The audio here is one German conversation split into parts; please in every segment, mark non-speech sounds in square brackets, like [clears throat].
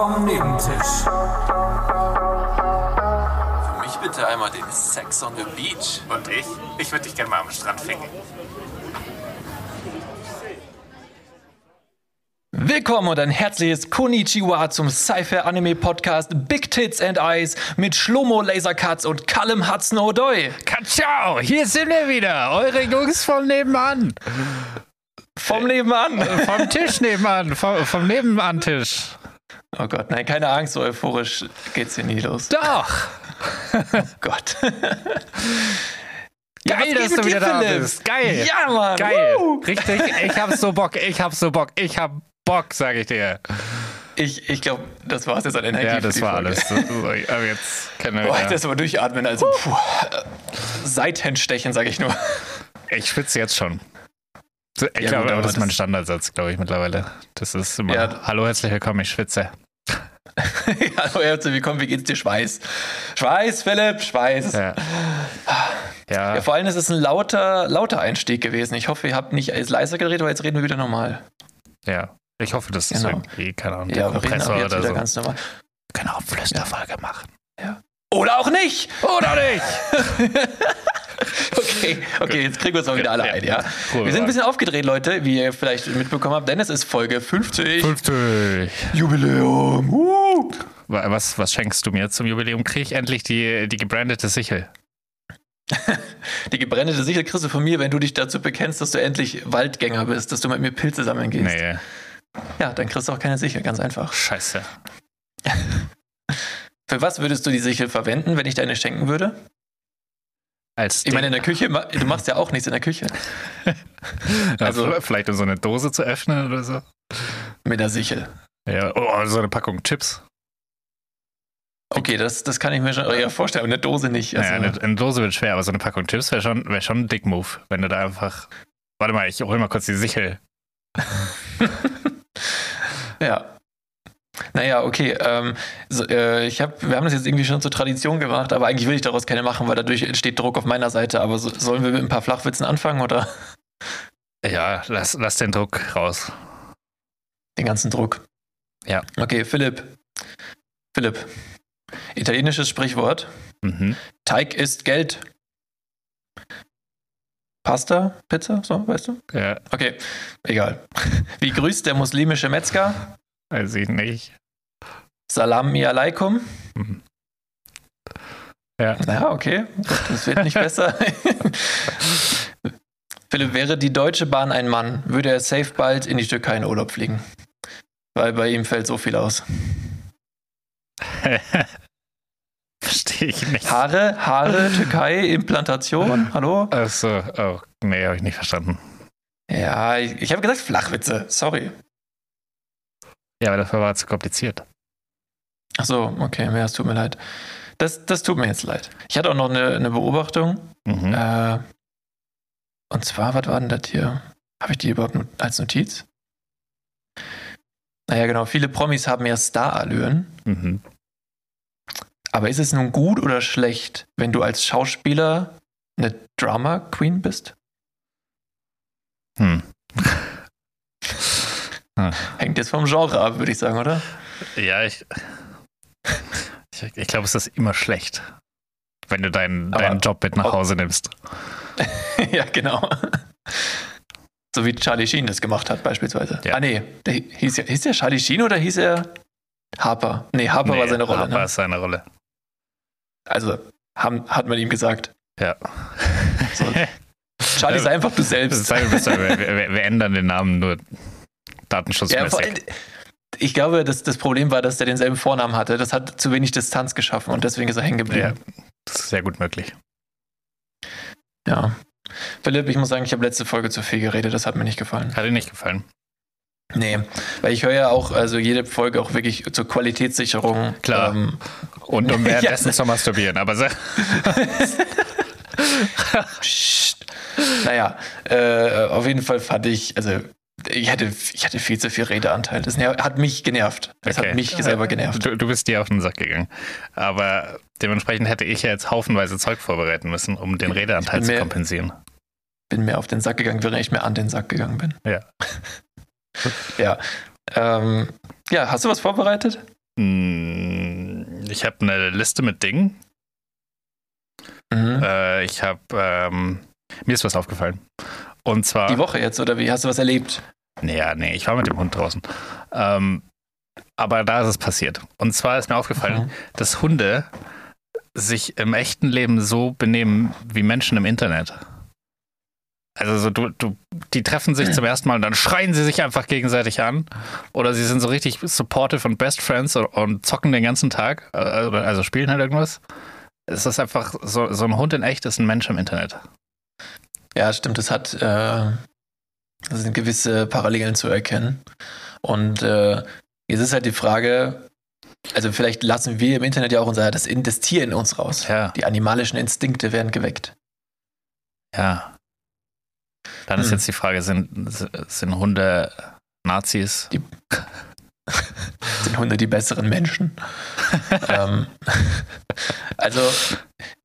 vom Nebentisch. Für mich bitte einmal den Sex on the Beach. Und ich? Ich würde dich gerne mal am Strand ficken. Willkommen und ein herzliches Konnichiwa zum Sci-Fi Anime Podcast Big Tits and Eyes mit Schlomo Lasercuts und Callum Hudson O'Doy. Ciao, hier sind wir wieder, eure Jungs vom Nebenan. Vom Nebenan. Vom Tisch nebenan, vom, vom Nebenantisch. Oh Gott, nein, keine Angst, so euphorisch geht's hier nie los. Doch. [laughs] Oh Gott. [laughs] Geil, dass du wieder da bist. Geil. Ja, Mann. Geil. Woo. Richtig, ich hab so Bock, ich hab so Bock, ich hab Bock, sag ich dir. Ich, ich glaube, das war's jetzt an Energie. Ja, das war Folge. alles. Aber jetzt können wir Boah, wieder. das aber durchatmen, also puh. Seitenstechen, sag ich nur. Ich schwitze jetzt schon. Ich Ja, glaube, aber das ist mein Standardsatz, glaube ich, mittlerweile. Das ist immer, Ja. hallo, herzlich willkommen, ich schwitze. [laughs] Hallo, herzlich willkommen, wie geht's dir, Schweiß? Schweiß, Philipp, Schweiß. Ja. Ja, Ja, vor allem ist es ein lauter, lauter Einstieg gewesen. Ich hoffe, ihr habt nicht leiser geredet, aber jetzt reden wir wieder normal. ja. Ich hoffe, das ist Genau. irgendwie, keine Ahnung, der Ja, wir reden Kompressor oder so. ganz normal. Wir können auch Flüsterfolge machen. Oder auch nicht! Oder nicht? [laughs] [laughs] Okay, okay, jetzt kriegen wir uns auch wieder alle Ja. ein, ja? Cool, wir sind ein bisschen aufgedreht, Leute, wie ihr vielleicht mitbekommen habt, denn es ist Folge 50. 50. Jubiläum. Uh. Wa- Was, was schenkst du mir zum Jubiläum? Kriege ich endlich die, die gebrandete Sichel? [laughs] Die gebrennete Sichel kriegst du von mir, wenn du dich dazu bekennst, dass du endlich Waldgänger bist, dass du mit mir Pilze sammeln gehst. Nee, Ja, dann kriegst du auch keine Sichel, ganz einfach. scheiße. [laughs] Für was würdest du die Sichel verwenden, wenn ich deine schenken würde? Als Ich meine, in der Küche, du machst ja auch nichts in der Küche. [laughs] also also- vielleicht um so eine Dose zu öffnen oder so. Mit der Sichel. Ja, oh, so eine Packung Chips. Okay, das, das kann ich mir schon eher vorstellen, aber eine Dose nicht. Also, naja, eine, eine Dose wird schwer, aber so eine Packung Chips wäre schon, wär schon ein Dick-Move, wenn du da einfach. Warte mal, ich hol mal kurz die Sichel. [laughs] ja. Naja, okay. Ähm, so, äh, ich hab, wir haben das jetzt irgendwie schon zur Tradition gemacht, aber eigentlich will ich daraus keine machen, weil dadurch entsteht Druck auf meiner Seite. Aber so, sollen wir mit ein paar Flachwitzen anfangen oder Ja, lass, lass den Druck raus. den ganzen Druck? Ja. Okay, Philipp. Philipp. Italienisches Sprichwort. Mhm. Teig ist Geld. Pasta, Pizza, so, weißt du? Ja, Okay, egal. Wie grüßt der muslimische Metzger? Weiß ich nicht. Salami alaikum. Mhm. Ja. Ja, okay. Das wird nicht [laughs] besser. Philipp, wäre die Deutsche Bahn ein Mann, würde er safe bald in die Türkei in Urlaub fliegen. Weil bei ihm fällt so viel aus. [laughs] Verstehe ich nicht. Haare, Haare, Türkei, Implantation. Hallo? Achso, oh, nee, habe ich nicht verstanden. Ja, ich, ich habe gesagt Flachwitze. Sorry. Ja, aber das war zu kompliziert. Ach so, okay, ja, es tut mir leid. Das, das tut mir jetzt leid. Ich hatte auch noch eine, eine Beobachtung. Mhm. Äh, und zwar, was war denn das hier? Habe ich die überhaupt als Notiz? Naja, genau. Viele Promis haben ja Starallüren. Mhm. Aber ist es nun gut oder schlecht, wenn du als Schauspieler eine Drama Queen bist? Hm. [laughs] Hängt jetzt vom Genre ab, würde ich sagen, oder? Ja, ich. Ich, ich glaube, es ist immer schlecht, wenn du deinen, deinen Job mit nach. Hause nimmst. [laughs] ja, genau. So wie Charlie Sheen das gemacht hat, beispielsweise. Ja. Ah, nee. Der hieß, ja, hieß der Charlie Sheen oder hieß er Harper? Nee, Harper war seine Rolle. Harper Ne? ist seine Rolle. Also, haben, hat man ihm gesagt. Ja. So. Charlie, sei [laughs] einfach du selbst. Wir, wir, wir ändern den Namen nur datenschutzmäßig. allem, ich glaube, das, das Problem war, dass der denselben Vornamen hatte. Das hat zu wenig Distanz geschaffen und deswegen ist er hängen ja, geblieben. das ist sehr gut möglich. Ja. Philipp, ich muss sagen, ich habe letzte Folge zu viel geredet. Das hat mir nicht gefallen. Hat dir nicht gefallen. Nee, weil ich höre ja auch, also jede Folge auch wirklich zur Qualitätssicherung. Klar. Ähm, Und um [laughs] währenddessen Ja. zu masturbieren. Aber se- [laughs] Psst. Naja, äh, auf jeden Fall fand ich, also ich hatte, ich hatte viel zu viel Redeanteil. Das hat mich genervt. Das Okay. hat mich selber genervt. du, du bist dir auf den Sack gegangen. Aber dementsprechend hätte ich ja jetzt haufenweise Zeug vorbereiten müssen, um den Redeanteil zu kompensieren. Bin mir auf den Sack gegangen, während ich mir an den Sack gegangen bin. Ja. [laughs] Ja. Ähm, ja, hast du was vorbereitet? Hm, Ich habe eine Liste mit Dingen. Mhm. Äh, ich habe, ähm, mir ist was aufgefallen. Und zwar, Die Woche jetzt, oder wie? Hast du was erlebt? nee, ja, nee, ich war mit dem Hund draußen. Ähm, aber da ist es passiert. Und zwar ist mir aufgefallen, Mhm. dass Hunde sich im echten Leben so benehmen wie Menschen im Internet. Also so, du, du, die treffen sich zum ersten Mal und dann schreien sie sich einfach gegenseitig an. Oder sie sind so richtig supportive und Best Friends und, und zocken den ganzen Tag. äh, Also spielen halt irgendwas. Es ist einfach so, so ein Hund in echt ist ein Mensch im Internet. Ja, stimmt, es hat äh, es sind gewisse Parallelen zu erkennen. Und äh, jetzt ist halt die Frage, also vielleicht lassen wir im Internet ja auch unser das, das Tier in uns raus. Ja, Die animalischen Instinkte werden geweckt. ja. Dann ist Hm. jetzt die Frage, sind, sind Hunde Nazis? Sind Hunde die besseren Menschen? [laughs] ähm, also,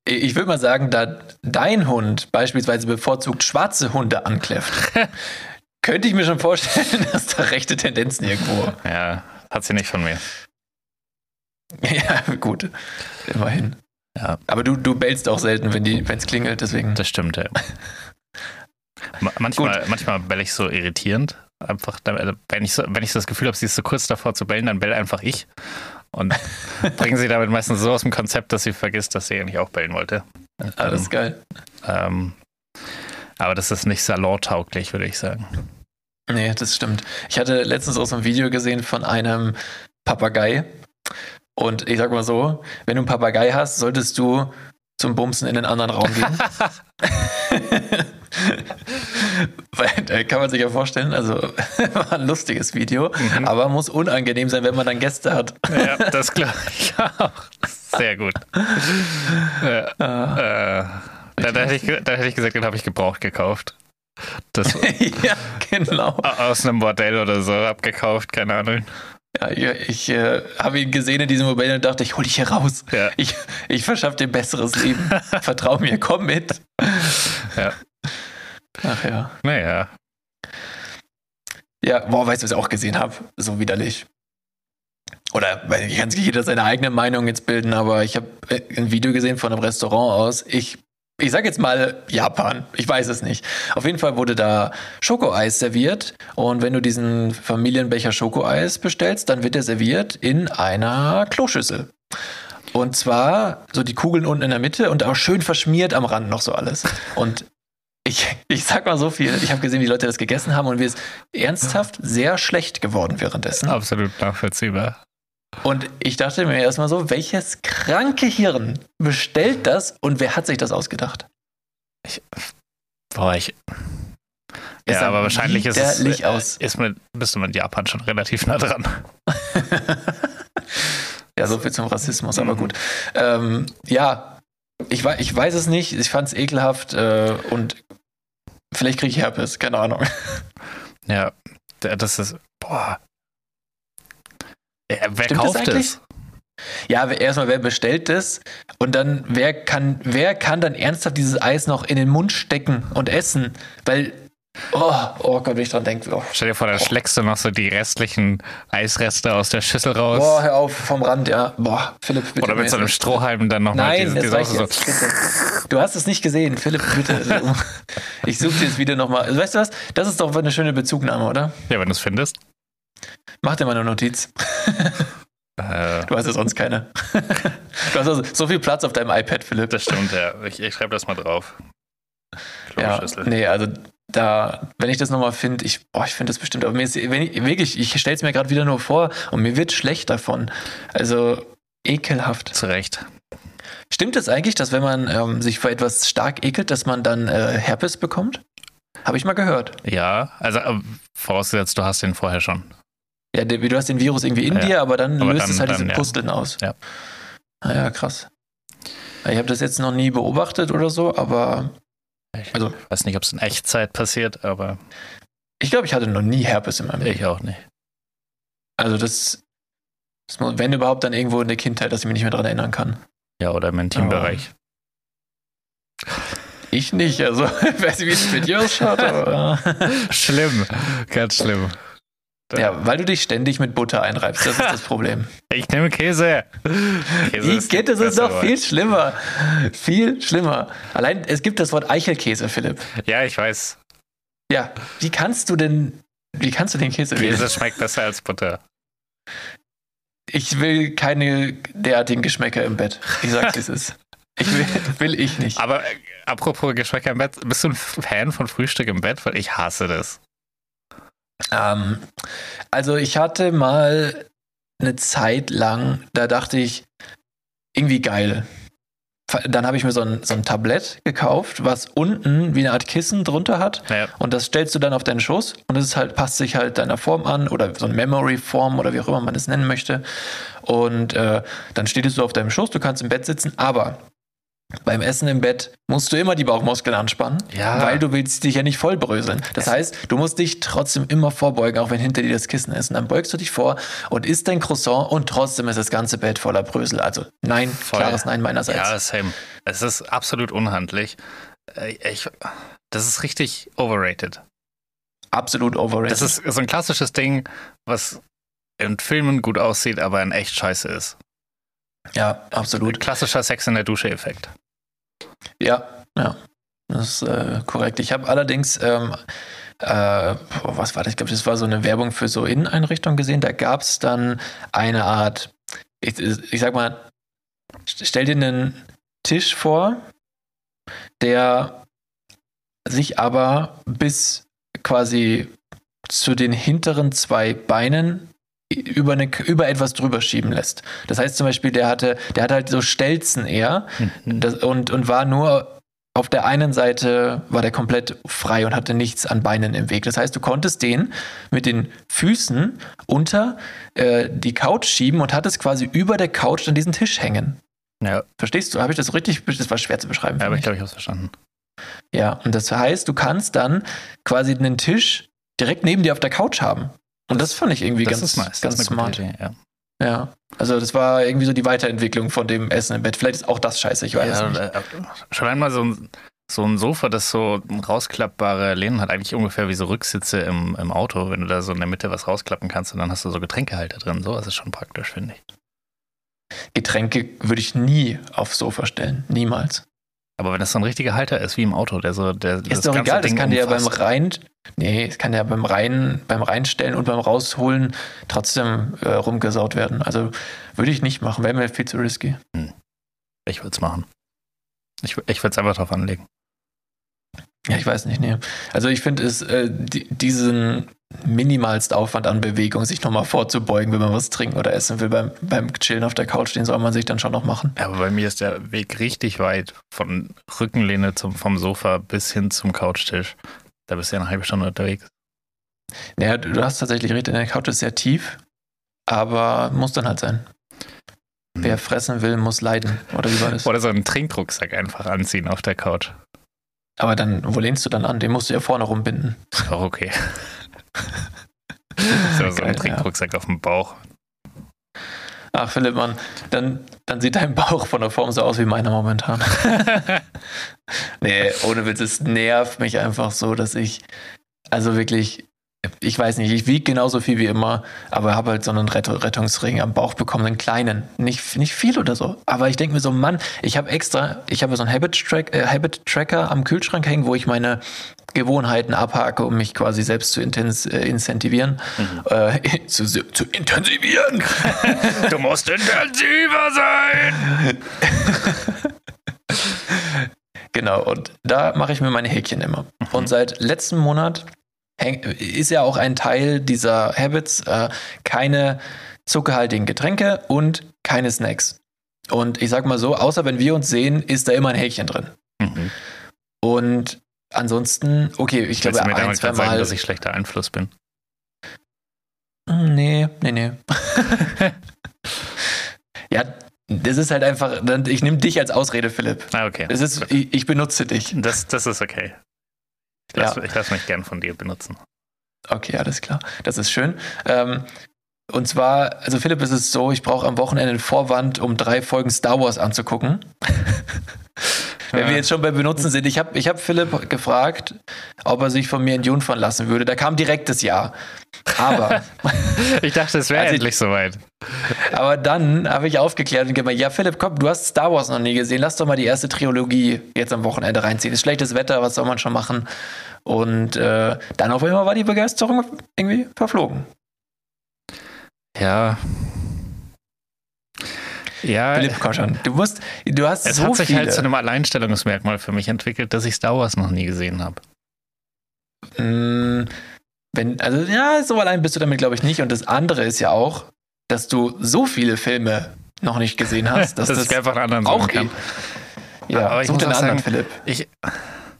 ich würde mal sagen, da dein Hund beispielsweise bevorzugt schwarze Hunde ankläfft, [laughs] könnte ich mir schon vorstellen, [laughs] dass da rechte Tendenzen irgendwo. Ja, hat sie nicht von mir. Ja, gut. Immerhin. Ja. Aber du, du bellst auch selten, wenn es klingelt, deswegen. Das stimmt, ja. Ma- manchmal, manchmal bell ich so irritierend. Einfach, also wenn ich so, wenn ich so das Gefühl habe, sie ist so kurz davor zu bellen, dann bell einfach ich. Und [laughs] bringen sie damit meistens so aus dem Konzept, dass sie vergisst, dass sie eigentlich auch bellen wollte. Alles Ah, geil. Ähm, aber das ist nicht salontauglich, würde ich sagen. Nee, das stimmt. Ich hatte letztens auch so ein Video gesehen von einem Papagei. Und ich sag mal so, wenn du einen Papagei hast, solltest du zum Bumsen in den anderen Raum gehen. [laughs] [laughs] Weil da kann man sich ja vorstellen, also [laughs] war ein lustiges Video, Mhm. aber muss unangenehm sein, wenn man dann Gäste hat. Ja, das glaube ich auch. Sehr gut. Ja, Ah. äh, da, da, hätte ich, da hätte ich gesagt, den habe ich gebraucht gekauft. Das [laughs] ja, genau. aus einem Bordell oder so abgekauft, keine Ahnung. Ja, ich ich äh, habe ihn gesehen in diesem Mobile und dachte, ich hol dich hier raus. Ja. Ich, ich verschaffe dir ein besseres Leben. [laughs] Vertrau mir, komm mit. Ja. Ach ja. Naja, Ja, boah, weißt du, was ich auch gesehen habe? So widerlich. Oder, weil ich kann sich jeder seine eigene Meinung jetzt bilden, aber ich habe ein Video gesehen von einem Restaurant aus. Ich, ich sag jetzt mal Japan. Ich weiß es nicht. Auf jeden Fall wurde da Schokoeis serviert. Und wenn du diesen Familienbecher Schokoeis bestellst, dann wird der serviert in einer Kloschüssel. Und zwar so die Kugeln unten in der Mitte und auch schön verschmiert am Rand noch so alles. Und ich, ich sag mal so viel, ich habe gesehen, wie die Leute das gegessen haben und mir ist ernsthaft sehr schlecht geworden währenddessen. absolut nachvollziehbar. Und ich dachte mir erstmal so, welches kranke Hirn bestellt das und wer hat sich das ausgedacht? Boah, ich. Es ja, aber wahrscheinlich ist es. widerlich aus. Ist mit, bist du mit Japan schon relativ nah dran. [laughs] Ja, so viel zum Rassismus, aber Mhm. gut. Ähm, ja, ich, ich weiß es nicht, ich fand es ekelhaft äh, und vielleicht kriege ich Herpes, keine Ahnung. [laughs] Ja, das ist. Boah. Wer Stimmt das kauft es? Ja, erstmal, wer bestellt das? Und dann, wer kann, wer kann dann ernsthaft dieses Eis noch in den Mund stecken und essen? Weil, oh, oh Gott, wenn ich dran denke. Oh. Stell dir vor, da schlägst du noch so die restlichen Eisreste aus der Schüssel raus. Boah, hör auf, vom Rand, ja. Boah, Philipp, bitte. Oder mit so einem Strohhalm dann nochmal Nein, diese, diese jetzt, bitte. Du hast es nicht gesehen, Philipp, bitte. [laughs] Ich suche dir das Video nochmal. Weißt du was? Das ist doch eine schöne Bezugnahme, oder? so. Ja, wenn du es findest. Mach dir mal eine Notiz. [laughs] Äh, Du hast ja sonst keine. [laughs] Du hast also so viel Platz auf deinem iPad, Philipp. das stimmt, ja. Ich, ich schreibe das mal drauf. Ja, nee, also da, wenn ich das nochmal finde, ich, boah, ich finde das bestimmt, aber mir ist, wenn ich, wirklich, ich stelle es mir gerade wieder nur vor und mir wird schlecht davon. Also ekelhaft. Zu Recht. Stimmt es eigentlich, dass wenn man ähm, sich vor etwas stark ekelt, dass man dann äh, Herpes bekommt? Habe ich mal gehört. Ja, also äh, vorausgesetzt, du hast den vorher schon. Ja, du hast den Virus irgendwie in Ja, dir, aber dann aber löst dann- es halt dann, diese ja. Pusteln aus. Ja. Naja, krass. Ich habe das jetzt noch nie beobachtet oder so, aber Ich Also- weiß nicht, ob es in Echtzeit passiert, aber ich glaube, ich hatte noch nie Herpes in meinem Leben. ich auch nicht. Also das, das muss, wenn überhaupt, dann irgendwo in der Kindheit, dass ich mich nicht mehr daran erinnern kann. Ja, oder im Intimbereich. Ich nicht, also [laughs] ich weiß nicht, wie es mit dir ausschaut, aber [laughs] Schlimm, ganz schlimm. Ja, weil du dich ständig mit Butter einreibst. Das ist das Problem. [laughs] Ich nehme Käse. Käse Ich geht, das ist doch viel schlimmer. Viel schlimmer. Allein, es gibt das Wort Eichelkäse, Philipp. Ja, ich weiß. Ja, wie kannst du denn, wie kannst du den Käse wählen? Käse schmeckt besser als Butter. Ich will keine derartigen Geschmäcker im Bett. Ich sag's, wie es ist. Ich will, will ich nicht. Aber äh, apropos Geschmäcker im Bett, bist du ein Fan von Frühstück im Bett? Weil ich hasse das. Ähm, also ich hatte mal eine Zeit lang, da dachte ich, irgendwie geil. Dann habe ich mir so ein, so ein Tablett gekauft, was unten wie eine Art Kissen drunter hat. Ja. Und das stellst du dann auf deinen Schoß und es halt, passt sich halt deiner Form an oder so ein Memory-Form oder wie auch immer man es nennen möchte. Und äh, dann steht es so auf deinem Schoß, du kannst im Bett sitzen, aber beim Essen im Bett musst du immer die Bauchmuskeln anspannen, Ja. weil du willst dich ja nicht vollbröseln. Das heißt, du musst dich trotzdem immer vorbeugen, auch wenn hinter dir das Kissen ist. Und dann beugst du dich vor und isst dein Croissant und trotzdem ist das ganze Bett voller Brösel. Also nein, Voll. klares Nein meinerseits. Ja, same. Es ist absolut unhandlich. Äh, Ich, das ist richtig overrated. Absolut overrated. Das ist so ein klassisches Ding, was in Filmen gut aussieht, aber in echt scheiße ist. Ja, absolut. Klassischer Sex in der Dusche-Effekt. Ja, ja. Das ist äh, korrekt. Ich habe allerdings, ähm, äh, was war das? Ich glaube, das war so eine Werbung für so Inneneinrichtungen gesehen. Da gab es dann eine Art, ich, ich sag mal, stell dir einen Tisch vor, der sich aber bis quasi zu den hinteren zwei Beinen über, eine, über etwas drüber schieben lässt. Das heißt zum Beispiel, der hatte, der hatte halt so Stelzen eher das, und, und war nur auf der einen Seite war der komplett frei und hatte nichts an Beinen im Weg. Das heißt, du konntest den mit den Füßen unter äh, die Couch schieben und hattest quasi über der Couch an diesen Tisch hängen. Ja, Verstehst du? Habe ich das richtig? Das war schwer zu beschreiben. ja aber ich glaube, ich habe es verstanden. Ja, und das heißt, du kannst dann quasi einen Tisch direkt neben dir auf der Couch haben. Und das fand ich irgendwie Das ganz, ist nice. ganz das ist eine smart. Idee, ja. Ja. Also das war irgendwie so die Weiterentwicklung von dem Essen im Bett. Vielleicht ist auch das scheiße, ich weiß es Ja, nicht. äh, schon einmal so ein, so ein Sofa, das so rausklappbare Lehnen hat, eigentlich ungefähr wie so Rücksitze im, im Auto, wenn du da so in der Mitte was rausklappen kannst und dann hast du so Getränkehalter drin. So, das ist schon praktisch, finde ich. Getränke würde ich nie aufs Sofa stellen. Niemals. Aber wenn das so ein richtiger Halter ist, wie im Auto, der so, der Ist doch egal, das kann dir ja beim umfasst. Rein, nee, es kann ja beim Rein, beim Reinstellen und beim Rausholen trotzdem äh, rumgesaut werden. Also würde ich nicht machen, wäre mir viel zu risky. Ich würde es machen. Ich, ich würde es einfach drauf anlegen. Ja, ich weiß nicht, nee. Also ich finde es, äh, die, diesen minimalsten Aufwand an Bewegung, sich nochmal vorzubeugen, wenn man was trinken oder essen will, beim, beim Chillen auf der Couch, den soll man sich dann schon noch machen. Ja, aber bei mir ist der Weg richtig weit von Rückenlehne zum, vom Sofa bis hin zum Couchtisch. Da bist du ja eine halbe Stunde unterwegs. Naja, du, du hast tatsächlich recht, der Couch ist sehr tief, aber muss dann halt sein. Wer fressen will, muss leiden. Oder wie war das? Oder so einen Trinkrucksack einfach anziehen auf der Couch. Aber dann, wo lehnst du dann an? Den musst du ja vorne rumbinden. Auch okay. So, so Geil, ein Trinkrucksack auf dem Bauch. Ach, Philipp, Mann, dann, dann sieht dein Bauch von der Form so aus wie meiner momentan. [laughs] nee, ohne Witz, es nervt mich einfach so, dass ich, also wirklich, ich weiß nicht, ich wiege genauso viel wie immer, aber habe halt so einen Rett Rettungsring am Bauch bekommen, einen kleinen. Nicht, nicht viel oder so. Aber ich denke mir so, Mann, ich habe extra, ich habe so einen Habit-Track, äh, Habit-Tracker am Kühlschrank hängen, wo ich meine Gewohnheiten abhake, um mich quasi selbst zu intens, äh, incentivieren. Äh, [laughs] zu, zu intensivieren. [laughs] Du musst intensiver sein! [laughs] Genau, und da mache ich mir meine Häkchen immer. Und seit letztem Monat ist ja auch ein Teil dieser Habits äh, keine zuckerhaltigen Getränke und keine Snacks. Und ich sag mal so, außer wenn wir uns sehen, ist da immer ein Häkchen drin. Mhm. Und ansonsten, okay, ich Willst glaube, ein, zwei gerade sagen, Mal. dass ich schlechter Einfluss bin? Nee, nee, nee. [laughs] ja, das ist halt einfach, ich nehme dich als Ausrede, Philipp. Ah, okay. Das ist, ich, ich benutze dich. Das, das ist okay. Ich lasse Ja. lass mich gern von dir benutzen. Okay, alles klar. Das ist schön. Ähm, und zwar, also Philipp, ist es so, ich brauche am Wochenende einen Vorwand, um drei Folgen Star Wars anzugucken. [laughs] wenn wir jetzt schon bei Benutzen sind, ich habe ich hab Philipp gefragt, ob er sich von mir entjungfern lassen würde. Da kam direkt das Ja. Aber, [laughs] Ich dachte, es wäre Also ich- endlich soweit. aber dann habe ich aufgeklärt und gemeint, ja Philipp, komm, du hast Star Wars noch nie gesehen, lass doch mal die erste Trilogie jetzt am Wochenende reinziehen. Ist schlechtes Wetter, was soll man schon machen? Und äh, dann auf einmal war die Begeisterung irgendwie verflogen. Ja. Ja, Philipp, komm schon. Du musst, du hast es so hat sich viele. halt zu einem Alleinstellungsmerkmal für mich entwickelt, dass ich Star Wars noch nie gesehen habe. Mm, Wenn, also ja, so allein bist du damit, glaube ich, nicht. Und das andere ist ja auch, dass du so viele Filme noch nicht gesehen hast, [laughs] dass Dass das ich einfach einen anderen auch kann. Ja, Aber ich such den anderen, sagen- Philipp. Ich,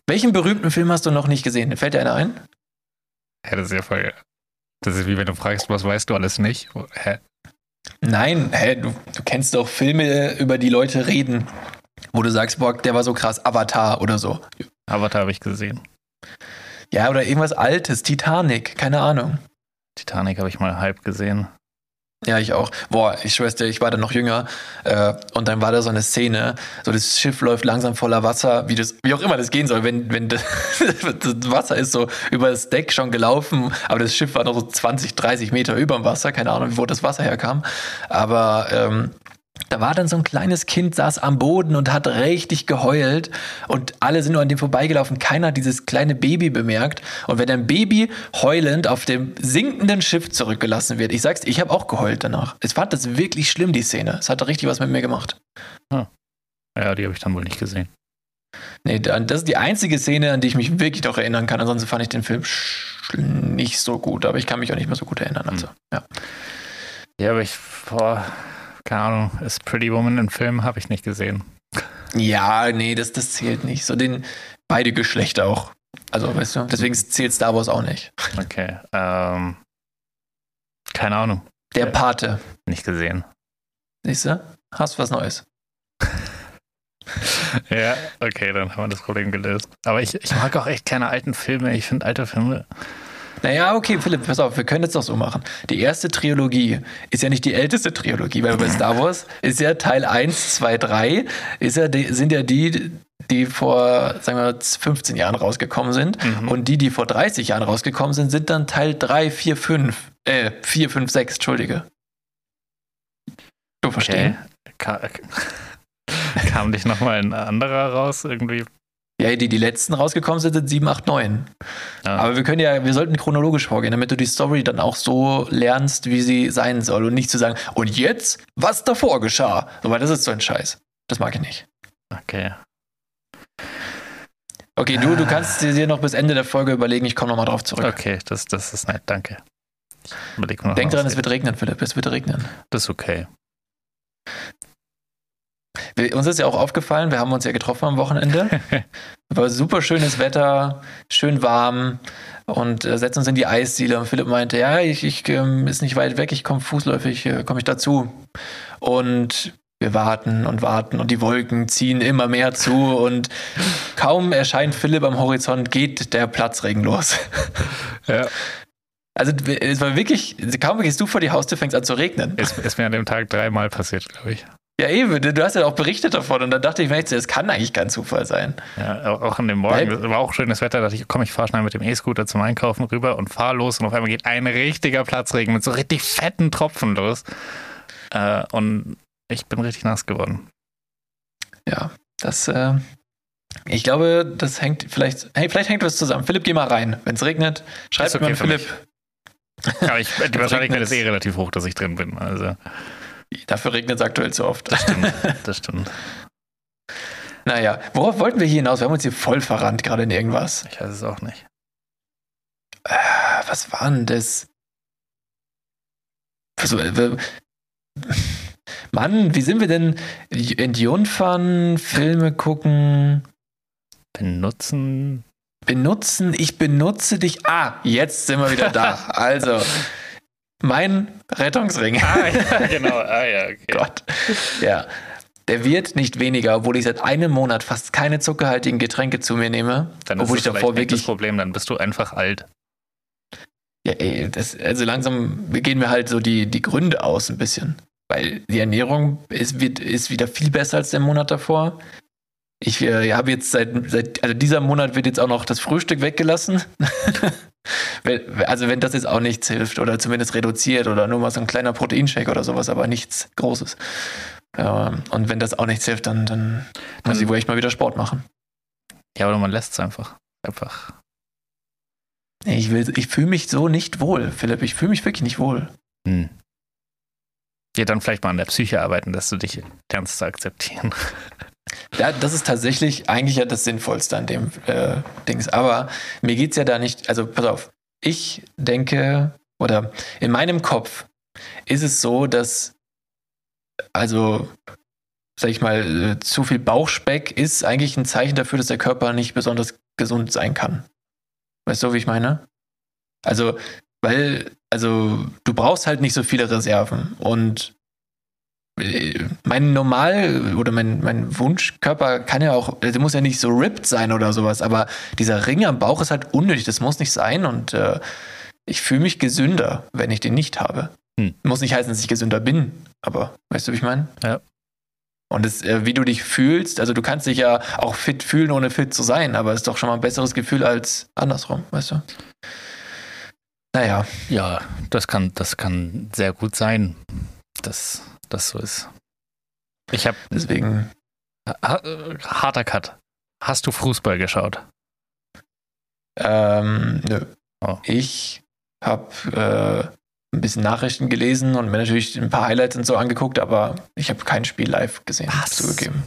Welchen berühmten Film hast du noch nicht gesehen? Fällt dir einer ein? ja, das ist ja voll. Das ist wie wenn du fragst, was weißt du alles nicht? Hä? Nein, hä, du, du kennst doch Filme, über die Leute reden, wo du sagst, boah, der war so krass, Avatar oder so. Avatar habe ich gesehen. Ja, oder irgendwas Altes, Titanic, keine Ahnung. Titanic habe ich mal halb gesehen. Ja, ich auch. Boah, ich schwör's dir, ich war da noch jünger äh, und dann war da so eine Szene, so das Schiff läuft langsam voller Wasser, wie das, wie auch immer das gehen soll, wenn, wenn [laughs] das, Wasser ist so über das Deck schon gelaufen, aber das Schiff war noch so 20, 30 Meter über dem Wasser, keine Ahnung, wo das Wasser herkam. Aber ähm, da war dann so ein kleines Kind, saß am Boden und hat richtig geheult und alle sind nur an dem vorbeigelaufen. Keiner hat dieses kleine Baby bemerkt. Und wenn ein Baby heulend auf dem sinkenden Schiff zurückgelassen wird, ich sag's, ich habe auch geheult danach. Es fand das wirklich schlimm, die Szene. Es hat richtig was mit mir gemacht. Ja, die habe ich dann wohl nicht gesehen. Nee, da- das ist die einzige Szene, an die ich mich wirklich noch erinnern kann. Ansonsten fand ich den Film nicht so gut, aber ich kann mich auch nicht mehr so gut erinnern. Also, ja. Ja, aber ich, boah, keine Ahnung, ist Pretty Woman im Film, habe ich nicht gesehen. Ja, nee, das, das zählt nicht. So den beide Geschlechter auch. Also, weißt du, deswegen zählt Star Wars auch nicht. Okay. Ähm, keine Ahnung, Der. Pate, nicht gesehen. siehst du? Hast was Neues. [laughs] Ja, okay, dann haben wir das Problem gelöst. Aber ich, ich mag auch echt keine alten Filme. Ich finde alte Filme. Naja, okay, Philipp, pass auf, wir können jetzt doch so machen. Die erste Trilogie ist ja nicht die älteste Trilogie, weil bei Star Wars ist ja Teil 1, 2, 3, ist ja sind ja die, die vor, sagen wir, 15 Jahren rausgekommen sind. Mhm. Und die, die vor 30 Jahren rausgekommen sind, sind dann Teil 3, 4, 5. Äh, 4, 5, 6, Entschuldige. Du verstehen? Ka [laughs] kam nicht nochmal ein anderer raus irgendwie? Ja, die, die letzten rausgekommen sind, sind 7, 8, 9. Ja. Aber wir können ja, wir sollten chronologisch vorgehen, damit du die Story dann auch so lernst, wie sie sein soll und nicht zu sagen, und jetzt, was davor geschah. So, weil das ist so ein Scheiß. Das mag ich nicht. Okay. Okay, du, du kannst dir noch bis Ende der Folge überlegen, ich komme nochmal drauf zurück. Okay, das, das ist nett, danke. Denk dran, es wird regnen, Philipp, es wird regnen. Das ist okay. Wir, uns ist ja auch aufgefallen, wir haben uns ja getroffen am Wochenende. [laughs] War super schönes Wetter, schön warm und äh, setzen uns in die Eisdiele. Und Philipp meinte, ja, ich, ich ähm, ist nicht weit weg, ich komme fußläufig, äh, komme ich dazu. Und wir warten und warten und die Wolken ziehen immer mehr zu und kaum erscheint Philipp am Horizont, geht der Platzregen los. [laughs] Ja. Also es war wirklich, kaum gehst du vor die Haustür, fängst an zu regnen. Ist, ist mir an dem Tag dreimal passiert, glaube ich. Ja, eben, du hast ja auch berichtet davon und dann dachte ich mir, das kann eigentlich kein Zufall sein. Ja, auch an dem Morgen. Weil- war auch schönes Wetter. Da dachte ich, komm, ich fahre schnell mit dem E-Scooter zum Einkaufen rüber und fahr los. Und auf einmal geht ein richtiger Platzregen mit so richtig fetten Tropfen los. Äh, und ich bin richtig nass geworden. Ja, das, äh, ich glaube, das hängt vielleicht, hey, vielleicht hängt was zusammen. Philipp, geh mal rein. Wenn es regnet, schreib okay mir Philipp. Aber ich, die [laughs] Wahrscheinlichkeit ist eh relativ hoch, dass ich drin bin. Also, Dafür regnet es aktuell zu oft. das stimmt. Das stimmt. Naja, worauf wollten wir hier hinaus? Wir haben uns hier voll verrannt, gerade in irgendwas. Ich weiß es auch nicht. Ah, Was war denn das? Also, äh, Mann, wie sind wir denn? Entjungfern, Filme gucken, Benutzen. benutzen, ich benutze dich. Ah, jetzt sind wir wieder da. Also, mein Rettungsring. Ah, ja, genau. Ah, ja, okay. [laughs] Gott. Ja. Der wird nicht weniger, obwohl ich seit einem Monat fast keine zuckerhaltigen Getränke zu mir nehme. Dann ist obwohl es ich davor vielleicht nicht das wirklich. Problem, dann bist du einfach alt. Ja, ey, das, also langsam gehen mir halt so die, die Gründe aus ein bisschen. Weil die Ernährung ist, wird, ist wieder viel besser als der Monat davor. Ich äh, habe jetzt seit, seit, also dieser Monat wird jetzt auch noch das Frühstück weggelassen. [laughs] Wenn- also wenn das jetzt auch nichts hilft oder zumindest reduziert oder nur mal so ein kleiner Proteinshake oder sowas, aber nichts Großes. Ja, und wenn das auch nichts hilft, dann, dann muss ich wohl echt mal wieder Sport machen. Ja, oder man lässt es einfach. Einfach. Ich, will- ich fühle mich so nicht wohl, Philipp. Ich fühle mich wirklich nicht wohl. Hm. Ja, dann vielleicht mal an der Psyche arbeiten, dass du dich lernst zu akzeptieren. Ja, das ist tatsächlich eigentlich ja das Sinnvollste an dem äh, Dings. Aber mir geht's ja da nicht, also pass auf, ich denke, oder in meinem Kopf ist es so, dass, also, sag ich mal, äh, zu viel Bauchspeck ist eigentlich ein Zeichen dafür, dass der Körper nicht besonders gesund sein kann. Weißt du, wie ich meine? Also, weil, also, du brauchst halt nicht so viele Reserven und mein Normal oder mein, mein Wunschkörper kann ja auch, der muss ja nicht so ripped sein oder sowas, aber dieser Ring am Bauch ist halt unnötig, das muss nicht sein und äh, ich fühle mich gesünder, wenn ich den nicht habe. Hm. Muss nicht heißen, dass ich gesünder bin, aber weißt du, wie ich meine? Ja. Und es, äh, wie du dich fühlst, also du kannst dich ja auch fit fühlen, ohne fit zu sein, aber es ist doch schon mal ein besseres Gefühl als andersrum, weißt du? Naja, Ja, das kann, das kann sehr gut sein, dass das so ist. Ich habe deswegen, ha, äh, harter Cut. Hast du Fußball geschaut? ähm, nö. Oh. Ich habe äh, ein bisschen Nachrichten gelesen und mir natürlich ein paar Highlights und so angeguckt, aber ich habe kein Spiel live gesehen, Was? zugegeben.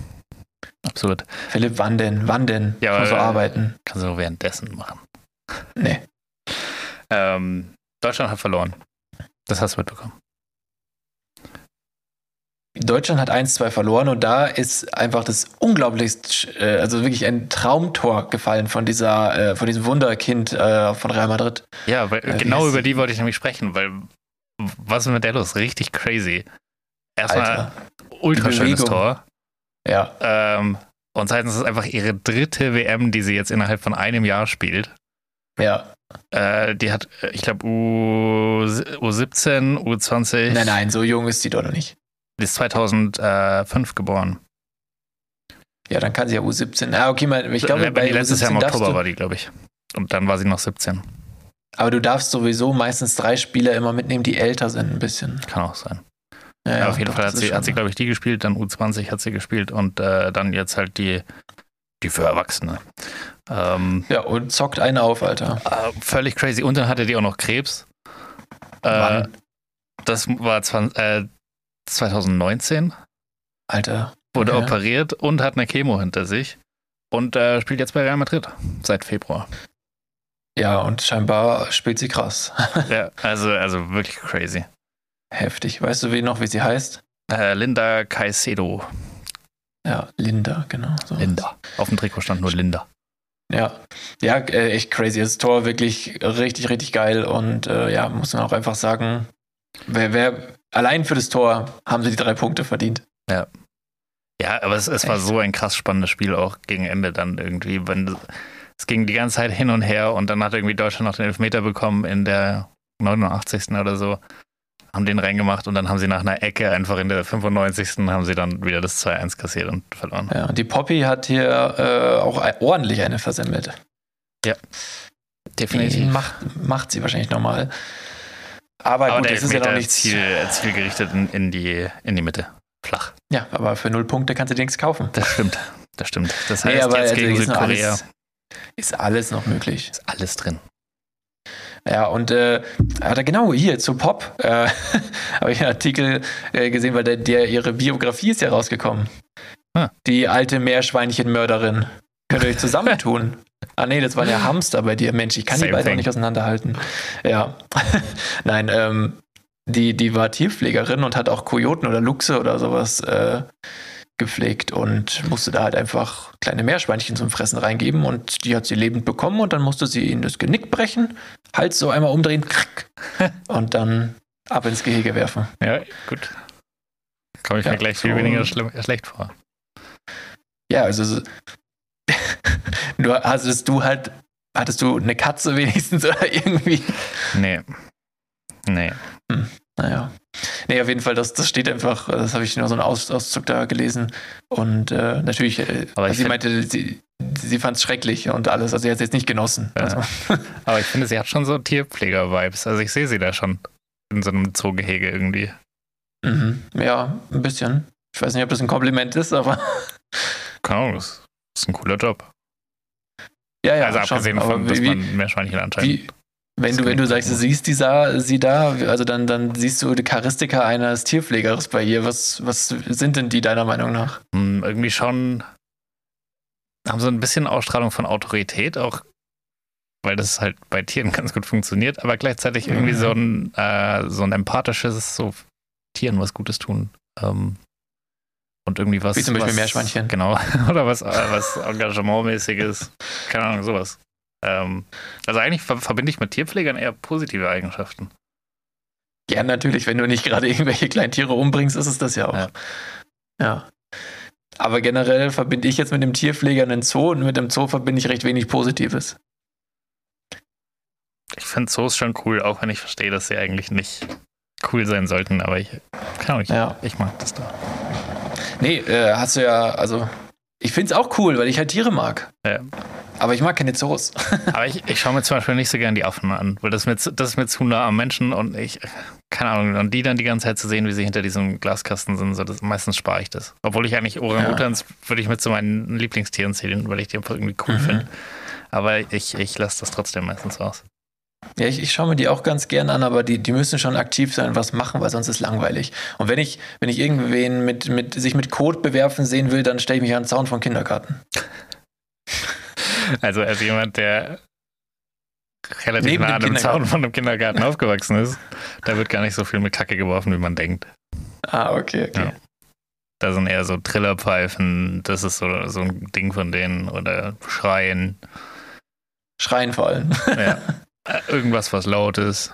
Absolut. Philipp, wann denn? Wann denn? Ja, ich muss so äh, arbeiten. Kannst du währenddessen machen. Nee. Ähm, Deutschland hat verloren. Das hast du mitbekommen. Deutschland hat 1-2 verloren und da ist einfach das unglaublichst, äh, also wirklich ein Traumtor gefallen von dieser, äh, von diesem Wunderkind äh, von Real Madrid. Ja, weil Äh, genau über die? wollte ich nämlich sprechen, weil was ist mit der los? Richtig crazy. Erstmal ultra schönes. Tor. Ja, Ähm, und zweitens ist es einfach ihre dritte WM, die sie jetzt innerhalb von einem Jahr spielt. ja. Äh, die hat, ich glaube, U, U17, U20. Nein, nein, so jung ist sie doch noch nicht. Die ist 2005 geboren. Ja, dann kann sie ja U17. Ah, okay, mal, ich glaube, bei letztes Jahr im U17 darfst Oktober war die, glaube ich. Und dann war sie noch 17. aber du darfst sowieso meistens drei Spieler immer mitnehmen, die älter sind ein bisschen. Kann auch sein. Ja, Ja, auf jeden doch, Fall hat sie, hat sie glaube ich, die gespielt, dann U20 hat sie gespielt und äh, dann jetzt halt die, die für Erwachsene. Ähm, Ja, und zockt eine auf, Alter. äh, völlig crazy. Und dann hatte die auch noch Krebs. Äh, Wann? das war 20, äh, 2019, Alter. wurde Okay. operiert und hat eine Chemo hinter sich. Und äh, spielt jetzt bei Real Madrid seit Februar. Ja, und scheinbar spielt sie krass. [laughs] ja, also, also wirklich crazy. Heftig. Weißt du wie noch, wie sie heißt? Äh, Linda Caicedo. Ja, Linda, genau. So. Linda. Auf dem Trikot stand nur Linda. Ja, ja, äh, echt crazy. Das Tor wirklich richtig, richtig geil. Und äh, ja, muss man auch einfach sagen, wer, wer allein für das Tor haben sie die drei Punkte verdient. Ja, aber es, es war so ein krass spannendes Spiel auch gegen Ende dann irgendwie. Wenn, es ging die ganze Zeit hin und her und dann hat irgendwie Deutschland noch den Elfmeter bekommen in der 89. oder so. Haben den reingemacht und dann haben sie nach einer Ecke einfach in der 95. haben sie dann wieder das 2-1 kassiert und verloren. Ja, und die Poppy hat hier äh, auch ordentlich eine versemmelt. Die macht, macht sie wahrscheinlich nochmal. Aber, Aber gut, das ist ja noch ist nichts. Ziel, zielgerichtet in, in, die, in die Mitte. Flach. Ja, aber für null Punkte kannst du dir nichts kaufen. Das stimmt. Das stimmt. Das heißt, Nee, aber jetzt also gegen ist Südkorea alles, ist alles noch möglich. ist alles drin. Ja, und äh, hat er genau hier zu Pop, äh, [laughs] habe ich einen Artikel äh, gesehen, weil der, der ihre Biografie ist ja rausgekommen. Ah. Die alte Meerschweinchenmörderin. Könnt ihr euch [laughs] zusammentun? Ah nee, das war der Hamster bei dir. Mensch, ich kann die Same beiden auch nicht auseinanderhalten. Ja. [laughs] Nein, ähm, die, die war Tierpflegerin und hat auch Kojoten oder Luchse oder sowas äh, gepflegt und musste da halt einfach kleine Meerschweinchen zum Fressen reingeben und die hat sie lebend bekommen und dann musste sie ihnen das Genick brechen, Hals so einmal umdrehen krack, [laughs] und dann ab ins Gehege werfen. Ja, gut. Komme ich Ja, mir gleich viel so- weniger schlimm, schlecht vor. Ja, also so- du hattest du halt, hattest du eine Katze wenigstens oder irgendwie? Nee. Nee. Naja. Nee, auf jeden Fall, das, das steht einfach, das habe ich nur so einen Aus, Auszug da gelesen. Und äh, natürlich, äh, sie meinte, sie, sie fand es schrecklich und alles. Also sie hat es jetzt nicht genossen. Ja. Also, [laughs] Aber ich finde, sie hat schon so Tierpfleger-Vibes. Also ich sehe sie da schon in so einem Zoogehege irgendwie. mhm. Ja, ein bisschen. Ich weiß nicht, ob das ein Kompliment ist, aber Keine Ahnung, das ist ein cooler Job. ja, ja. also schon. abgesehen Aber von, dass wie, man Meerschweinchen anscheinend. wie, wenn du, wenn du sagst, du siehst die da, sie da, also dann, dann siehst du die Charistika eines Tierpflegers bei ihr. Was, was sind denn die deiner Meinung nach? Hm, irgendwie schon haben so ein bisschen Ausstrahlung von Autorität, auch weil das halt bei Tieren [laughs] ganz gut funktioniert, aber gleichzeitig irgendwie Mhm. so ein, äh, so ein empathisches, so Tieren was Gutes tun. Ähm, und irgendwie was. Wie zum Beispiel was, Meerschweinchen. Genau. [laughs] Oder was, äh, was Engagementmäßiges. Keine Ahnung, sowas. Ähm, also eigentlich ver verbinde ich mit Tierpflegern eher positive Eigenschaften. Ja, natürlich, wenn du nicht gerade irgendwelche kleinen Tiere umbringst, ist es das ja auch. Ja. Ja. Aber generell verbinde ich jetzt mit dem Tierpfleger einen Zoo und mit dem Zoo verbinde ich recht wenig Positives. Ich finde Zoos schon cool, auch wenn ich verstehe, dass sie eigentlich nicht cool sein sollten, aber ich, keine Ahnung, ich, Ja. ich mag das da. Nee, äh, hast du ja, also, ich finde es auch cool, weil ich halt Tiere mag. Ja. Aber ich mag keine Zoos. [laughs] Aber ich, ich schaue mir zum Beispiel nicht so gern die Affen an, weil das ist mir, zu- das ist mir zu nah am Menschen und ich, keine Ahnung, und die dann die ganze Zeit zu sehen, wie sie hinter diesem Glaskasten sind, so das, meistens spare ich das. Obwohl ich eigentlich Orang-Utans würde ich mit zu meinen Lieblingstieren zählen, weil ich die einfach irgendwie cool Mhm. finde. Aber ich, ich lasse das trotzdem meistens aus. Ja, ich, ich schaue mir die auch ganz gern an, aber die, die müssen schon aktiv sein und was machen, weil sonst ist langweilig. Und wenn ich, wenn ich irgendwen mit, mit, sich mit Kot bewerfen sehen will, dann stelle ich mich an den Zaun vom Kindergarten. [laughs] Also als jemand, der relativ Neben nah an dem Zaun von einem Kindergarten aufgewachsen ist, da wird gar nicht so viel mit Kacke geworfen, wie man denkt. Ah, okay, okay. Ja. Da sind eher so Trillerpfeifen, das ist so, so ein Ding von denen, oder Schreien, Schreien vor allem. ja. [laughs] Äh, irgendwas, was laut ist.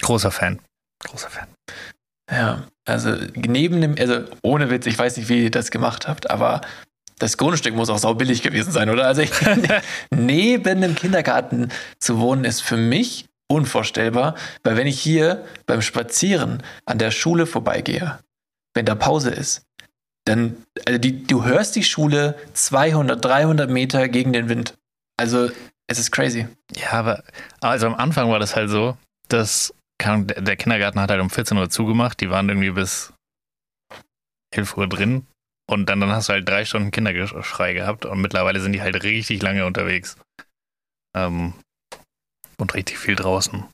Großer Fan. Großer Fan. Ja, also neben dem, also ohne Witz, ich weiß nicht, wie ihr das gemacht habt, aber das Grundstück muss auch saubillig gewesen sein, oder? Also ich, [laughs] neben dem Kindergarten zu wohnen ist für mich unvorstellbar, weil wenn ich hier beim Spazieren an der Schule vorbeigehe, wenn da Pause ist, dann, also die, du hörst die Schule 200, 300 Meter gegen den Wind. Also es ist crazy. Ja, aber also am Anfang war das halt so, dass der der Kindergarten hat halt um 14 Uhr zugemacht, die waren irgendwie bis 11 Uhr drin und dann, dann hast du halt drei Stunden Kindergeschrei gehabt und mittlerweile sind die halt richtig lange unterwegs. Ähm, und richtig viel draußen.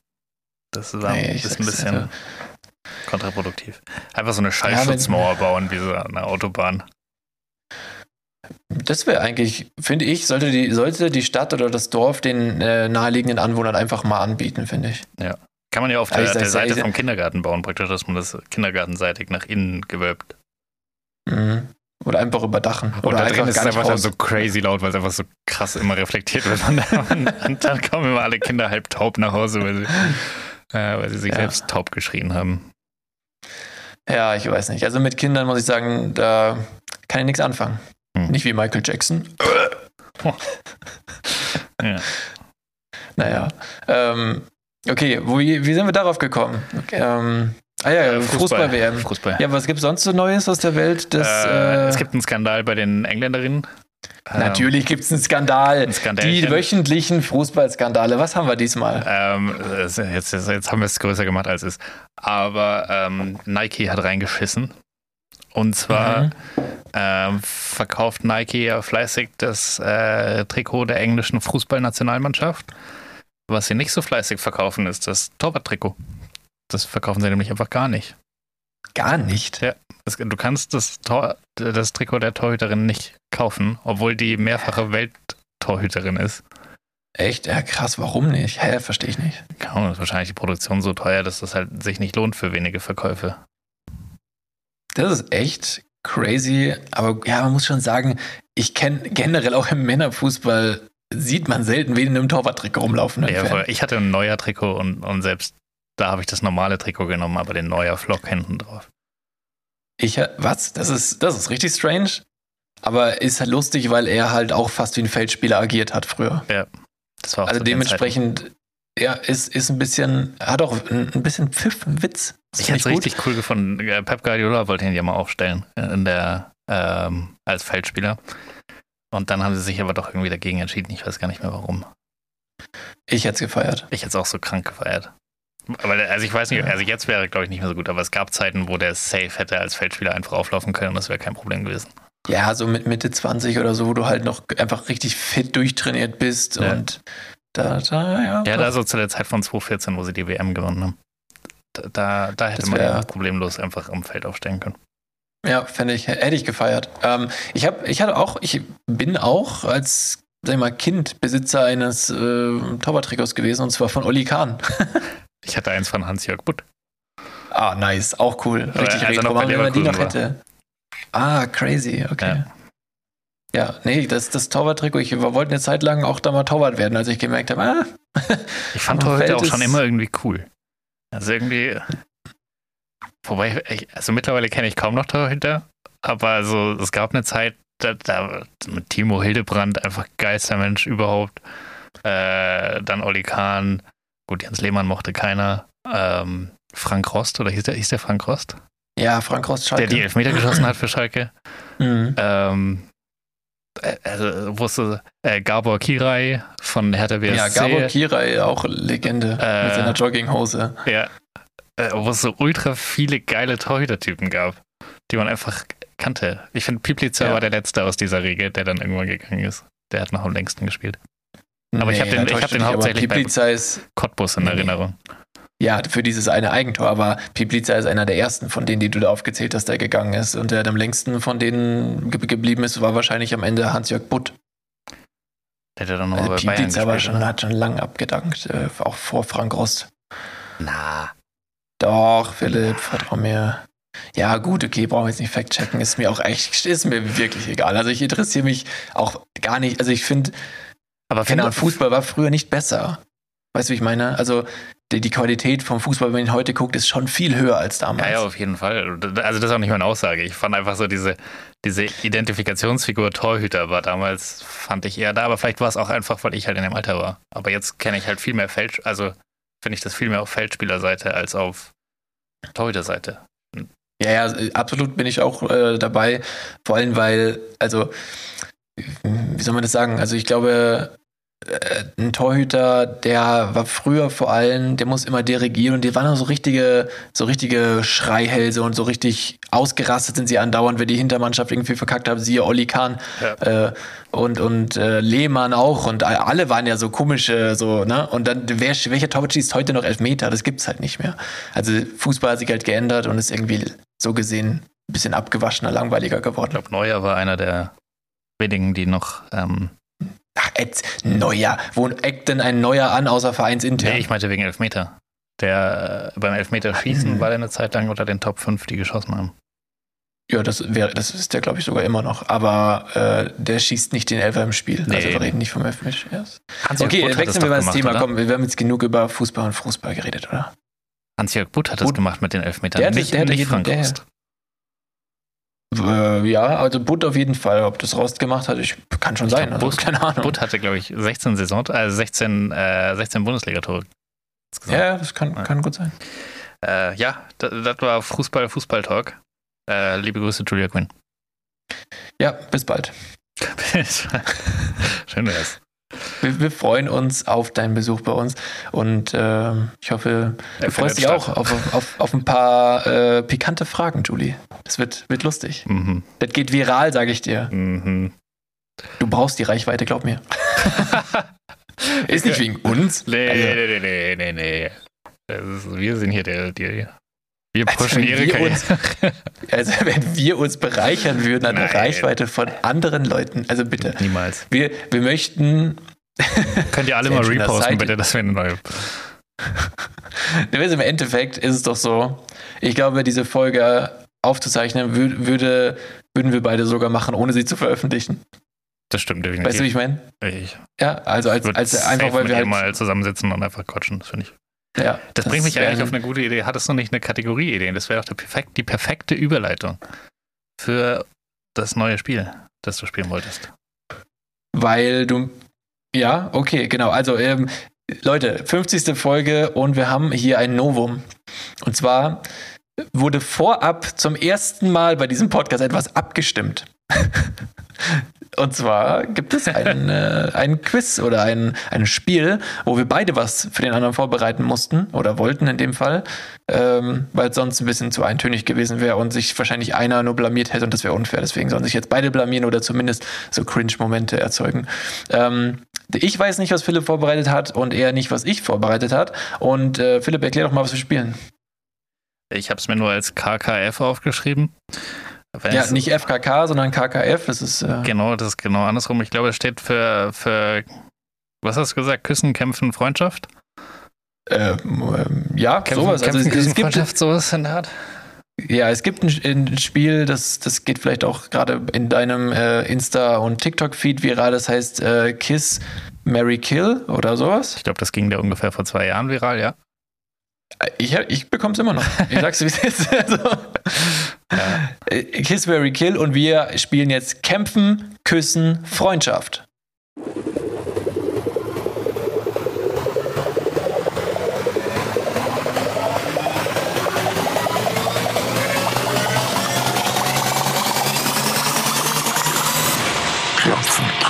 Das ist ein sag's, bisschen also- kontraproduktiv. Einfach so eine Schallschutzmauer bauen, wie so eine Autobahn. Das wäre eigentlich, finde ich, sollte die, sollte die Stadt oder das Dorf den äh, naheliegenden Anwohnern einfach mal anbieten, finde ich. Kann man ja auf der, ich der Seite ehrlich- vom Kindergarten bauen, praktisch, dass man das kindergartenseitig nach innen gewölbt. Mhm. Oder einfach überdachen. Und Oder da drin einfach ist es einfach dann so crazy laut, weil es einfach so krass immer reflektiert wird. Und dann [laughs] kommen immer alle Kinder halb taub nach Hause, weil sie, äh, weil sie sich Ja. selbst taub geschrien haben. Ja, ich weiß nicht. Also mit Kindern muss ich sagen, da kann ich nichts anfangen. Hm. Nicht wie Michael Jackson. [laughs] Ja. Naja. Ähm, okay, wo, wie sind wir darauf gekommen? Ähm, ah ja, Äh, Fußball-WM. Fußball. ja, was gibt es sonst so Neues aus der Welt? Das, äh, äh, es gibt einen Skandal bei den Engländerinnen. Ähm, Natürlich gibt es einen Skandal. Ein. Die wöchentlichen Fußballskandale. Was haben wir diesmal? Ähm, jetzt, jetzt, jetzt haben wir es größer gemacht, als es ist. Aber ähm, Nike hat reingeschissen. Und zwar Mhm. ähm, verkauft Nike ja fleißig das äh, Trikot der englischen Fußballnationalmannschaft. Was sie nicht so fleißig verkaufen, ist das Torwarttrikot. Das verkaufen sie nämlich einfach gar nicht. Gar nicht. Das, du kannst das, Tor, das Trikot der Torhüterin nicht kaufen, obwohl die mehrfache Welttorhüterin ist. Echt? Ja, krass. Warum nicht? Hä, verstehe ich nicht. Ahnung, ist wahrscheinlich die Produktion so teuer, dass das halt sich nicht lohnt für wenige Verkäufe. Das ist echt crazy. Aber ja, man muss schon sagen, ich kenne generell auch im Männerfußball sieht man selten wen in einem Torwarttrikot rumlaufen. Ja, voll. ich hatte ein neuer Trikot und, und selbst da habe ich das normale Trikot genommen, aber den neuer Flock hinten drauf. Ich, was? Das ist, das ist richtig strange. Aber ist halt lustig, weil er halt auch fast wie ein Feldspieler agiert hat früher. Das war auch Also den dementsprechend ja, ist, ist ein bisschen, hat auch ein, bisschen Pfiff, ein Witz. Das Ich hätte es richtig cool gefunden. Äh, Pep Guardiola wollte ihn ja mal aufstellen in der, ähm, als Feldspieler. Und dann haben sie sich aber doch irgendwie dagegen entschieden. Ich weiß gar nicht mehr warum. Ich hätte es gefeiert. Ich hätte es auch so krank gefeiert. Aber also ich weiß nicht, also jetzt wäre glaube ich nicht mehr so gut, aber es gab Zeiten, wo der safe hätte als Feldspieler einfach auflaufen können und das wäre kein Problem gewesen. Ja, so mit Mitte 20 oder so, wo du halt noch einfach richtig fit durchtrainiert bist Ja. und da, da, ja. Ja, da so zu der Zeit von 2014, wo sie die WM gewonnen haben. Da, da, da hätte Das man wär- ihn problemlos einfach am Feld aufstellen können. Ja, fände ich, hätte ich gefeiert. Ähm, ich habe, ich hatte auch, ich bin auch als, sag ich mal, Kind Besitzer eines äh, Torwarttrikots gewesen und zwar von Olli Kahn. [laughs] Ich hatte eins von Hans-Jörg Butt. Ah, nice, auch cool. Aber Richtig als er retro, wenn man die noch Leverkusen hätte. Ah, crazy, okay. Ja, nee, das, das Torwarttrikot, ich wollte eine Zeit lang auch da mal Torwart werden, als ich gemerkt habe, ah, Ich fand Feld auch schon ist- immer irgendwie cool. Also irgendwie. Wobei, ich, also mittlerweile kenne ich kaum noch Torhüter, aber also es gab eine Zeit, da, da mit Timo Hildebrand, einfach geilster Mensch überhaupt. Äh, dann Olli Kahn, gut, Jens Lehmann mochte keiner. Ähm, Frank Rost, oder hieß der, hieß der Frank Rost? ja, Frank Rost Schalke. Der die Elfmeter geschossen hat für Schalke. Mhm. Ähm, äh, also wusste äh, Gabor Kirai von Hertha BSC. Ja, Gabor Kirai, auch Legende Äh, mit seiner Jogginghose. Ja. Äh, wo es so ultra viele geile Torhüter-Typen gab, die man einfach kannte. Ich finde, Piplitzer Ja. war der letzte aus dieser Regel, der dann irgendwann gegangen ist. Der hat noch am längsten gespielt. Aber ich hab den- ich hab den hauptsächlich bei- Piplica Cottbus in Nee, nee. Erinnerung. Ja, für dieses eine Eigentor, aber Piplica ist einer der ersten von denen, die du da aufgezählt hast, der gegangen ist. Und der am längsten von denen ge geblieben ist, war wahrscheinlich am Ende Hans-Jörg Butt. Der hat ja dann nochmal Also bei Bayern gespielt. schon, oder? hat schon lang abgedankt, äh, auch vor Frank Rost. Na, Doch, Philipp, vertrau mir. Ja, gut, okay, brauchen wir jetzt nicht fact-checken. Ist mir auch echt, ist mir wirklich egal. Also ich interessiere mich auch gar nicht. Also ich finde, aber Ahnung, Fußball war früher nicht besser. Weißt du, wie ich meine? Also die, die Qualität vom Fußball, wenn man ihn heute guckt, ist schon viel höher als damals. ja, ja, auf jeden Fall. Also das ist auch nicht meine Aussage. Ich fand einfach so diese, diese Identifikationsfigur Torhüter war damals, fand ich eher da, aber vielleicht war es auch einfach, weil ich halt in dem Alter war. Aber jetzt kenne ich halt viel mehr Feld, also finde ich das viel mehr auf Feldspielerseite als auf Torhüterseite. Ja, ja, absolut bin ich auch äh, dabei. Vor allem, weil, also, wie soll man das sagen? Also ich glaube, ein Torhüter, der war früher vor allem, der muss immer dirigieren und die waren auch so richtige, so richtige Schreihälse und so richtig ausgerastet sind sie andauernd, wenn die Hintermannschaft irgendwie verkackt haben, siehe Olli Kahn äh, und, und äh, Lehmann auch und alle waren ja so komische, so, ne? Und dann, wer, welcher Torwart schießt heute noch Elfmeter? Das gibt's halt nicht mehr. Also Fußball hat sich halt geändert und ist irgendwie so gesehen ein bisschen abgewaschener, langweiliger Ich geworden. glaube, Neuer war einer der wenigen, die noch. Ähm, Ach, Ed, Neuer. Wo eckt denn ein Neuer an, außer vereinsintern? Nee, ich meinte wegen Elfmeter. Der äh, beim Elfmeterschießen Hm. war der eine Zeit lang unter den Top 5, die geschossen haben. Ja, das wäre, das ist der, glaube ich, sogar immer noch. Aber äh, der schießt nicht den Elfer im Spiel. Nee. Also wir reden nicht vom Elfmeter. Yes. Okay, es wechseln wir mal das Thema. oder? Komm, wir haben jetzt genug über Fußball und Fußball geredet, oder? Hans-Jörg Butt hat es Butt- gemacht mit den Elfmetern. Der nicht der hatte nicht jeden- Frank der-. Äh, ja, also Butt auf jeden Fall. Ob das Rost gemacht hat, ich kann schon Ich sein. glaub, Also, Butt- keine Ahnung. Butt hatte, glaube ich, 16 Saison, äh, 16, äh, 16 Bundesliga-Tore. insgesamt. ja, ja, das kann, Ja. kann gut sein. Äh, ja, das, das war Fußball, Fußball-Talk. Äh, liebe Grüße, Julia Quinn. Ja, bis bald. [laughs] Schön wär's. Wir, wir freuen uns auf deinen Besuch bei uns und ähm, ich hoffe, du freust dich auch auf, auf, auf ein paar äh, pikante Fragen, Julie. Das wird, wird lustig. Mhm. Das geht viral, sage ich dir. Mhm. Du brauchst die Reichweite, glaub mir. [laughs] Ist nicht wegen uns. Nee, Also, nee, nee, nee, nee. Das ist, wir sind hier der, der wir Also pushen wenn ihre wir uns- [laughs] also wenn wir uns bereichern würden an der Nein. Reichweite von anderen Leuten, also bitte. Niemals. Wir, wir möchten, [laughs] Könnt ihr alle mal reposten, Seite. bitte, dass wir eine neue. [laughs] im Endeffekt ist es doch so, ich glaube, diese Folge aufzuzeichnen, wür- würde, würden wir beide sogar machen, ohne sie zu veröffentlichen. Das stimmt definitiv. Weißt du, wie ich meine? ich Ja, also als, als einfach, weil wir halt, mal zusammensitzen und einfach quatschen. Das finde ich. Ja, Das, bringt mich eigentlich auf eine gute Idee. Hattest du nicht eine Kategorieidee? Das wäre auch der perfekt, die perfekte Überleitung für das neue Spiel, das du spielen wolltest. Weil du. Ja, okay, genau. Also, ähm, Leute, 50. Folge und wir haben hier ein Novum. Und zwar wurde vorab zum ersten Mal bei diesem Podcast etwas abgestimmt. [laughs] Und zwar gibt es ein, [laughs] äh, ein Quiz oder ein, ein Spiel, wo wir beide was für den anderen vorbereiten mussten oder wollten in dem Fall, ähm, weil es sonst ein bisschen zu eintönig gewesen wäre und sich wahrscheinlich einer nur blamiert hätte und das wäre unfair. Deswegen sollen sich jetzt beide blamieren oder zumindest so Cringe-Momente erzeugen. Ähm, ich weiß nicht, was Philipp vorbereitet hat und er nicht, was ich vorbereitet hat. Und äh, Philipp, erklär doch mal, was wir spielen. Ich habe es mir nur als KKF aufgeschrieben. Ja, nicht FKK, sondern KKF. Das ist, äh genau, das ist genau andersrum. Ich glaube, es steht für, für was hast du gesagt? Küssen, Kämpfen, Freundschaft? Äh, ja, Kämpfen, sowas. Kämpfen, also, es, es gibt sowas in der Art. Ja, es gibt ein, ein, Spiel, das, das geht vielleicht auch gerade in deinem äh, Insta- und TikTok-Feed viral, das heißt äh, Kiss, Mary Kill oder sowas. Ich glaube, das ging da ungefähr vor zwei Jahren viral, ja. Ich, ich bekomme es immer noch. Ich sag's, wie es ist. [laughs] Also, Äh, Kiss, Mary Kill und wir spielen jetzt Kämpfen, Küssen, Freundschaft.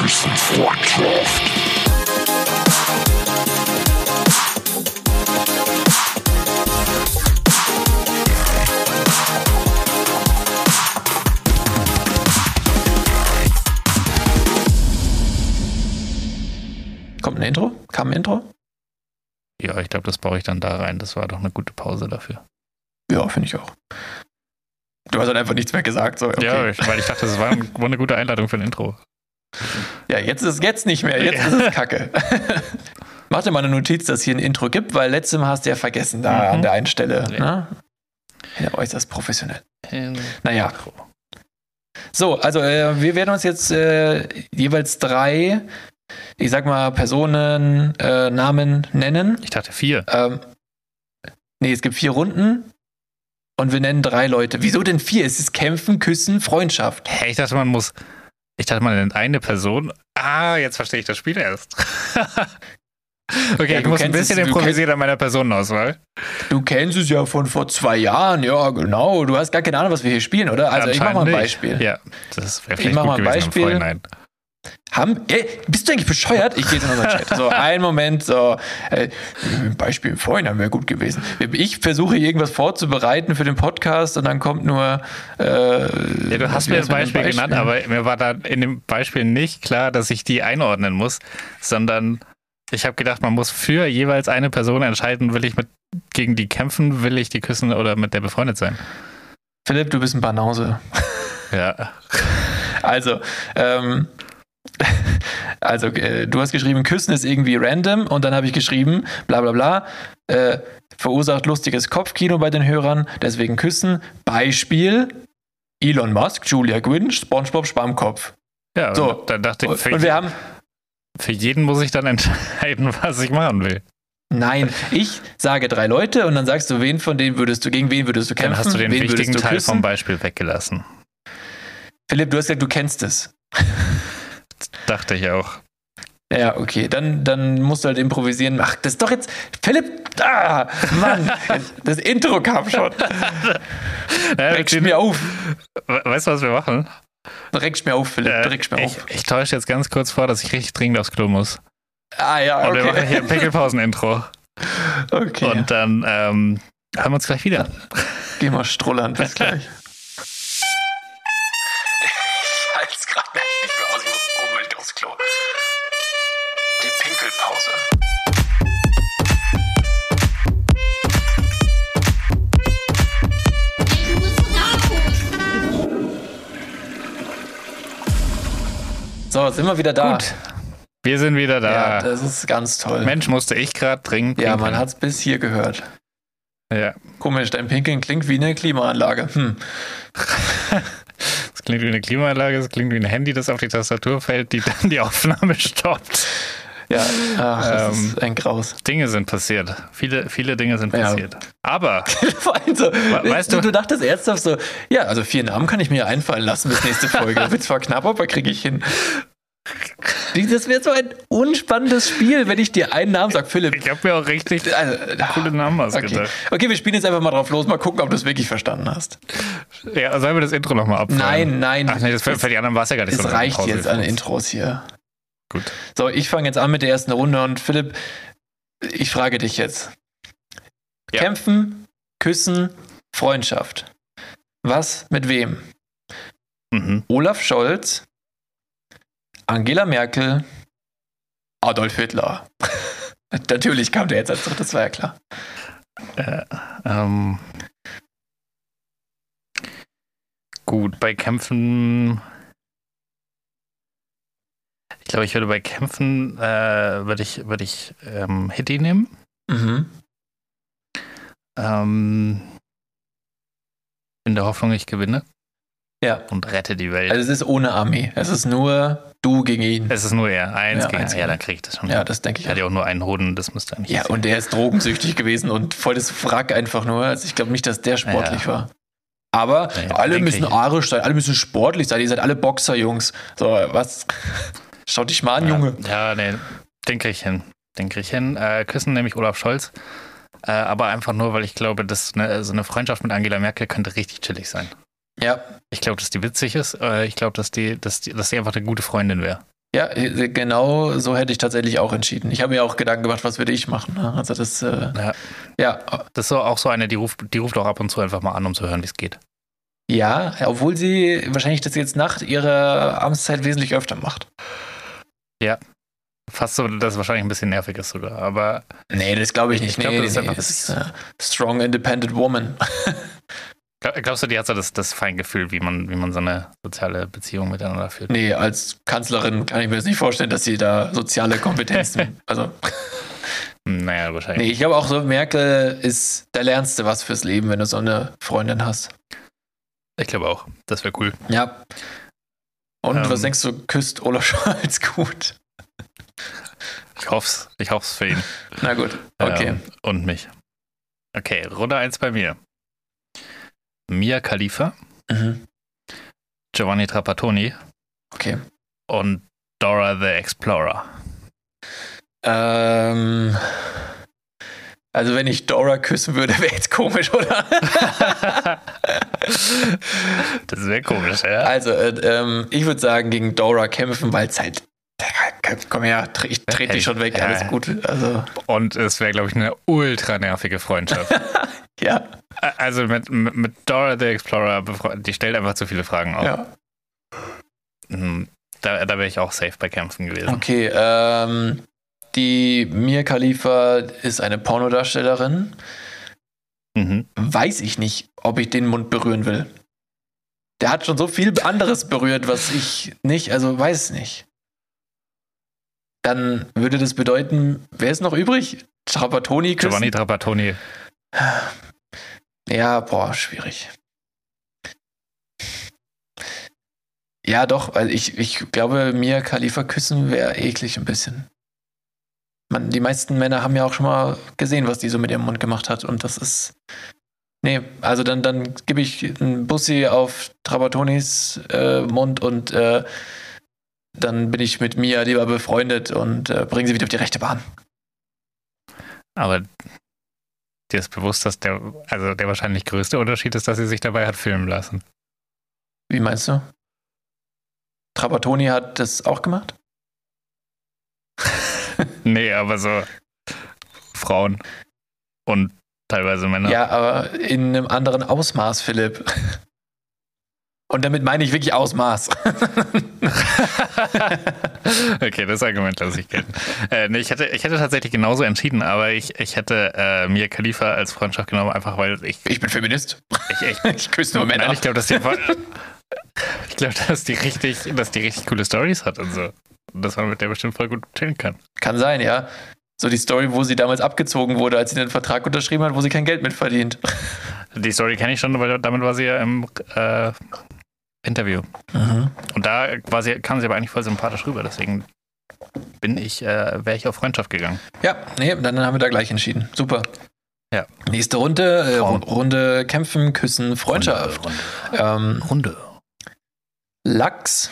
Küssen, Freundschaft. Ich glaube, das baue ich dann da rein. Das war doch eine gute Pause dafür. Ja, finde ich auch. Du hast halt einfach nichts mehr gesagt. So, okay. Ja, weil ich dachte, das war, [laughs] eine gute Einladung für ein Intro. Ja, jetzt ist es jetzt nicht mehr. Jetzt ist es kacke. [laughs] Mach dir mal eine Notiz, dass es hier ein Intro gibt, weil letztes Mal hast du ja vergessen, da mhm. an der einen Stelle. Ja. Ne? ja, äußerst professionell. In naja. So, also äh, wir werden uns jetzt äh, jeweils drei, ich sag mal, Personen, äh, Namen nennen. Ich dachte vier. Ähm, nee, es gibt vier Runden. Und wir nennen drei Leute. Wieso denn vier? Es ist Kämpfen, Küssen, Freundschaft. Hä, ich dachte, man muss ich dachte, man nennt eine Person. Ah, jetzt verstehe ich das Spiel erst. [laughs] okay, ja, ich muss ein bisschen es, improvisieren an meiner Personenauswahl. Du kennst es ja von vor zwei Jahren, ja, genau. Du hast gar keine Ahnung, was wir hier spielen, oder? Also, ich mache mal ein Beispiel. Ja, das wäre vielleicht ich mach mal ein Beispiel. Haben, ey, bist du eigentlich bescheuert? Ich gehe jetzt in unseren Chat. So, [laughs] einen Moment, so, äh, Beispiel vorhin wir gut gewesen. Ich versuche irgendwas vorzubereiten für den Podcast und dann kommt nur. Äh, ja, du hast mir ein Beispiel, Beispiel genannt, aber mir war da in dem Beispiel nicht klar, dass ich die einordnen muss, sondern ich habe gedacht, man muss für jeweils eine Person entscheiden, will ich mit gegen die kämpfen, will ich die küssen oder mit der befreundet sein. Philipp, du bist ein Banause. Ja. Also, ähm, also äh, du hast geschrieben, Küssen ist irgendwie random und dann habe ich geschrieben, bla bla bla, äh, verursacht lustiges Kopfkino bei den Hörern, deswegen Küssen. Beispiel Elon Musk, Julia Gwynn, SpongeBob Schwammkopf. Ja, so. dann dachte ich, für, und wir haben, für jeden muss ich dann entscheiden, [laughs] was ich machen will. Nein, ich sage drei Leute und dann sagst du, wen von denen würdest du, gegen wen würdest du kämpfen? Dann hast du den wichtigen Teil vom Beispiel weggelassen. Philipp, du hast gesagt, du kennst es. [laughs] Dachte ich auch. Ja, okay, dann, dann musst du halt improvisieren. Ach, das ist doch jetzt. Philipp! Ah, Mann! [laughs] das Intro kam schon. Ja, Regst mir auf. Weißt du, was wir machen? Regst mir auf, Philipp. Äh, mir auf. Ich, ich täusche jetzt ganz kurz vor, dass ich richtig dringend aufs Klo muss. Ah, ja, okay. Und wir machen hier ein Pickelpausen-Intro. [laughs] Okay. Und dann ähm, hören wir uns gleich wieder. Geh mal strullern. Bis [laughs] gleich. So, sind wir wieder da. Gut. Wir sind wieder da. Ja, das ist ganz toll. Mensch, musste ich gerade trinken. Ja, man hat es bis hier gehört. Ja. Komisch, dein Pinkeln klingt wie eine Klimaanlage. Hm. [laughs] Es klingt wie eine Klimaanlage, es klingt wie ein Handy, das auf die Tastatur fällt, die dann die Aufnahme stoppt. Ja, ach, das ähm, ist ein Graus. Dinge sind passiert. Viele, viele Dinge sind passiert. Ja. Aber. [laughs] Vor allem so, weißt du, du dachtest ernsthaft so, ja, also vier Namen kann ich mir einfallen lassen bis nächste Folge. [laughs] Wird zwar knapp, aber kriege ich hin. Das wäre so ein unspannendes Spiel, wenn ich dir einen Namen sage, Philipp. Ich habe mir auch richtig Also, coole Namen okay. ausgedacht. okay, wir spielen jetzt einfach mal drauf los, mal gucken, ob du es wirklich verstanden hast. Ja, sollen wir das Intro nochmal abfahren? Nein, nein. Ach nee, das für, für die anderen war es ja gar nicht Es so. eine reicht jetzt an. Intros hier. Gut. So, ich fange jetzt an mit der ersten Runde und Philipp, ich frage dich jetzt. Ja. Kämpfen, küssen, Freundschaft. Was mit wem? Mhm. Olaf Scholz, Angela Merkel, Adolf Hitler. [laughs] Natürlich kam der jetzt als drittes, war ja klar. Ähm, gut, bei Kämpfen. Ich glaube, ich würde bei Kämpfen äh, würde ich, würde ich ähm, Hitty nehmen. Mhm. Ähm, in der Hoffnung, ich gewinne Ja. und rette die Welt. Also es ist ohne Armee. Es ist nur du gegen ihn. es ist nur er. Eins Ja, gegen eins Ja, dann kriege ich das schon. Ja, das denke ich ich hatte ja auch nur einen Hoden, das müsste eigentlich. Ja, und der ist drogensüchtig gewesen und voll das Wrack einfach nur. Also ich glaube nicht, dass der sportlich Ja. war. Aber Ja, alle müssen arisch sein, alle müssen sportlich sein. Ihr seid alle Boxerjungs. So, was? Schaut dich mal an, Junge. Ja, nee, den kriege ich hin. Den kriege ich hin. Äh, küssen nämlich Olaf Scholz. Äh, aber einfach nur, weil ich glaube, dass eine, so eine Freundschaft mit Angela Merkel könnte richtig chillig sein. Ja, Ich glaube, dass die witzig ist. Äh, ich glaube, dass die, dass, die, dass die einfach eine gute Freundin wäre. ja, äh, genau so hätte ich tatsächlich auch entschieden. Ich habe mir auch Gedanken gemacht, was würde ich machen. ne? Also das, äh, Ja. ja, Das ist auch so eine, die ruft, die ruft auch ab und zu einfach mal an, um zu hören, wie es geht. ja, obwohl sie wahrscheinlich das jetzt nach ihrer Amtszeit wesentlich öfter macht. Fast so, dass es wahrscheinlich ein bisschen nervig ist sogar. Aber Nee, das glaube ich nicht. Ich glaub, nee, das ist nee, einfach- das ist äh, strong independent woman. [laughs] glaub- glaubst du, die hat so das, das Feingefühl, wie man, wie man so eine soziale Beziehung miteinander führt? Nee, als Kanzlerin kann ich mir das nicht vorstellen, dass sie da soziale Kompetenzen. [laughs] also, Naja, wahrscheinlich. nee, ich glaube auch so, Merkel ist, da lernst du was fürs Leben, wenn du so eine Freundin hast. Ich glaube auch. Das wäre cool. Ja. Und Ähm. was denkst du, küsst Olaf [laughs] Scholz gut? Ich hoff's. Ich hoff's für ihn. Na gut, okay. Ähm, und mich. Okay, Runde 1 bei mir. Mia Khalifa, Mhm. Giovanni Trapattoni Okay. und Dora the Explorer. Ähm, also wenn ich Dora küssen würde, [laughs] wäre jetzt komisch, oder? Das wäre komisch, ja? Also, äh, ähm, ich würde sagen, gegen Dora kämpfen, weil es halt. Komm her, ich trete dich schon weg, alles gut. Also, Und es wäre, glaube ich, eine ultra nervige Freundschaft. [laughs] ja, also mit, mit, Dora the Explorer, die stellt einfach zu viele Fragen auf. ja. Mhm. Da, da wäre ich auch safe bei Kämpfen gewesen. Okay, ähm, die Mia Khalifa ist eine Pornodarstellerin. Mhm. Weiß ich nicht, ob ich den Mund berühren will. Der hat schon so viel anderes berührt, was ich nicht, also weiß nicht. Dann würde das bedeuten, wer ist noch übrig? Trapattoni küssen? Giovanni Trapattoni. Ja, boah, schwierig. Ja, doch, weil ich, ich glaube, Mia Khalifa küssen wäre eklig ein bisschen. Man, die meisten Männer haben ja auch schon mal gesehen, was die so mit ihrem Mund gemacht hat. Und das ist. Nee, also dann, dann gebe ich einen Bussi auf Trabatonis äh, Mund und äh, dann bin ich mit Mia lieber befreundet und äh, bringe sie wieder auf die rechte Bahn. Aber dir ist bewusst, dass der, also der wahrscheinlich größte Unterschied ist, dass sie sich dabei hat filmen lassen. Wie meinst du? Trapattoni hat das auch gemacht? [laughs] [laughs] Nee, aber so Frauen und teilweise Männer. Ja, aber in einem anderen Ausmaß, Philipp. Und damit meine ich wirklich Ausmaß. [laughs] okay, das Argument lasse ich gelten. Äh, nee, ich, hätte, ich hätte tatsächlich genauso entschieden, aber ich, ich hätte äh, Mia Khalifa als Freundschaft genommen, einfach weil ich. Ich bin Feminist. ich, ich, [laughs] Ich küsse nur Männer. Nein, ich glaube, dass die, ich glaube, dass die richtig, dass die richtig coole Stories hat und so. Dass man mit der bestimmt voll gut chillen kann. Kann sein, ja. So die Story, wo sie damals abgezogen wurde, als sie den Vertrag unterschrieben hat, wo sie kein Geld mit verdient. [laughs] Die Story kenne ich schon, weil damit war sie ja im äh, Interview. Und da war sie, kam sie aber eigentlich voll sympathisch rüber, deswegen bin ich, äh, wäre ich auf Freundschaft gegangen. Ja, nee, dann haben wir da gleich entschieden. Super. Ja. Nächste Runde, äh. Runde Kämpfen, Küssen, Freundschaft. Runde. Ähm, Runde. Lachs,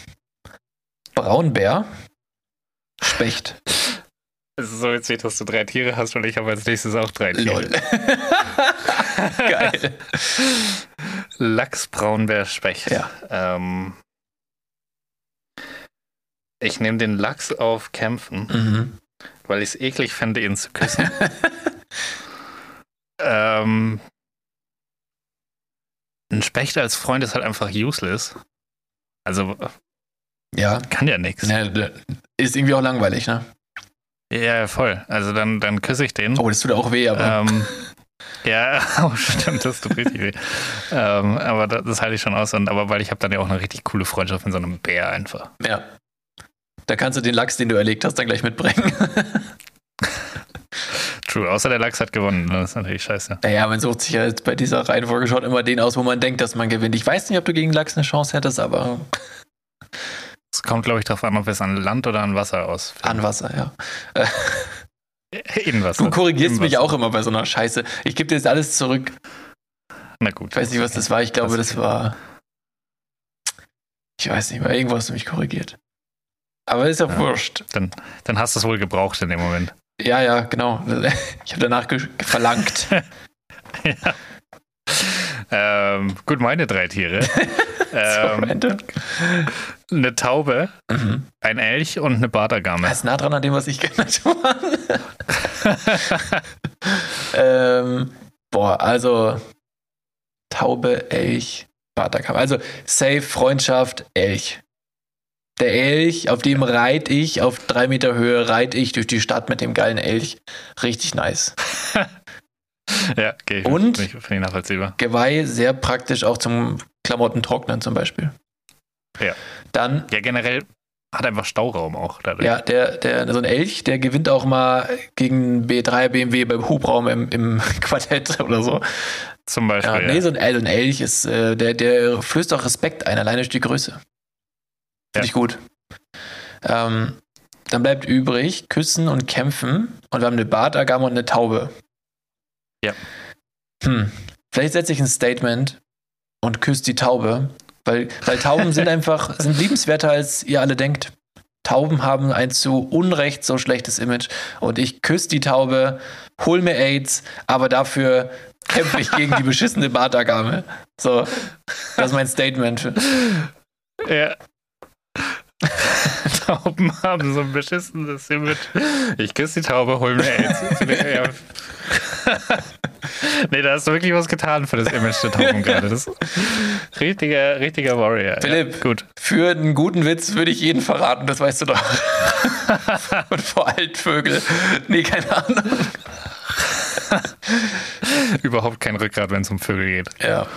Braunbär, Specht. Es ist so witzig, dass du drei Tiere hast und ich habe als nächstes auch drei Tiere. Lol. [laughs] Geil. Lachs, Braunbär, Specht. Ja. Ähm, ich nehme den Lachs auf Kämpfen, Mhm. weil ich es eklig fände, ihn zu küssen. [laughs] ähm, ein Specht als Freund ist halt einfach useless. Also Ja. kann ja nichts. Ne, Ist irgendwie auch langweilig, ne? Ja, voll. Also dann, dann küsse ich den. Oh, das tut auch weh, aber. Ähm, [laughs] ja, [laughs] oh, stimmt, das tut richtig weh. Ähm, aber das, das halte ich schon aus. Und, aber weil ich habe dann ja auch eine richtig coole Freundschaft mit so einem Bär einfach. Ja. Da kannst du den Lachs, den du erlegt hast, dann gleich mitbringen. [laughs] True, außer der Lachs hat gewonnen. Das ist natürlich scheiße. naja, man sucht sich ja jetzt bei dieser Reihenfolge schon immer den aus, wo man denkt, dass man gewinnt. Ich weiß nicht, ob du gegen Lachs eine Chance hättest, aber kommt, glaube ich, darauf an, ob wir es an Land oder an Wasser aus. an Wasser, ja. [laughs] In Wasser. Du korrigierst mich auch immer bei so einer Scheiße. Ich gebe dir jetzt alles zurück. Na gut. Ich weiß nicht, was das war. Ich glaube, Das war. Ich weiß nicht mehr. Irgendwo hast du mich korrigiert. Aber ist ja, Ja. wurscht. Dann, dann hast du es wohl gebraucht in dem Moment. Ja, ja, genau. [laughs] Ich habe danach verlangt. [laughs] Ähm, gut, meine drei Tiere. [laughs] ähm, Random. eine Taube, Mhm. ein Elch und eine Bartagame. Das ist nah dran an dem, was ich genannt habe. [laughs] ähm, boah, also Taube, Elch, Bartakam. Also Safe, Freundschaft, Elch. Der Elch, auf dem reit ich, auf drei Meter Höhe reit ich durch die Stadt mit dem geilen Elch. Richtig nice. [laughs] [laughs] ja, okay. Und? Finde ich, nachvollziehbar. Geweih sehr praktisch auch zum Klamottentrocknen zum Beispiel. Ja. Dann Ja, generell hat einfach Stauraum auch dadurch. Ja, der, der, so ein Elch, der gewinnt auch mal gegen B3 BMW beim Hubraum im, im [laughs] Quartett oder so. Zum Beispiel. Ja, Ja, nee, so ein, also ein Elch ist, äh, der, der flößt auch Respekt ein, alleine durch die Größe. Finde Ja. ich gut. Ähm, dann bleibt übrig Küssen und Kämpfen und wir haben eine Bartagame und eine Taube. Ja. Hm. Vielleicht setze ich ein Statement und küsse die Taube, weil, weil Tauben sind [laughs] einfach, sind liebenswerter, als ihr alle denkt. Tauben haben ein zu Unrecht so schlechtes Image und ich küsse die Taube, hol mir AIDS, aber dafür kämpfe ich gegen die [laughs] beschissene Bartagame. So, das ist mein Statement. ja. [laughs] Tauben [laughs] haben so ein beschissenes Image. Ich küsse die Taube, hol mir [laughs] AIDS. nee, da hast du wirklich was getan für das Image der Tauben gerade. Das ist richtiger, richtiger Warrior. Philipp. Ja, gut. Für einen guten Witz würde ich jeden verraten, das weißt du doch. [laughs] Und vor Altvögel. Nee, keine Ahnung. Überhaupt kein Rückgrat, wenn es um Vögel geht. Ja.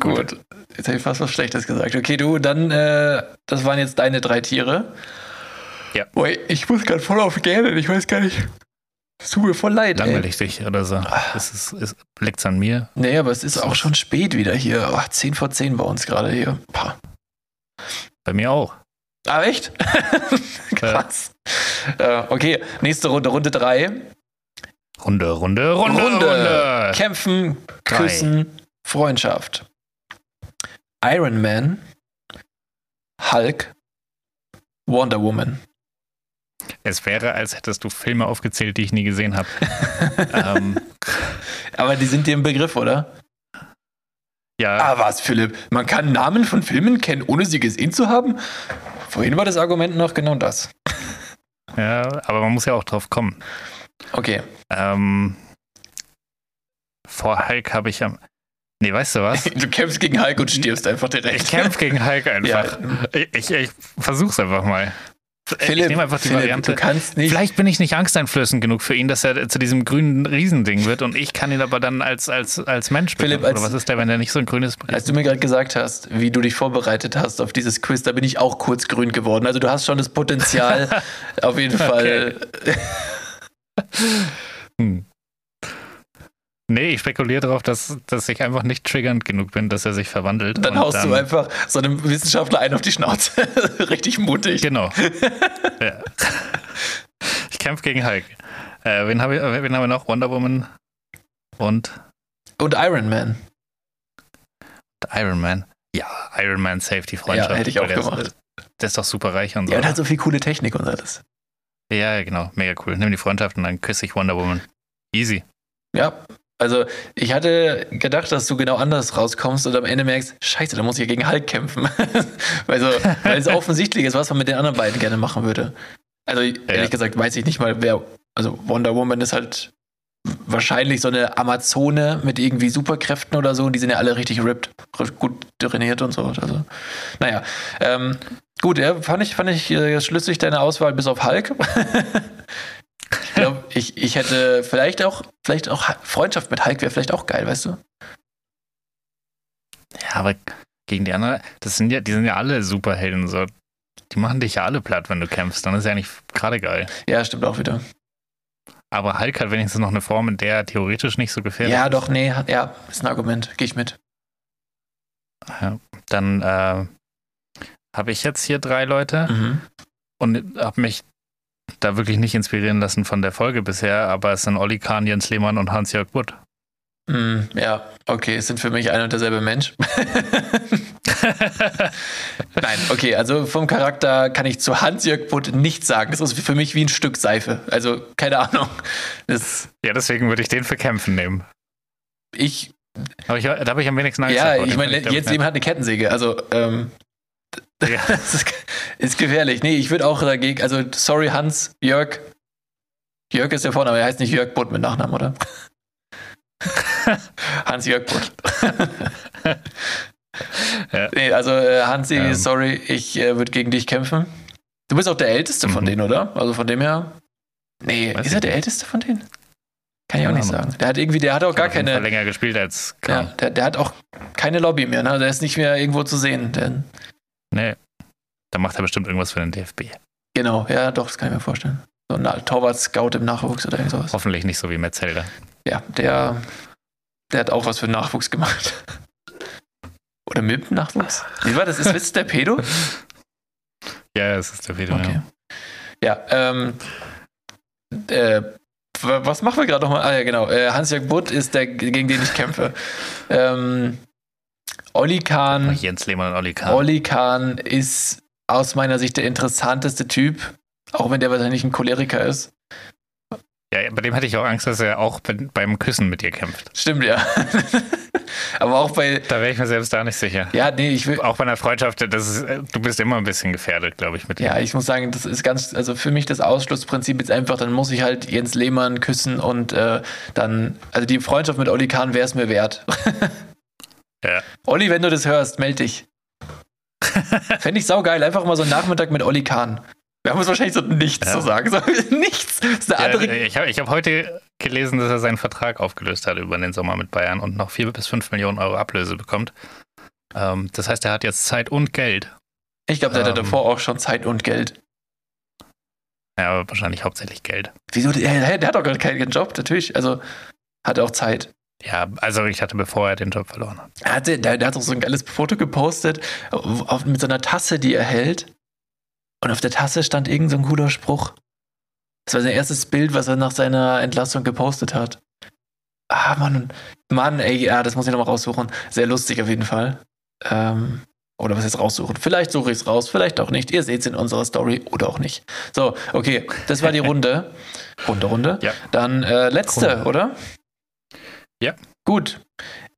Gut. Jetzt habe ich fast was Schlechtes gesagt. Okay, du, dann, äh, das waren jetzt deine drei Tiere. Ja. Boy, ich muss gerade voll auf gähnen. Ich weiß gar nicht. Es tut mir voll leid. Ey. Langweilig dich oder so. Ist es, ist, liegt's an mir? Nee, aber es ist auch schon spät wieder hier. Oh, 10 vor 10 bei uns gerade hier. Pah. Bei mir auch. Ah, echt? [laughs] Krass. Äh, okay, nächste Runde, Runde 3. Runde, Runde, Runde, Runde. Kämpfen, Drei. Küssen, Freundschaft. Iron Man, Hulk, Wonder Woman. Es wäre, als hättest du Filme aufgezählt, die ich nie gesehen habe. [laughs] ähm, Aber die sind dir im Begriff, oder? ja, Ah, was, Philipp? Man kann Namen von Filmen kennen, ohne sie gesehen zu haben? Vorhin war das Argument noch genau das. [laughs] ja, aber man muss ja auch drauf kommen. Okay. Ähm, vor Hulk habe ich am. Nee, weißt du was? [laughs] Du kämpfst gegen Hulk und stirbst einfach direkt. Ich kämpfe gegen Hulk [laughs] einfach. Ja. Ich, ich, ich versuch's einfach mal. Philipp, ich nehme einfach die Philipp, Variante. du kannst nicht. Vielleicht bin ich nicht angsteinflößend genug für ihn, dass er zu diesem grünen Riesending wird und ich kann ihn aber dann als, als, als Mensch Philipp, bekommen. als- Oder was ist der, wenn der nicht so ein grünes Als du mir gerade gesagt hast, wie du dich vorbereitet hast auf dieses Quiz, da bin ich auch kurz grün geworden. Also du hast schon das Potenzial, [laughs] auf jeden Fall. Hm. Nee, ich spekuliere darauf, dass, dass ich einfach nicht triggernd genug bin, dass er sich verwandelt. Dann haust du einfach so einem Wissenschaftler einen auf die Schnauze. [laughs] Richtig mutig. Genau. [laughs] ja. Ich kämpfe gegen Hulk. Äh, wen, hab ich, äh, wen haben wir noch? Wonder Woman und Und Iron Man. Iron Man. Ja, Iron Man Safety Freundschaft. Ja, hätte ich auch der gemacht. Ist, der ist doch super reich und so. Ja, und hat so viel coole Technik und alles. ja, genau. Mega cool. Nimm die Freundschaft und dann küsse ich Wonder Woman. Easy. Ja, also ich hatte gedacht, dass du genau anders rauskommst und am Ende merkst, scheiße, da muss ich ja gegen Hulk kämpfen. [laughs] also, weil es [laughs] offensichtlich ist, was man mit den anderen beiden gerne machen würde. Also ehrlich gesagt weiß ich nicht mal, wer, also Wonder Woman ist halt wahrscheinlich so eine Amazone mit irgendwie Superkräften oder so und die sind ja alle richtig ripped, gut trainiert und so. Also, naja, ähm, gut, ja, fand ich, fand ich äh, schlüssig deine Auswahl bis auf Hulk. [laughs] ich glaube, ich, ich hätte vielleicht auch, vielleicht auch Freundschaft mit Hulk wäre vielleicht auch geil, weißt du? Ja, aber gegen die anderen, das sind ja, die sind ja alle Superhelden. So. Die machen dich ja alle platt, wenn du kämpfst. Dann ist ja nicht gerade geil. Ja, stimmt auch wieder. Aber Hulk hat wenigstens noch eine Form, in der er theoretisch nicht so gefährlich Ja, ist. doch, nee, ja, ist ein Argument. Gehe ich mit. Ja. Dann äh, habe ich jetzt hier drei Leute Mhm. und habe mich da wirklich nicht inspirieren lassen von der Folge bisher, aber es sind Olli Kahn, Jens Lehmann und Hans-Jörg Butt. Mm, ja, okay, es sind für mich ein und derselbe Mensch. [laughs] Nein, okay, also vom Charakter kann ich zu Hans-Jörg Butt nichts sagen. Das ist für mich wie ein Stück Seife. Also, keine Ahnung. Das, ja, deswegen würde ich den für Kämpfen nehmen. ich, Aber ich, da habe ich am wenigsten Angst. ja, davor. ich meine, jetzt jemand hat eine Kettensäge. Also, ähm, Ja. [laughs] das ist, ist gefährlich. Nee, ich würde auch dagegen, also, sorry, Hans, Jörg. Jörg ist der Vorname, er heißt nicht Jörg Butt mit Nachnamen, oder? [laughs] Hans-Jörg Butt. [laughs] Ja. Nee, also äh, Hansi, Ähm. sorry, ich äh, würde gegen dich kämpfen. Du bist auch der Älteste von Mhm. denen, oder? Also von dem her. Nee, Weiß ist ich er der. Älteste von denen? Kann ich auch nicht sagen. Der hat irgendwie, der hat auch gar jeden Fall keine. länger gespielt als Ja, der, der hat auch keine Lobby mehr, ne? Der ist nicht mehr irgendwo zu sehen. Denn, Nee. Da macht er bestimmt irgendwas für den DFB. genau, ja, doch, das kann ich mir vorstellen. So ein Torwart-Scout im Nachwuchs oder irgend sowas. Hoffentlich nicht so wie Metzelder. Ja, der, der hat auch was für den Nachwuchs gemacht. [laughs] Oder mit dem Nachwuchs? Wie war das? Ist das der Pedo? [laughs] Ja, es ist der Video. Okay. Ja, ähm, äh, was machen wir gerade nochmal? Ah ja, genau. Äh, Hans-Jörg Butt ist der, gegen den ich kämpfe. ähm, Olli. Kahn, Jens Lehmann und Olli Kahn. Olli Kahn ist aus meiner Sicht der interessanteste Typ, auch wenn der wahrscheinlich ein Choleriker ist. Ja, bei dem hätte ich auch Angst, dass er auch be- beim Küssen mit dir kämpft. Stimmt, ja. [laughs] Aber auch bei, Da wäre ich mir selbst da nicht sicher. ja, nee, ich will, Auch bei einer Freundschaft, das ist, du bist immer ein bisschen gefährdet, glaube ich, mit ihm. Ja, ich muss sagen, das ist ganz, also für mich das Ausschlussprinzip ist einfach, dann muss ich halt Jens Lehmann küssen und äh, dann, also die Freundschaft mit Olli Kahn wäre es mir wert. [laughs] Ja. Olli, wenn du das hörst, meld dich. [laughs] Fände ich saugeil, einfach mal so einen Nachmittag mit Olli Kahn. Wir haben uns wahrscheinlich so nichts Ja. zu sagen. So, [laughs] nichts. Ja, ich habe hab heute gelesen, dass er seinen Vertrag aufgelöst hat über den Sommer mit Bayern und noch vier bis fünf Millionen Euro Ablöse bekommt. Ähm, das heißt, er hat jetzt Zeit und Geld. Ich glaube, der hatte ähm, davor auch schon Zeit und Geld. Ja, aber wahrscheinlich hauptsächlich Geld. Wieso? Der, der hat doch gar keinen Job, natürlich. Also hat er auch Zeit. Ja, also ich hatte, bevor er den Job verloren hat. Er hatte, der, der hat doch so ein geiles Foto gepostet auf, mit so einer Tasse, die er hält. Und auf der Tasse stand irgend so ein cooler Spruch. Das war sein erstes Bild, was er nach seiner Entlassung gepostet hat. Ah, Mann. Mann, ey, ja, das muss ich nochmal raussuchen. Sehr lustig auf jeden Fall. Ähm, oder was jetzt raussuchen? Vielleicht suche ich es raus, vielleicht auch nicht. Ihr seht es in unserer Story oder auch nicht. So, okay, das war die Runde. [laughs] Runde, Runde. Ja. Dann äh, letzte, Runde. oder? Ja. Gut.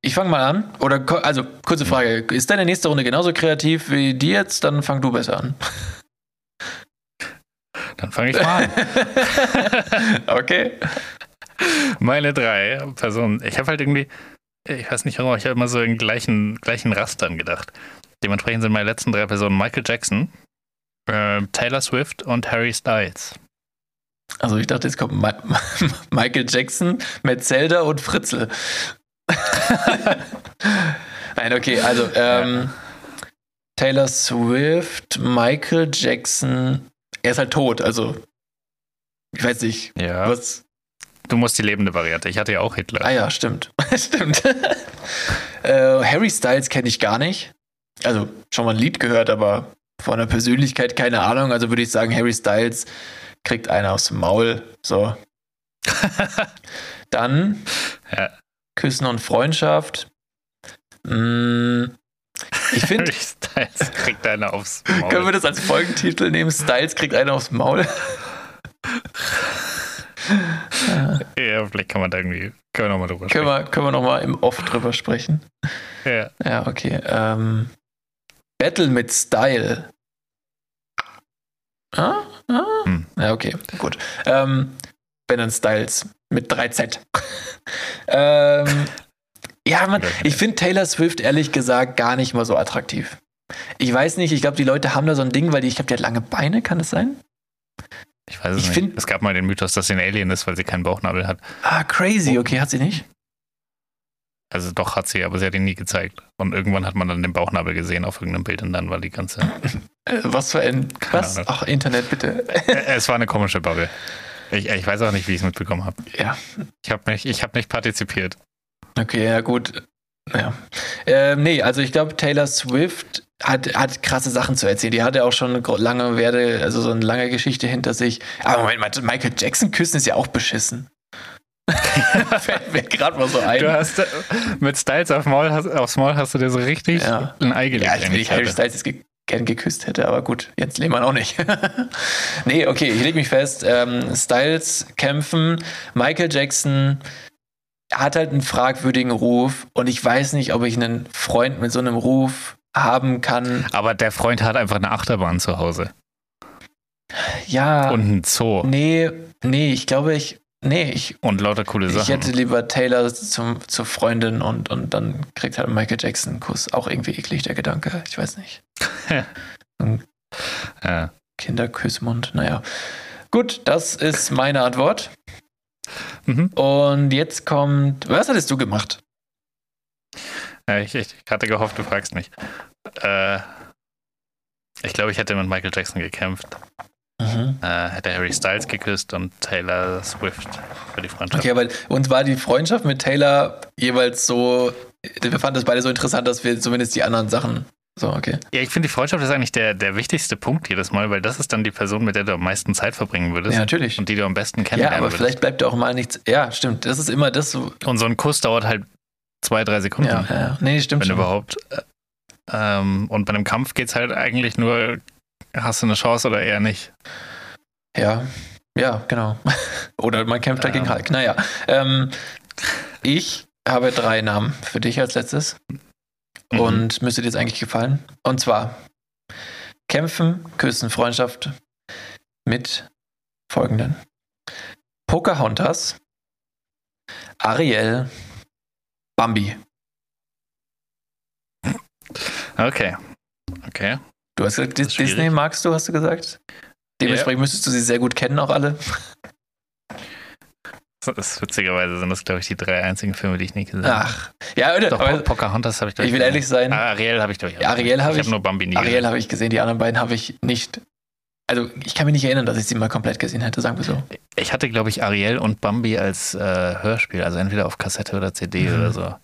Ich fange mal an. Oder, also, kurze Frage. Ist deine nächste Runde genauso kreativ wie die jetzt? Dann fang du besser an. Dann fange ich mal an. [laughs] okay. Meine drei Personen. Ich habe halt irgendwie, ich weiß nicht warum, ich habe immer so in gleichen, gleichen Rastern gedacht. Dementsprechend sind meine letzten drei Personen Michael Jackson, äh, Taylor Swift und Harry Styles. Also, ich dachte, jetzt kommt Ma [laughs] Michael Jackson, Metzelder und Fritzl. [laughs] Nein, okay, also, ähm, Taylor Swift, Michael Jackson. Er ist halt tot, also. Ich weiß nicht. Ja. Was? Du musst die lebende Variante. Ich hatte ja auch Hitler. Ah ja, stimmt. [laughs] stimmt. äh, Harry Styles kenne ich gar nicht. Also schon mal ein Lied gehört, aber von der Persönlichkeit keine Ahnung. Also würde ich sagen, Harry Styles kriegt einen aufs Maul. So. [laughs] Dann Ja. Küssen und Freundschaft. Mm, Ich finde, [laughs] Styles kriegt einer aufs Maul. können wir das als Folgentitel nehmen? Styles kriegt einen aufs Maul. [laughs] ja, vielleicht kann man da irgendwie, können wir nochmal drüber können sprechen. wir, können wir nochmal im Off drüber sprechen. Ja. Ja, okay. Ähm, Battle mit Style. Ah? Ah? Hm. Ja, okay, gut. Ähm, Ben and Styles mit 3Z. [laughs] ähm, ja, man, ich finde Taylor Swift ehrlich gesagt gar nicht mal so attraktiv. Ich weiß nicht, ich glaube, die Leute haben da so ein Ding, weil die, ich glaube, die hat lange Beine, kann das sein? Ich weiß es Ich nicht. es gab mal den Mythos, dass sie ein Alien ist, weil sie keinen Bauchnabel hat. Ah, crazy, okay, hat sie nicht? Also doch hat sie, aber sie hat ihn nie gezeigt. Und irgendwann hat man dann den Bauchnabel gesehen auf irgendeinem Bild und dann war die ganze. Äh, was für ein. Was? Ach, Internet, bitte. Äh, es war eine komische Bubble. Ich, ich weiß auch nicht, wie ich es mitbekommen habe. ja, Ich habe nicht, ich hab nicht partizipiert. Okay, ja gut. Ja. Ähm, nee, also ich glaube, Taylor Swift hat, hat krasse Sachen zu erzählen. Die hatte auch schon eine lange Werde, also so eine lange Geschichte hinter sich. Aber Moment mal, Michael Jackson küssen ist ja auch beschissen. [laughs] Fällt mir gerade mal so ein. Du hast äh, mit Styles auf Maul, hast, aufs Maul hast du dir so richtig Ja. ein Ei gelegt. ja, ich will eigentlich nicht Harry. Styles jetzt ge gern geküsst hätte, aber gut, jetzt Lehmann auch nicht. [laughs] nee, okay, ich leg mich fest. Ähm, Styles kämpfen, Michael Jackson hat halt einen fragwürdigen Ruf und ich weiß nicht, ob ich einen Freund mit so einem Ruf haben kann. Aber der Freund hat einfach eine Achterbahn zu Hause. Ja, Und einen Zoo. nee, nee, ich glaube, ich, nee, ich, Und lauter coole ich Sachen. hätte lieber Taylor zum, zur Freundin und, und dann kriegt halt Michael Jackson einen Kuss. Auch irgendwie eklig, der Gedanke. Ich weiß nicht. [laughs] ja. Kinderküssmund, naja. Gut, das ist meine Antwort. Mhm. Und jetzt kommt, was hattest du gemacht? Ja, ich, ich hatte gehofft, du fragst mich. Äh, ich glaube, ich hätte mit Michael Jackson gekämpft. Mhm. Äh, hätte Harry Styles geküsst und Taylor Swift für die Freundschaft. Okay, weil uns war die Freundschaft mit Taylor jeweils so, wir fanden das beide so interessant, dass wir zumindest die anderen Sachen, so, okay. Ja, ich finde, die Freundschaft ist eigentlich der, der wichtigste Punkt jedes Mal, weil das ist dann die Person, mit der du am meisten Zeit verbringen würdest. Ja, natürlich. Und die du am besten Ja, kennenlernen aber würdest. vielleicht bleibt auch mal nichts, ja, stimmt, das ist immer das so, Und so ein Kuss dauert halt zwei, drei Sekunden. ja, ja, ja. nee, stimmt wenn schon. überhaupt. Äh, Ähm, und bei einem Kampf geht es halt eigentlich nur, hast du eine Chance oder eher nicht. Ja, ja, genau. [laughs] Oder man kämpft Ähm. gegen Hulk. Naja, ähm, ich habe drei Namen für dich als letztes Mhm. und müsste dir jetzt eigentlich gefallen. Und zwar Kämpfen, Küssen, Freundschaft mit folgenden. Pocahontas, Ariel, Bambi. Okay. Okay. Du hast gesagt, Dis- ist schwierig. Disney magst du, hast du gesagt? Dementsprechend müsstest du sie sehr gut kennen, auch alle. Das ist, witzigerweise sind das, glaube ich, die drei einzigen Filme, die ich nicht gesehen habe. Ach, ja, oder? Doch, aber Po- Pocahontas habe ich, glaub ich will ehrlich sein, Ah, Ariel habe ich durch. Ja, Ariel habe ich. ich- habe nur Bambi nie Ariel habe ich gesehen, die anderen beiden habe ich nicht. Also, ich kann mich nicht erinnern, dass ich sie mal komplett gesehen hätte, sagen wir so. Ich hatte, glaube ich, Ariel und Bambi als äh, Hörspiel, also entweder auf Kassette oder CD Mhm. oder so.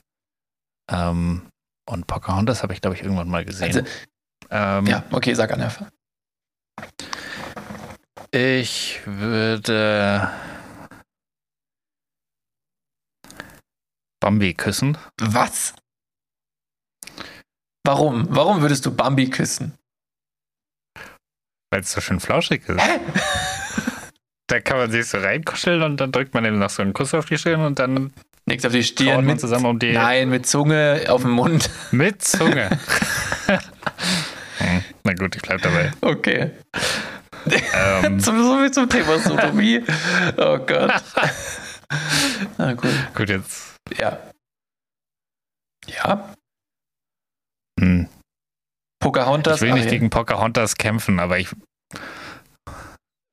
Ähm, und Pocahontas habe ich, glaube ich, irgendwann mal gesehen. Also, ähm, ja, okay, sag an einfach. Ich würde Bambi küssen. Was? Warum? Warum würdest du Bambi küssen? Weil es so schön flauschig ist. Hä? [laughs] Da kann man sich so reinkuscheln und dann drückt man ihm noch so einen Kuss auf die Stirn und dann Nichts auf die Stirn mit zusammen um die Nein, mit Zunge auf dem Mund. mit Zunge. [laughs] Na gut, ich bleib dabei. Okay. Ähm, [laughs] Zum, so viel zum Thema Sodomie. Oh Gott. [laughs] Na gut. gut, jetzt. Ja. Ja. Hm. Pocahontas. Ich will nicht Ariel. gegen Pocahontas kämpfen, aber ich.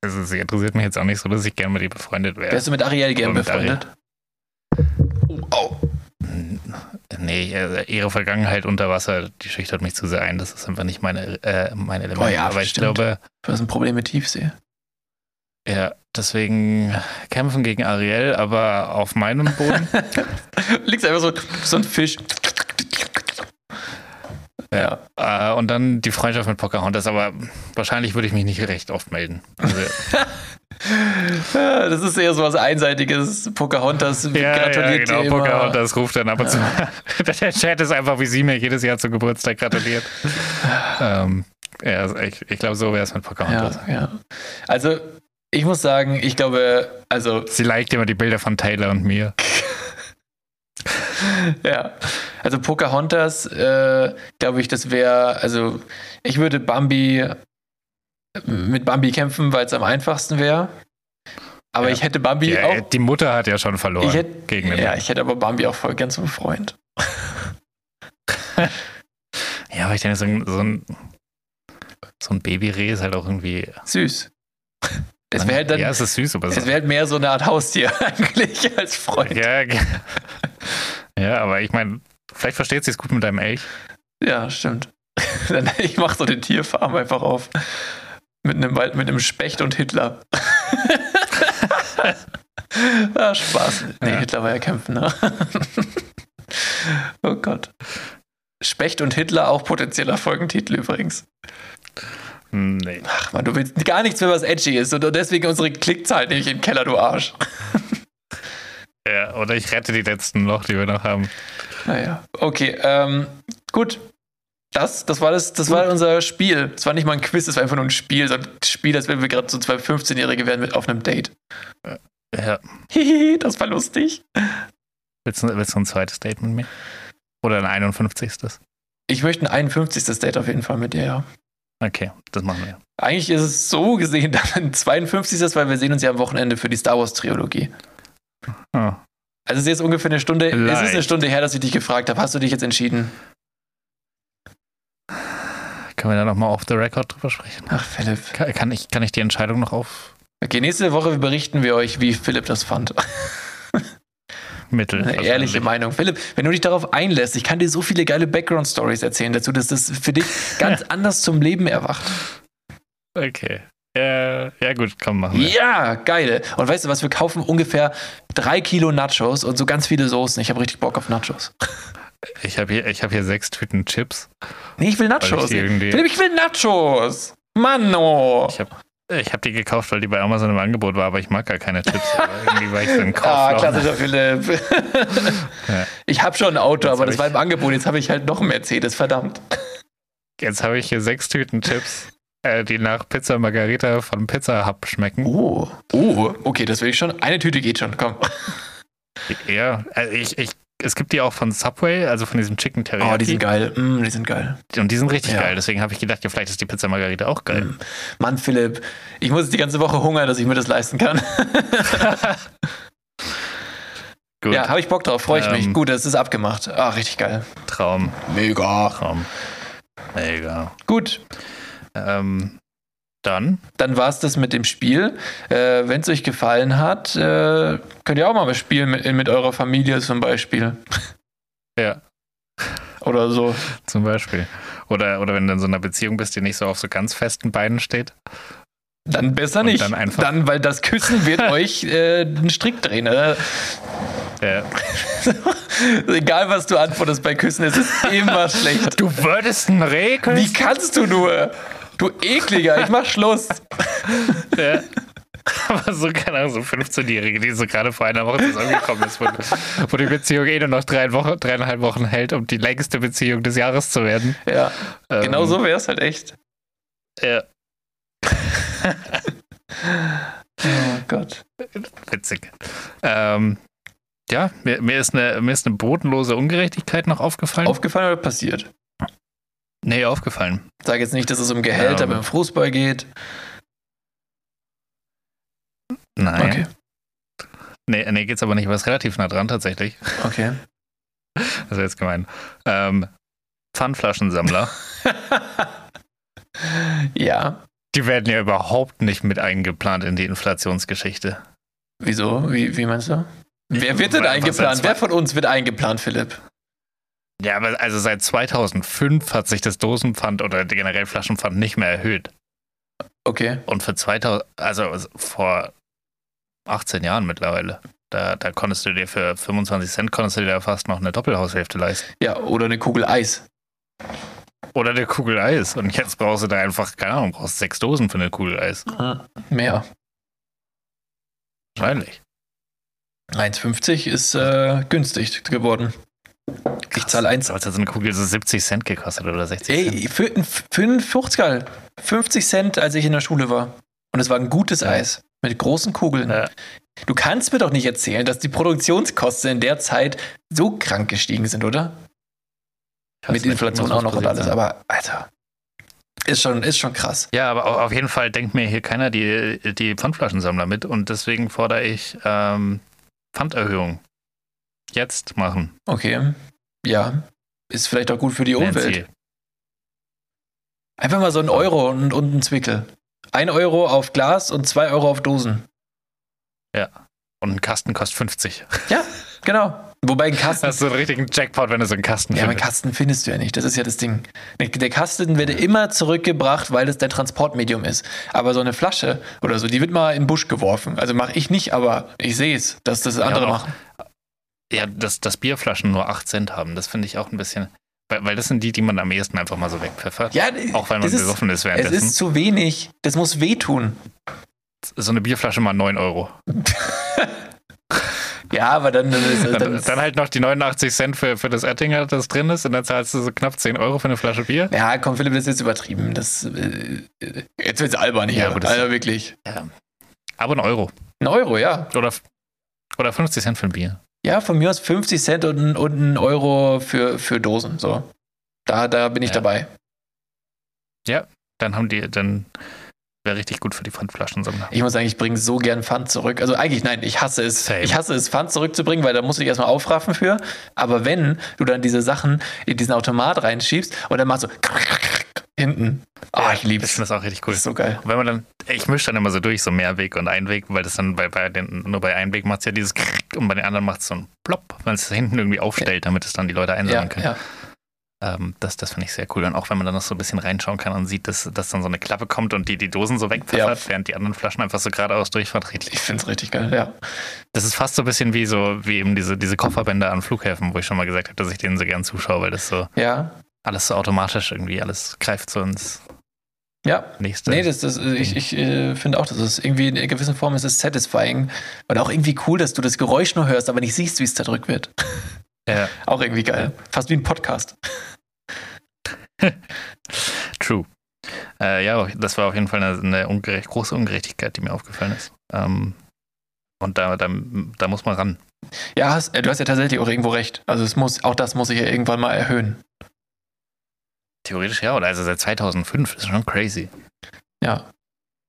Also, sie interessiert mich jetzt auch nicht so, dass ich gerne mit ihr befreundet wäre. Wärst du mit Ariel gern Aber mit befreundet? Au. Nee, äh, ihre Vergangenheit unter Wasser, die schüchtert mich zu sehr ein. Das ist einfach nicht meine, äh, mein Element. Oh ja, aber ich stimmt. glaube, Du hast ein Problem mit Tiefsee. ja, deswegen kämpfen gegen Ariel, aber auf meinem Boden. [laughs] Liegst einfach so, so ein Fisch. Ja. äh, und dann die Freundschaft mit Pocahontas, aber wahrscheinlich würde ich mich nicht recht oft melden. Also, [laughs] Ja, das ist eher so was Einseitiges. Pocahontas Ja, ja, gratuliert genau. dir. Pocahontas ruft dann ab und zu. [laughs] Der Chat ist einfach, wie sie mir jedes Jahr zum Geburtstag gratuliert. ähm, ja, also ich, ich glaube, so wäre es mit Pocahontas. Ja, ja. Also, ich muss sagen, ich glaube, also, Sie liked immer die Bilder von Taylor und mir. [laughs] ja. Also, Pocahontas, äh, glaube ich, das wäre, also, ich würde Bambi mit Bambi kämpfen, weil es am einfachsten wäre. Aber Ja. ich hätte Bambi Ja, auch. die Mutter hat ja schon verloren Ich hätte, gegen den ja, ich hätte aber Bambi auch voll gern zum Freund. [laughs] Ja, aber ich denke, so ein, so ein, so ein Babyreh ist halt auch irgendwie. Süß. Es wäre halt dann, ja, es ist süß, aber es wäre halt mehr so eine Art Haustier [laughs] eigentlich als Freund. Ja, [laughs] ja, aber ich meine, vielleicht versteht sie es gut mit deinem Elch. Ja, stimmt. [laughs] Ich mache so eine Tierfarm einfach auf. Mit einem, Wald- mit einem Specht und Hitler. [laughs] ah, Spaß. Nee, Ja. Hitler war ja kämpfen, ne? [laughs] oh Gott. Specht und Hitler auch potenzieller Folgentitel übrigens. Nee. Ach man, du willst gar nichts mehr, was edgy ist. Und deswegen unsere Klickzahl nämlich in den Keller, du Arsch. Ja, oder ich rette die letzten noch, die wir noch haben. Naja, okay. Ähm, gut. Das, das war das, das war unser Spiel. Das war nicht mal ein Quiz, das war einfach nur ein Spiel. So ein Spiel, als wenn wir gerade so zwei 15-Jährige wären mit auf einem Date. Ja. Hihi, das war lustig. Willst du, willst du ein zweites Date mit mir? Oder ein 51. Ich möchte ein 51. Date auf jeden Fall mit dir, ja. Okay, das machen wir. Eigentlich ist es so gesehen dann ein 52. weil wir sehen uns ja am Wochenende für die Star Wars Trilogie. Oh. Also es ist jetzt ungefähr eine Stunde, es ist eine. Stunde her, dass ich dich gefragt habe. Hast du dich jetzt entschieden? Können wir da nochmal off the record drüber sprechen? Ach, Philipp. Kann, kann, ich, kann ich die Entscheidung noch auf Okay, nächste Woche berichten wir euch, wie Philipp das fand. [laughs] Mittel? Eine ehrliche Meinung. Philipp, wenn du dich darauf einlässt, ich kann dir so viele geile Background-Stories erzählen dazu, dass das für dich [laughs] ganz anders zum Leben erwacht. Okay. Ja, ja gut, komm, machen wir. Ja, geil. Und weißt du was, wir kaufen ungefähr drei Kilo Nachos und so ganz viele Soßen. Ich habe richtig Bock auf Nachos. [laughs] Ich habe hier, ich hab hier sechs Tüten Chips. Nee, ich will Nachos. ich irgendwie- Philipp, ich will Nachos. Manno. Ich habe ich hab die gekauft, weil die bei Amazon im Angebot war, aber ich mag gar keine Chips. [laughs] irgendwie war ich so im Ah, Kauflauf. klassischer Philipp. [laughs] Ja. Ich habe schon ein Auto, Jetzt aber das ich- war im Angebot. Jetzt habe ich halt noch einen Mercedes, verdammt. Jetzt habe ich hier sechs Tüten Chips, äh, die nach Pizza Margarita von Pizza Hub schmecken. Oh, oh, okay, das will ich schon. Eine Tüte geht schon, komm. [laughs] Ja, also ich, ich, es gibt die auch von Subway, also von diesem Chicken Teriyaki. Oh, die sind geil. Mm, die sind geil. Und die sind richtig Ja. geil. Deswegen habe ich gedacht, ja, vielleicht ist die Pizza Margarita auch geil. Mm. Mann, Philipp, ich muss jetzt die ganze Woche hungern, dass ich mir das leisten kann. [laughs] [laughs] Gut, Ja, habe ich Bock drauf, freue ich mich. Ähm. Gut, das ist abgemacht. Ah, richtig geil. Traum, Mega. Traum. Mega. Gut, Ähm, dann, dann war es das mit dem Spiel. Äh, Wenn es euch gefallen hat, äh, könnt ihr auch mal was spielen mit, mit eurer Familie zum Beispiel. ja, Oder so. zum Beispiel. Oder, oder wenn du in so einer Beziehung bist, die nicht so auf so ganz festen Beinen steht. Dann besser nicht. dann einfach- dann, weil das Küssen wird [laughs] euch äh, einen Strick drehen. Oder? Ja. [laughs] Egal, was du antwortest bei Küssen, es ist immer [laughs] schlecht. Du würdest ein Reh Wie kannst du nur? Du ekliger, ich mach Schluss. [laughs] Ja. Aber so, keine Ahnung, so 15-Jährige, die so gerade vor einer Woche zusammengekommen ist, wo, wo die Beziehung eh nur noch drei Wochen, dreieinhalb Wochen hält, um die längste Beziehung des Jahres zu werden. Ja, Ähm, genau so wäre es halt echt. Ja, [laughs] Oh Gott. witzig. Ähm, ja, mir, mir, ist eine, mir ist eine bodenlose Ungerechtigkeit noch aufgefallen. Aufgefallen oder passiert? Nee, aufgefallen. Sag jetzt nicht, dass es um Gehälter Ähm. beim Fußball geht. Nein. Okay. Nee, nee, geht's aber nicht, aber ist relativ nah dran tatsächlich. Okay. [laughs] Das ist jetzt gemein. Ähm, Pfandflaschensammler, [laughs] ja. die werden ja überhaupt nicht mit eingeplant in die Inflationsgeschichte. Wieso? Wie, wie meinst du? Wer wird denn eingeplant? Wer von uns wird eingeplant, Philipp? Ja, aber also seit 2005 hat sich das Dosenpfand oder generell Flaschenpfand nicht mehr erhöht. Okay. Und für 2000, also vor 18 Jahren mittlerweile, da, da konntest du dir für 25 Cent konntest du dir fast noch eine Doppelhaushälfte leisten. Ja, oder eine Kugel Eis. Oder eine Kugel Eis. Und jetzt brauchst du da einfach, keine Ahnung, brauchst sechs Dosen für eine Kugel Eis. Mehr. Wahrscheinlich. 1,50 ist äh, günstig geworden. Ich zahle 1. Damals hat so eine Kugel so 70 Cent gekostet oder 60 Cent. Ey, für, für einen 50 50 Cent, als ich in der Schule war. Und es war ein gutes Eis mit großen Kugeln. Ja. Du kannst mir doch nicht erzählen, dass die Produktionskosten in der Zeit so krank gestiegen sind, oder? Mit Inflation auch noch und alles. sein. Aber, Alter, ist schon, ist schon krass. Ja, aber au- auf jeden Fall denkt mir hier keiner die, die Pfandflaschensammler mit und deswegen fordere ich ähm, Pfanderhöhung. Jetzt machen. Okay. Ja. Ist vielleicht auch gut für die Umwelt. Nancy. Einfach mal so ein Euro und, und ein Zwickel. Ein Euro auf Glas und zwei Euro auf Dosen. Und ein Kasten kostet 50. Ja, genau. Wobei ein Kasten. Das ist so ein richtigen Jackpot, wenn du so einen Kasten ja, aber einen findest. Kasten findest du ja nicht. Das ist ja das Ding. Der Kasten wird immer zurückgebracht, weil das der Transportmedium ist. Aber so eine Flasche oder so, die wird mal in den Busch geworfen. Also mache ich nicht, aber ich sehe es, dass das andere auch- machen. Ja, dass, dass Bierflaschen nur 8 Cent haben, das finde ich auch ein bisschen. Weil, weil das sind die, die man am ehesten einfach mal so wegpfeffert. Ja, auch wenn man ist- besoffen ist Es währenddessen. ist zu wenig. Das muss wehtun. so eine Bierflasche mal 9 Euro. [laughs] Ja, aber dann, dann, Dann, dann, dann halt noch die 89 Cent für, für das Ettinger, das drin ist, und dann zahlst du so knapp 10 Euro für eine Flasche Bier. Ja, komm, Philipp, das ist jetzt übertrieben. Das, äh, jetzt wird's albern hier. Ja, gut, also wirklich. Aber ein Euro. Ein Euro, ja. Oder, oder 50 Cent für ein Bier. Ja, von mir aus 50 Cent und, und ein Euro für, für Dosen. So. Da, da bin ich Ja. dabei. Dann haben die, dann wäre richtig gut für die Pfandflaschensammler. Ich muss sagen, ich bringe so gern Pfand zurück. Also eigentlich, nein, ich hasse es. Same. Ich hasse es, Pfand zurückzubringen, weil da muss ich erstmal aufraffen für. Aber wenn du dann diese Sachen in diesen Automat reinschiebst und dann machst du hinten. Ah, ich liebe Ich es. finde das auch richtig cool. Das ist so geil. Und Wenn man dann, ich mische dann immer so durch, so Mehrweg und Einweg, weil das dann bei, bei den, nur bei Einweg macht es ja dieses und bei den anderen macht es so ein Plopp, wenn es hinten irgendwie aufstellt, damit es dann die Leute Ja, einsammeln können. ja. Ähm, das das finde ich sehr cool. Und auch wenn man dann noch so ein bisschen reinschauen kann und sieht, dass, dass dann so eine Klappe kommt und die die Dosen so wegpfeffert, während die anderen Flaschen einfach so geradeaus durchfahren. Richtig. Ich finde es richtig geil, ja. Das ist fast so ein bisschen wie so, wie eben diese, diese Kofferbänder an Flughäfen, wo ich schon mal gesagt habe, dass ich denen so gern zuschaue, weil das so Ja, alles so automatisch irgendwie, alles greift so ins ja. nächste. Nee, das, das, ich, ich äh, finde auch, dass es irgendwie in einer gewissen Form ist es satisfying. Und auch irgendwie cool, dass du das Geräusch nur hörst, aber nicht siehst, wie es zerdrückt wird. ja, [laughs] Auch irgendwie geil. Fast wie ein Podcast. [laughs] true. Äh, ja, das war auf jeden Fall eine, eine ungerecht, große Ungerechtigkeit, die mir aufgefallen ist. Ähm, und da, da, da muss man ran. Ja, hast, äh, du hast ja tatsächlich auch irgendwo recht. Also es muss, auch das muss ich ja irgendwann mal erhöhen. Theoretisch ja, oder also seit 2005, das ist schon crazy. Ja.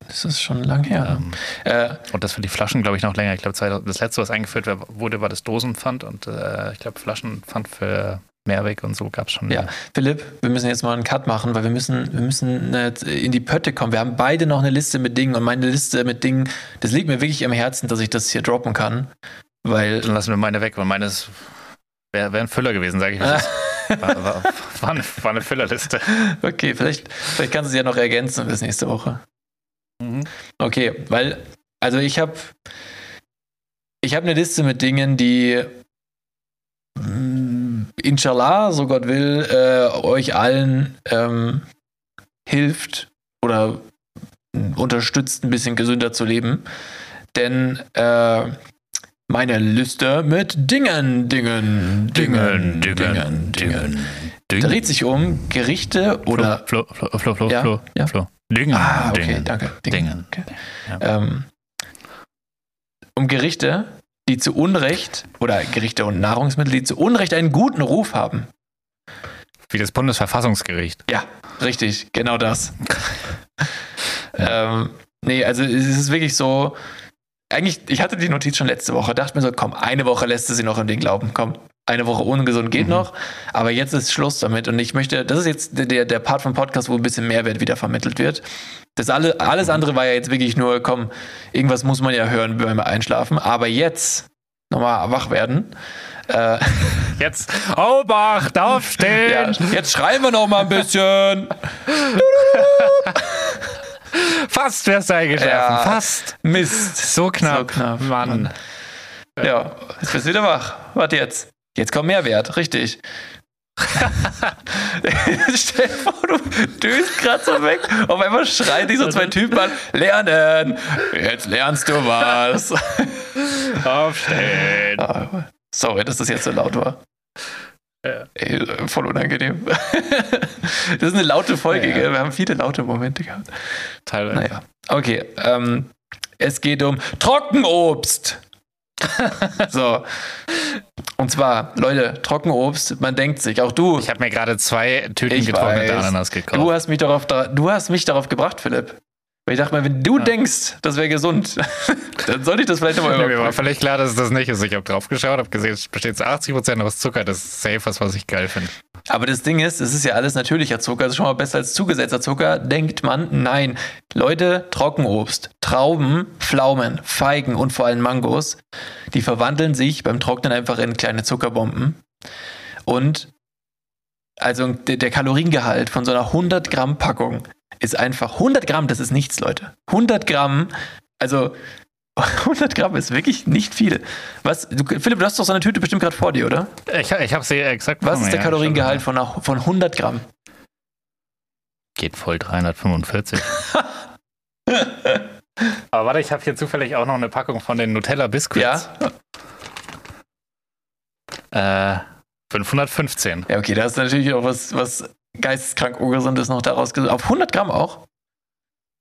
Das ist schon lang her. Ähm, Äh, und das für die Flaschen, glaube ich, noch länger. Ich glaube, 2000 das letzte, was eingeführt wurde, war das Dosenpfand und äh, ich glaube, Flaschenpfand für Mehrweg und so gab es schon. Ja, Philipp, wir müssen jetzt mal einen Cut machen, weil wir müssen, wir müssen äh, in die Pötte kommen. Wir haben beide noch eine Liste mit Dingen und meine Liste mit Dingen, das liegt mir wirklich im Herzen, dass ich das hier droppen kann. Weil Dann lassen wir meine weg, weil meine ist- wäre wär ein Füller gewesen, sage ich. [laughs] War, war, war, eine, war eine Füllerliste. Okay, vielleicht, vielleicht kannst du sie ja noch ergänzen bis nächste Woche. Okay, weil, also ich habe ich habe eine Liste mit Dingen, die mm, inshallah, so Gott will, äh, euch allen ähm, hilft oder mm, unterstützt, ein bisschen gesünder zu leben. Denn äh, meine Liste mit Dingen, Dingen, Dingen, Dingen, Dingen, dreht sich um Gerichte oder Flo, Flo, Flo, Flo, Ja, Flo, ja. Flo. Dingen, Ah, okay, Dingen. danke. Dingen. Okay. Ja. Ähm, um Gerichte, die zu Unrecht, oder Gerichte und Nahrungsmittel, die zu Unrecht einen guten Ruf haben. Wie das Bundesverfassungsgericht. Ja, richtig, genau das. [laughs] ähm, nee, also es ist wirklich so. Eigentlich, ich hatte die Notiz schon letzte Woche, dachte mir so, komm, eine Woche lässt du sie noch im Ding glauben, komm. Eine Woche ungesund geht Mhm. noch, aber jetzt ist Schluss damit und ich möchte, das ist jetzt der, der Part vom Podcast, wo ein bisschen Mehrwert wieder vermittelt wird. Das alle, alles andere war ja jetzt wirklich nur, komm, irgendwas muss man ja hören beim Einschlafen, aber jetzt nochmal wach werden. Äh, [laughs] Jetzt, Obacht, aufstehen! ja, jetzt schreien wir noch mal ein bisschen. [laughs] Fast wärst du eingeschlafen. Ja. Fast. Mist. So knapp. So knapp, Mann. Mann. Ja, jetzt bist du wieder wach. Warte jetzt. Jetzt kommt Mehrwert, richtig. [laughs] Stell dir vor, du döst gerade so weg. Auf einmal schreien die so zwei Typen an: Lernen! Jetzt lernst du was. [laughs] Aufstehen. Ah, Sorry, dass das jetzt so laut war. Ja. Ey, voll unangenehm. [laughs] Das ist eine laute Folge, Ja. gell? Wir haben viele laute Momente gehabt. Teilweise. Naja, okay. Ähm, es geht um Trockenobst. [laughs] so. Und zwar, Leute, Trockenobst, man denkt sich, auch du, Ich habe mir gerade zwei Tüten getrocknete. Ananas gekauft. du hast mich darauf, du hast mich darauf gebracht, Philipp. Weil ich dachte mir, wenn du denkst, das wäre gesund, [laughs] dann sollte ich das vielleicht nochmal Ja, mir war überprüfen. völlig klar, dass es das nicht ist. Ich habe drauf geschaut, habe gesehen, es besteht zu 80% aus Zucker. Das ist safe was, was ich geil finde. Aber das Ding ist, es ist ja alles natürlicher Zucker, also schon mal besser als zugesetzter Zucker. Denkt man, nein. Leute, Trockenobst, Trauben, Pflaumen, Feigen und vor allem Mangos, die verwandeln sich beim Trocknen einfach in kleine Zuckerbomben. Und also der, der Kaloriengehalt von so einer 100 Gramm Packung ist einfach 100 Gramm, das ist nichts, Leute. 100 Gramm, also [laughs] 100 Gramm ist wirklich nicht viel. Was, du, Philipp, du hast doch so eine Tüte bestimmt gerade vor dir, oder? Ich, ich habe sie exakt Was ist der ja, Kaloriengehalt von, von 100 Gramm? Geht voll 345. [laughs] Aber warte, ich habe hier zufällig auch noch eine Packung von den Nutella Biscuits. Ja? Äh, 515. Ja, okay, da ist natürlich auch was, was geisteskrank Ungesundes noch daraus. Auf 100 Gramm auch?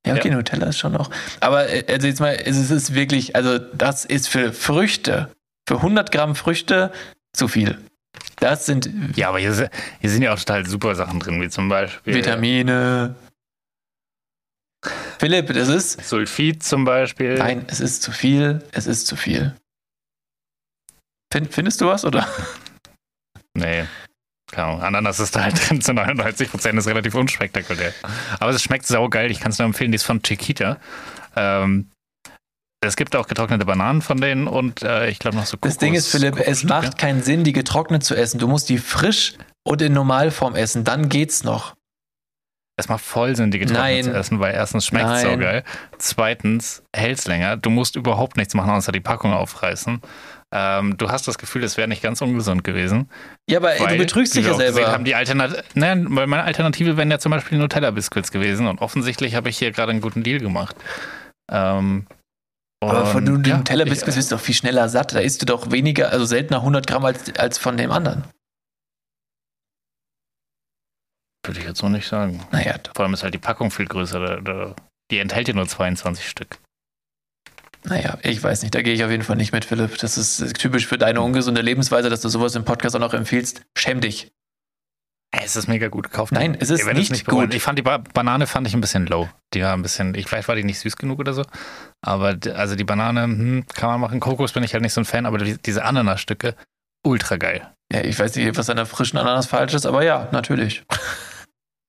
Ja, okay, Ja. Nutella ist schon noch. Aber äh, also jetzt mal, es ist- ist wirklich, also das ist für Früchte, für 100 Gramm Früchte zu viel. Das sind Ja, aber hier, hier sind ja auch total super Sachen drin, wie zum Beispiel Vitamine. Philipp, das ist. Sulfid zum Beispiel. Nein, es ist zu viel. Es ist zu viel. Find, findest du was oder? Nee. Keine Ahnung. Ananas ist da halt drin zu 99 Prozent, ist relativ unspektakulär. Aber es schmeckt saugeil. Ich kann es nur empfehlen, die ist von Chiquita. Ähm, es gibt auch getrocknete Bananen von denen und äh, ich glaube noch so Das Ding ist, Philipp, es Kokosstücke. macht keinen Sinn, die getrocknet zu essen. Du musst die frisch und in Normalform essen. Dann geht's noch. Es macht voll Sinn, die getrocknet Nein. zu essen, weil erstens schmeckt es saugeil. Zweitens hält es länger. Du musst überhaupt nichts machen, außer die Packung aufreißen. Ähm, du hast das Gefühl, es wäre nicht ganz ungesund gewesen. Ja, aber Weil, du betrügst dich ja gesehen selber. Haben die Alternat Nein, weil meine Alternative wären ja zum Beispiel Nutella-Biscuits gewesen und offensichtlich habe ich hier gerade einen guten Deal gemacht. Ähm, aber von den ja, Tellerbiscuits ich- bist du doch viel schneller satt. Da isst du doch weniger, also seltener 100 Gramm als, als von dem anderen. Würde ich jetzt so nicht sagen. Naja, Vor allem ist halt die Packung viel größer. Da, da, die enthält ja nur 22 Stück. Naja, ich weiß nicht. Da gehe ich auf jeden Fall nicht mit, Philipp. Das ist typisch für deine ungesunde Lebensweise, dass du sowas im Podcast auch noch empfiehlst. Schäm dich. Es ist mega gut. Kauft Nein, es ist nicht bereuen. gut. Ich fand die ba Banane fand ich ein bisschen low. Die war ein bisschen, ich, vielleicht war die nicht süß genug oder so. Aber also die Banane, hm, kann man machen. Kokos bin ich halt nicht so ein Fan, aber die, diese Ananasstücke, ultra geil. Ja, ich weiß nicht, was an der frischen Ananas falsch ist, aber ja, natürlich.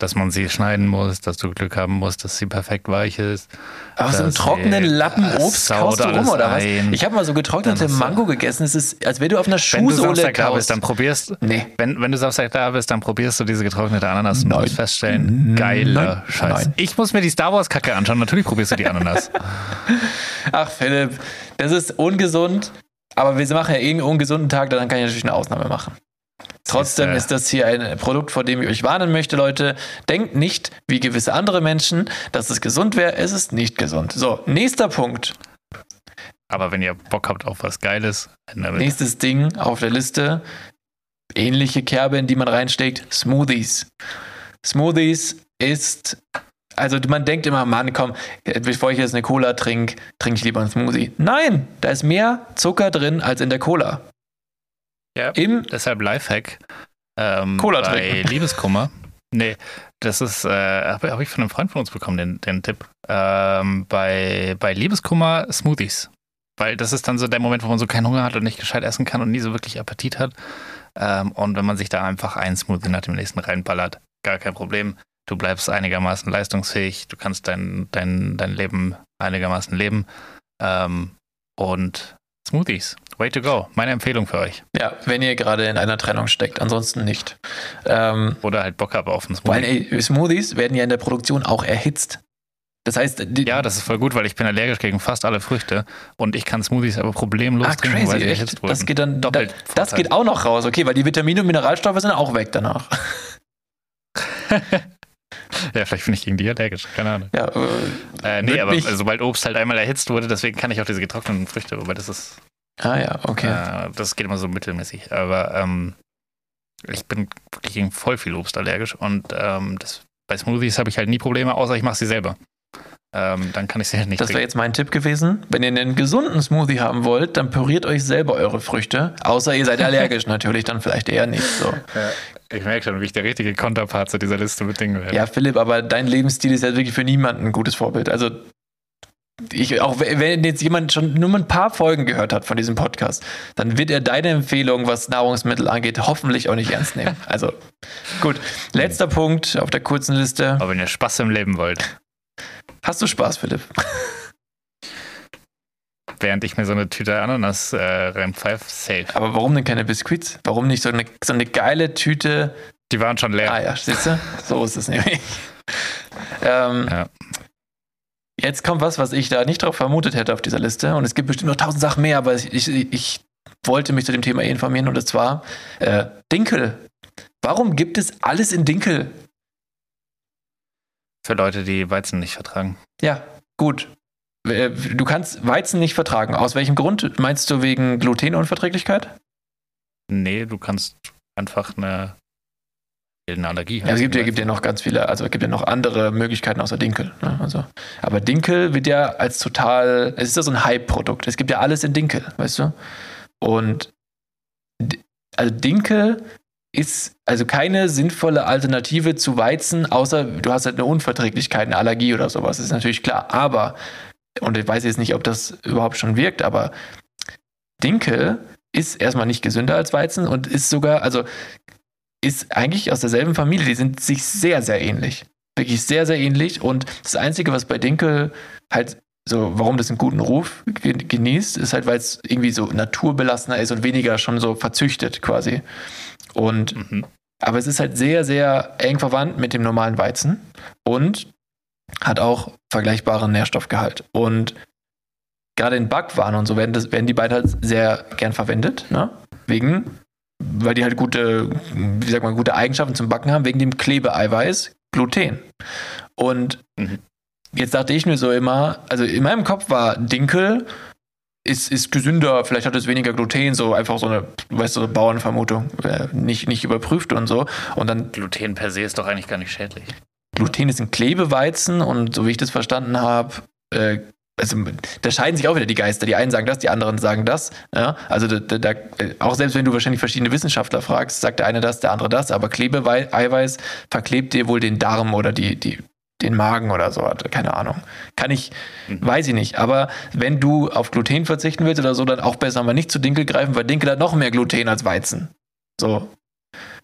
Dass man sie schneiden muss, dass du Glück haben musst, dass sie perfekt weich ist. Aber so einen trockenen Lappen Obst kaust du rum, oder was? ein. Ich habe mal so getrocknete Mango gegessen. Es ist, als wäre du auf einer Wenn du Schuhsohle Samstag da bist, dann probierst, nee. wenn, wenn du Samstag da bist, dann probierst du diese getrocknete Ananas und Nein. musst feststellen, geiler. Scheiß. Nein. Ich muss mir die Star Wars Kacke anschauen. Natürlich probierst du die Ananas. [laughs] Ach, Philipp, das ist ungesund, aber wir machen ja eh einen ungesunden Tag, dann kann ich natürlich eine Ausnahme machen. Trotzdem ist das hier ein Produkt, vor dem ich euch warnen möchte, Leute. Denkt nicht, wie gewisse andere Menschen, dass es gesund wäre. Es ist nicht gesund. So, nächster Punkt. Aber wenn ihr Bock habt auf was Geiles, Nächstes Ding auf der Liste. Ähnliche Kerbe, in die man reinsteckt. Smoothies. Smoothies ist. Also man denkt immer, Mann, komm, bevor ich jetzt eine Cola trinke, trinke ich lieber einen Smoothie. Nein, da ist mehr Zucker drin als in der Cola. Ja. Im Deshalb Lifehack. Ähm, Cola bei trinken. [laughs] Liebeskummer. Nee, das ist, äh, habe hab ich von einem Freund von uns bekommen, den, den Tipp. Ähm, bei, bei Liebeskummer Smoothies. Weil das ist dann so der Moment, wo man so keinen Hunger hat und nicht gescheit essen kann und nie so wirklich Appetit hat. Ähm, und wenn man sich da einfach ein Smoothie nach dem nächsten reinballert, gar kein Problem. Du bleibst einigermaßen leistungsfähig, du kannst dein, dein, dein Leben einigermaßen leben. Ähm, und Smoothies, way to go. Meine Empfehlung für euch. Ja, wenn ihr gerade in einer Trennung steckt, ansonsten nicht. Ähm, Oder halt Bock habt auf einen allem, Smoothie. ey, Smoothies werden ja in der Produktion auch erhitzt. Das heißt, Ja, das ist voll gut, weil ich bin allergisch gegen fast alle Früchte und ich kann Smoothies aber problemlos ah, trinken, crazy, weil sie echt? erhitzt wurden. Das geht dann doppelt. Da, das geht auch noch raus, okay, weil die Vitamine und Mineralstoffe sind auch weg danach. [laughs] [laughs] Ja, vielleicht bin ich gegen die allergisch, keine Ahnung. Ja, äh, Äh, nee, aber sobald Obst halt einmal erhitzt wurde, deswegen kann ich auch diese getrockneten Früchte, wobei das ist, ah ja, okay. äh, das geht immer so mittelmäßig. Aber ähm, ich bin wirklich gegen voll viel Obst allergisch und ähm, das, bei Smoothies habe ich halt nie Probleme, außer ich mache sie selber. Ähm, dann kann ich sie halt nicht Das wäre jetzt mein Tipp gewesen. Wenn ihr einen gesunden Smoothie haben wollt, dann püriert euch selber eure Früchte. Außer ihr seid [laughs] allergisch natürlich, dann vielleicht eher nicht so. Ich merke schon, wie ich der richtige Konterpart zu dieser Liste mit Dingen werde. Ja, Philipp, aber dein Lebensstil ist ja wirklich für niemanden ein gutes Vorbild. Also, ich, auch wenn jetzt jemand schon nur ein paar Folgen gehört hat von diesem Podcast, dann wird er deine Empfehlung, was Nahrungsmittel angeht, hoffentlich auch nicht ernst nehmen. [laughs] Also, gut. Letzter Punkt auf der kurzen Liste. Aber wenn ihr Spaß im Leben wollt, Hast du Spaß, Philipp? während ich mir so eine Tüte Ananas äh, reinpfeife, safe. Aber warum denn keine Biscuits? Warum nicht so eine, so eine geile Tüte? Die waren schon leer. Ah ja, siehst du? So ist es nämlich. [laughs] Ähm, Ja. Jetzt kommt was, was ich da nicht drauf vermutet hätte auf dieser Liste. Und es gibt bestimmt noch tausend Sachen mehr, aber ich, ich, ich wollte mich zu dem Thema eh informieren. Und zwar äh, Dinkel. Warum gibt es alles in Dinkel? Für Leute, die Weizen nicht vertragen. Ja, gut. Äh, Du kannst Weizen nicht vertragen. Aus welchem Grund? Meinst du wegen Glutenunverträglichkeit? Nee, du kannst einfach eine, eine Allergie Ja, es gibt ja, gibt ja noch ganz viele, also es gibt ja noch andere Möglichkeiten außer Dinkel. Ne? Also, aber Dinkel wird ja als total, es ist ja so ein Hype-Produkt. Es gibt ja alles in Dinkel, weißt du? Und also Dinkel ist also keine sinnvolle Alternative zu Weizen, außer du hast halt eine Unverträglichkeit, eine Allergie oder sowas, ist natürlich klar. Aber, und ich weiß jetzt nicht, ob das überhaupt schon wirkt, aber Dinkel ist erstmal nicht gesünder als Weizen und ist sogar, also ist eigentlich aus derselben Familie. Die sind sich sehr, sehr ähnlich. Wirklich sehr, sehr ähnlich. Und das Einzige, was bei Dinkel halt so, warum das einen guten Ruf ge- genießt, ist halt, weil es irgendwie so naturbelassener ist und weniger schon so verzüchtet quasi. Und Mhm. aber es ist halt sehr, sehr eng verwandt mit dem normalen Weizen und hat auch vergleichbaren Nährstoffgehalt. Und gerade in Backwaren und so werden, das, werden die beide halt sehr gern verwendet, ne? Wegen, weil die halt gute, wie sagt man, gute Eigenschaften zum Backen haben, wegen dem Klebeeiweiß Gluten. Und Mhm. jetzt dachte ich mir so immer, also in meinem Kopf war Dinkel ist, ist gesünder, vielleicht hat es weniger Gluten, so einfach so eine, weißt du, so Bauernvermutung, äh, nicht, nicht überprüft und so. Und dann Gluten per se ist doch eigentlich gar nicht schädlich. Gluten ist ein Klebeweizen und so wie ich das verstanden habe, äh, also da scheiden sich auch wieder die Geister. Die einen sagen das, die anderen sagen das. Ja? Also da, da, äh, auch selbst wenn du wahrscheinlich verschiedene Wissenschaftler fragst, sagt der eine das, der andere das, aber Klebeeiweiß verklebt dir wohl den Darm oder die, die, den Magen oder so. Keine Ahnung. Kann ich, Mhm. weiß ich nicht. Aber wenn du auf Gluten verzichten willst oder so, dann auch besser mal nicht zu Dinkel greifen, weil Dinkel hat noch mehr Gluten als Weizen. So.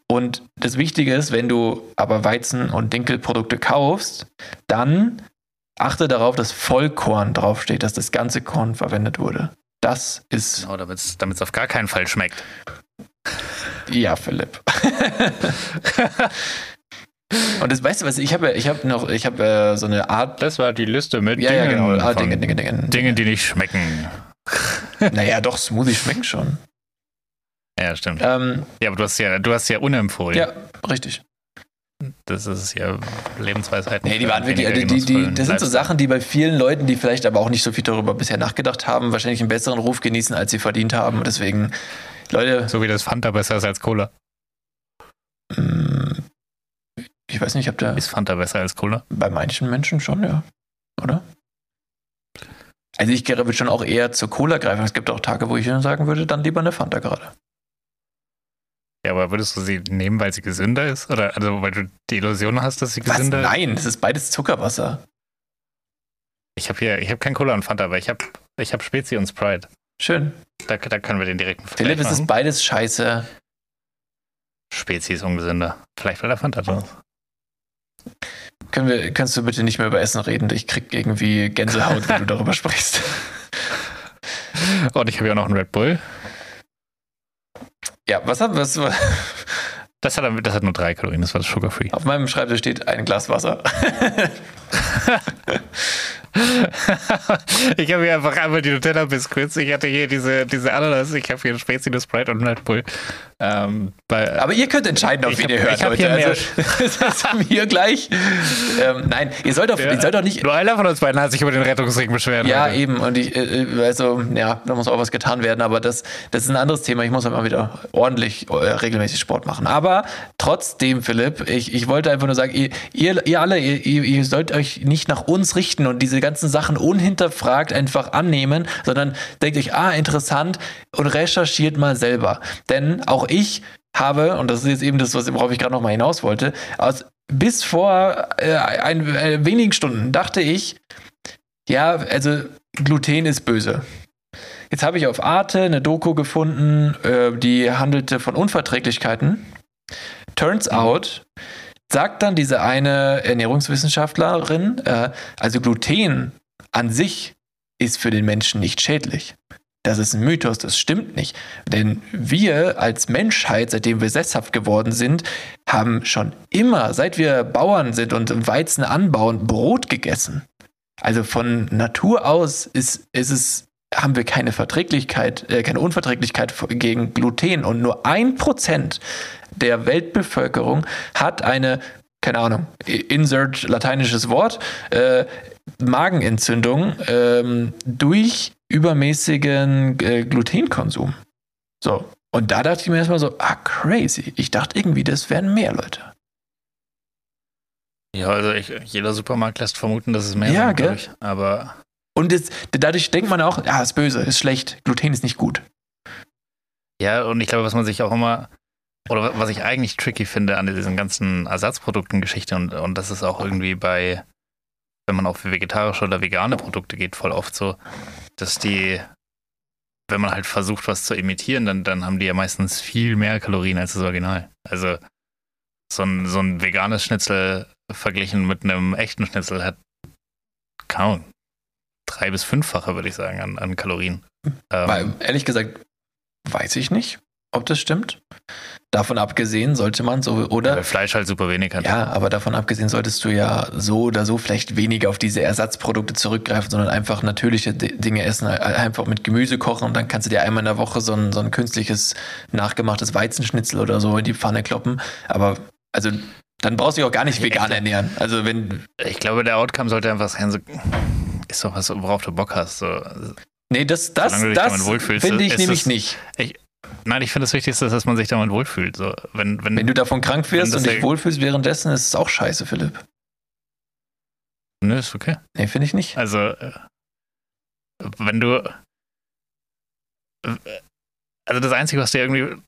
Und das Wichtige ist, wenn du aber Weizen- und Dinkelprodukte kaufst, dann achte darauf, dass Vollkorn draufsteht, dass das ganze Korn verwendet wurde. Das ist, Genau, damit es auf gar keinen Fall schmeckt. ja, Philipp. [laughs] und das weißt du was, ich habe ich habe noch, ich habe äh, so eine Art, Das war die Liste mit ja, ja, Dingen, genau, ah, Dinge, Dinge, Dinge. Dingen, die nicht schmecken. Naja, doch, Smoothies schmecken schon. Ja, stimmt. Ähm, Ja, aber du hast ja, du hast ja unempfohlen. ja, richtig. Das ist ja Lebensweisheit. Nee, die waren wirklich, die, die, die, das sind so Sachen, die bei vielen Leuten, die vielleicht aber auch nicht so viel darüber bisher nachgedacht haben, wahrscheinlich einen besseren Ruf genießen, als sie verdient haben. Und deswegen, Leute, So wie das Fanta besser ist als Cola. mh, ich weiß nicht, ob da Ist Fanta besser als Cola? bei manchen Menschen schon, ja. Oder? Also ich würde schon auch eher zur Cola greifen. Es gibt auch Tage, wo ich dann sagen würde, dann lieber eine Fanta gerade. Ja, aber würdest du sie nehmen, weil sie gesünder ist? Oder also weil du die Illusion hast, dass sie Was? gesünder ist? Nein, das ist beides Zuckerwasser. Ich habe hier, ich habe kein Cola und Fanta, aber ich habe ich hab Spezi und Sprite. Schön. Da, da können wir den direkten Vergleich Philipp, es ist machen. beides scheiße. Spezi ist ungesünder. Vielleicht weil der Fanta drin ist. Können wir, kannst du bitte nicht mehr über Essen reden? Ich krieg irgendwie Gänsehaut, wenn du darüber [laughs] sprichst. Und ich habe ja auch noch einen Red Bull. Ja, was hat was? Das hat, das hat nur drei Kalorien, das war das Sugar Free. Auf meinem Schreibtisch steht ein Glas Wasser. [laughs] ich habe hier einfach einmal die Nutella-Biscuits. Ich hatte hier diese, diese Ananas. Ich habe hier ein eine Sprite und ein Red Bull. Ähm, bei, Aber ihr könnt entscheiden, auf wen ihr hört, ich Leute. Also, [laughs] das ist mir gleich. Ähm, nein, ihr sollt doch, ihr sollt doch nicht Nur einer von uns beiden hat sich über den Rettungsring beschwert. Ja, Leute. eben. Und ich, äh, also, ja, da muss auch was getan werden. Aber das, das ist ein anderes Thema. Ich muss halt mal wieder ordentlich, äh, regelmäßig Sport machen. Aber trotzdem, Philipp, ich, ich wollte einfach nur sagen, ihr, ihr, ihr alle, ihr, ihr ihr sollt euch nicht nach uns richten und diese ganzen Sachen unhinterfragt einfach annehmen, sondern denkt euch, ah, interessant und recherchiert mal selber. Denn auch ich habe, und das ist jetzt eben das, worauf ich gerade noch mal hinaus wollte, aus, bis vor äh, ein, äh, wenigen Stunden dachte ich, ja, also Gluten ist böse. Jetzt habe ich auf Arte eine Doku gefunden, äh, die handelte von Unverträglichkeiten. Turns out, sagt dann diese eine Ernährungswissenschaftlerin, äh, also Gluten an sich ist für den Menschen nicht schädlich. Das ist ein Mythos, das stimmt nicht. Denn wir als Menschheit, seitdem wir sesshaft geworden sind, haben schon immer, seit wir Bauern sind und Weizen anbauen, Brot gegessen. Also von Natur aus ist, ist es, haben wir keine Verträglichkeit, äh, keine Unverträglichkeit gegen Gluten. Und nur ein Prozent der Weltbevölkerung hat eine, keine Ahnung, insert lateinisches Wort, äh, Magenentzündung ähm, durch übermäßigen äh, Glutenkonsum. So. Und da dachte ich mir erstmal so, ah, crazy. Ich dachte irgendwie, das wären mehr Leute. Ja, also ich, jeder Supermarkt lässt vermuten, dass es mehr Ja, sind, gell? Aber Und es, dadurch denkt man auch, ja, ist böse, ist schlecht, Gluten ist nicht gut. ja, und ich glaube, was man sich auch immer, oder was ich eigentlich tricky finde an diesen ganzen Ersatzprodukten-Geschichte und, und das ist auch irgendwie bei, wenn man auf vegetarische oder vegane Produkte geht, voll oft so, dass die, wenn man halt versucht, was zu imitieren, dann, dann haben die ja meistens viel mehr Kalorien als das Original. Also so ein, so ein veganes Schnitzel verglichen mit einem echten Schnitzel hat kaum drei bis fünffache, würde ich sagen, an, an Kalorien. Ähm, Weil, ehrlich gesagt, weiß ich nicht, ob das stimmt. Davon abgesehen sollte man so, oder? weil Fleisch halt super wenig hat. Ja, aber davon abgesehen solltest du ja so oder so vielleicht weniger auf diese Ersatzprodukte zurückgreifen, sondern einfach natürliche Dinge essen, äh, einfach mit Gemüse kochen und dann kannst du dir einmal in der Woche so ein, so ein künstliches, nachgemachtes Weizenschnitzel oder so in die Pfanne kloppen. Aber also dann brauchst du dich auch gar nicht vegan ernähren. Also wenn, Ich glaube, der Outcome sollte einfach sein, so, ist doch was, worauf du Bock hast. So. nee, das, das, das finde ich nämlich nicht. Nein, ich finde das Wichtigste, ist, dass man sich damit wohlfühlt. So, wenn, wenn, Wenn du davon krank wirst und dich wohlfühlst währenddessen, ist es auch scheiße, Philipp. Nö, ist okay. Nee, finde ich nicht. Also, äh, wenn du. äh, Also, das Einzige, was dir irgendwie.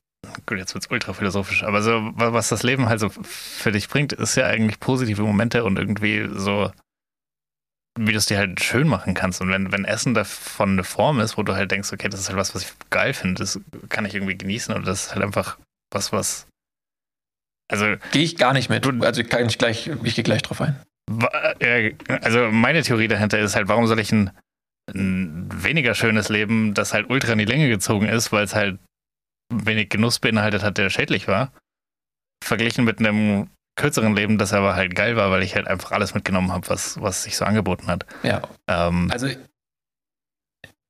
Gut, jetzt wird es ultra philosophisch, aber so, wa- was das Leben halt so für dich bringt, ist ja eigentlich positive Momente und irgendwie so, wie du es dir halt schön machen kannst. Und wenn, wenn Essen davon eine Form ist, wo du halt denkst, okay, das ist halt was, was ich geil finde, das kann ich irgendwie genießen und das ist halt einfach was, was. Also, Gehe ich gar nicht mit. Also kann ich gleich, ich gehe gleich drauf ein. Also meine Theorie dahinter ist halt, warum soll ich ein, ein weniger schönes Leben, das halt ultra in die Länge gezogen ist, weil es halt wenig Genuss beinhaltet hat, der schädlich war, verglichen mit einem kürzeren Leben, das aber halt geil war, weil ich halt einfach alles mitgenommen habe, was, was sich so angeboten hat. Ja, Ähm, also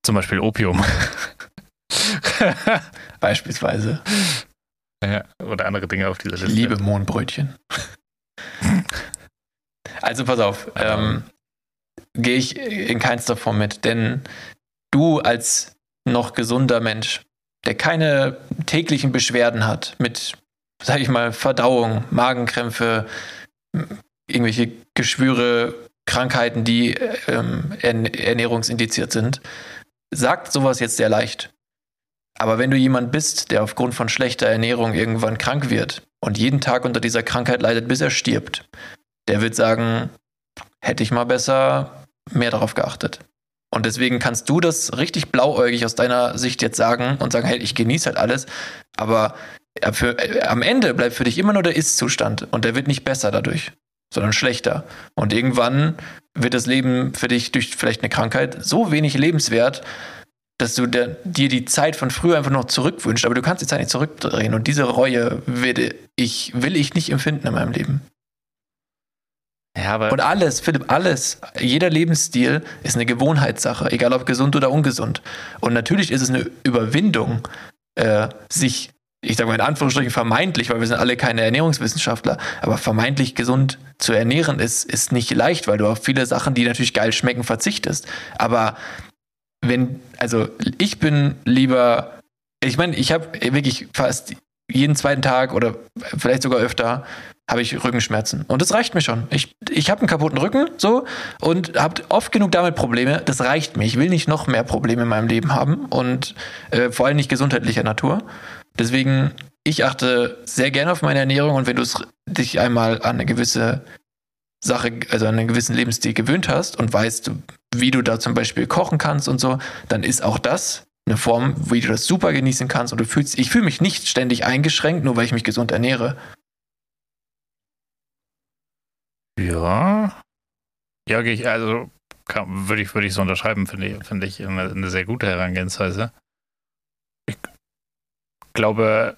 zum Beispiel Opium. [laughs] beispielsweise. ja, oder andere Dinge auf dieser Ich Liste. liebe Mohnbrötchen. Also pass auf, ähm, gehe ich in keinster Form mit, denn du als noch gesunder Mensch, der keine täglichen Beschwerden hat mit, sag ich mal, Verdauung, Magenkrämpfe, irgendwelche Geschwüre, Krankheiten, die ähm, ern- ernährungsindiziert sind, sagt sowas jetzt sehr leicht. Aber wenn du jemand bist, der aufgrund von schlechter Ernährung irgendwann krank wird und jeden Tag unter dieser Krankheit leidet, bis er stirbt, der wird sagen, hätte ich mal besser mehr darauf geachtet. Und deswegen kannst du das richtig blauäugig aus deiner Sicht jetzt sagen und sagen, hey, ich genieße halt alles, aber für, äh, am Ende bleibt für dich immer nur der Ist-Zustand und der wird nicht besser dadurch, sondern schlechter. Und irgendwann wird das Leben für dich durch vielleicht eine Krankheit so wenig lebenswert, dass du der, dir die Zeit von früher einfach noch zurückwünschst, aber du kannst die Zeit nicht zurückdrehen und diese Reue werde ich, will ich nicht empfinden in meinem Leben. Ja, Und alles, Philipp, alles, jeder Lebensstil ist eine Gewohnheitssache, egal ob gesund oder ungesund. Und natürlich ist es eine Überwindung, äh, sich, ich sage mal in Anführungsstrichen vermeintlich, weil wir sind alle keine Ernährungswissenschaftler, aber vermeintlich gesund zu ernähren ist, ist nicht leicht, weil du auf viele Sachen, die natürlich geil schmecken, verzichtest. Aber wenn, also ich bin lieber, ich meine, ich habe wirklich fast jeden zweiten Tag oder vielleicht sogar öfter habe ich Rückenschmerzen. Und das reicht mir schon. Ich, ich habe einen kaputten Rücken so und habe oft genug damit Probleme. Das reicht mir. Ich will nicht noch mehr Probleme in meinem Leben haben und äh, vor allem nicht gesundheitlicher Natur. Deswegen, ich achte sehr gerne auf meine Ernährung und wenn du dich einmal an eine gewisse Sache, also an einen gewissen Lebensstil gewöhnt hast und weißt, wie du da zum Beispiel kochen kannst und so, dann ist auch das eine Form, wie du das super genießen kannst und du fühlst, ich fühle mich nicht ständig eingeschränkt, nur weil ich mich gesund ernähre. Ja. Ja, ich, also würde ich, würde ich so unterschreiben, finde ich, finde ich eine, eine sehr gute Herangehensweise. Ich glaube,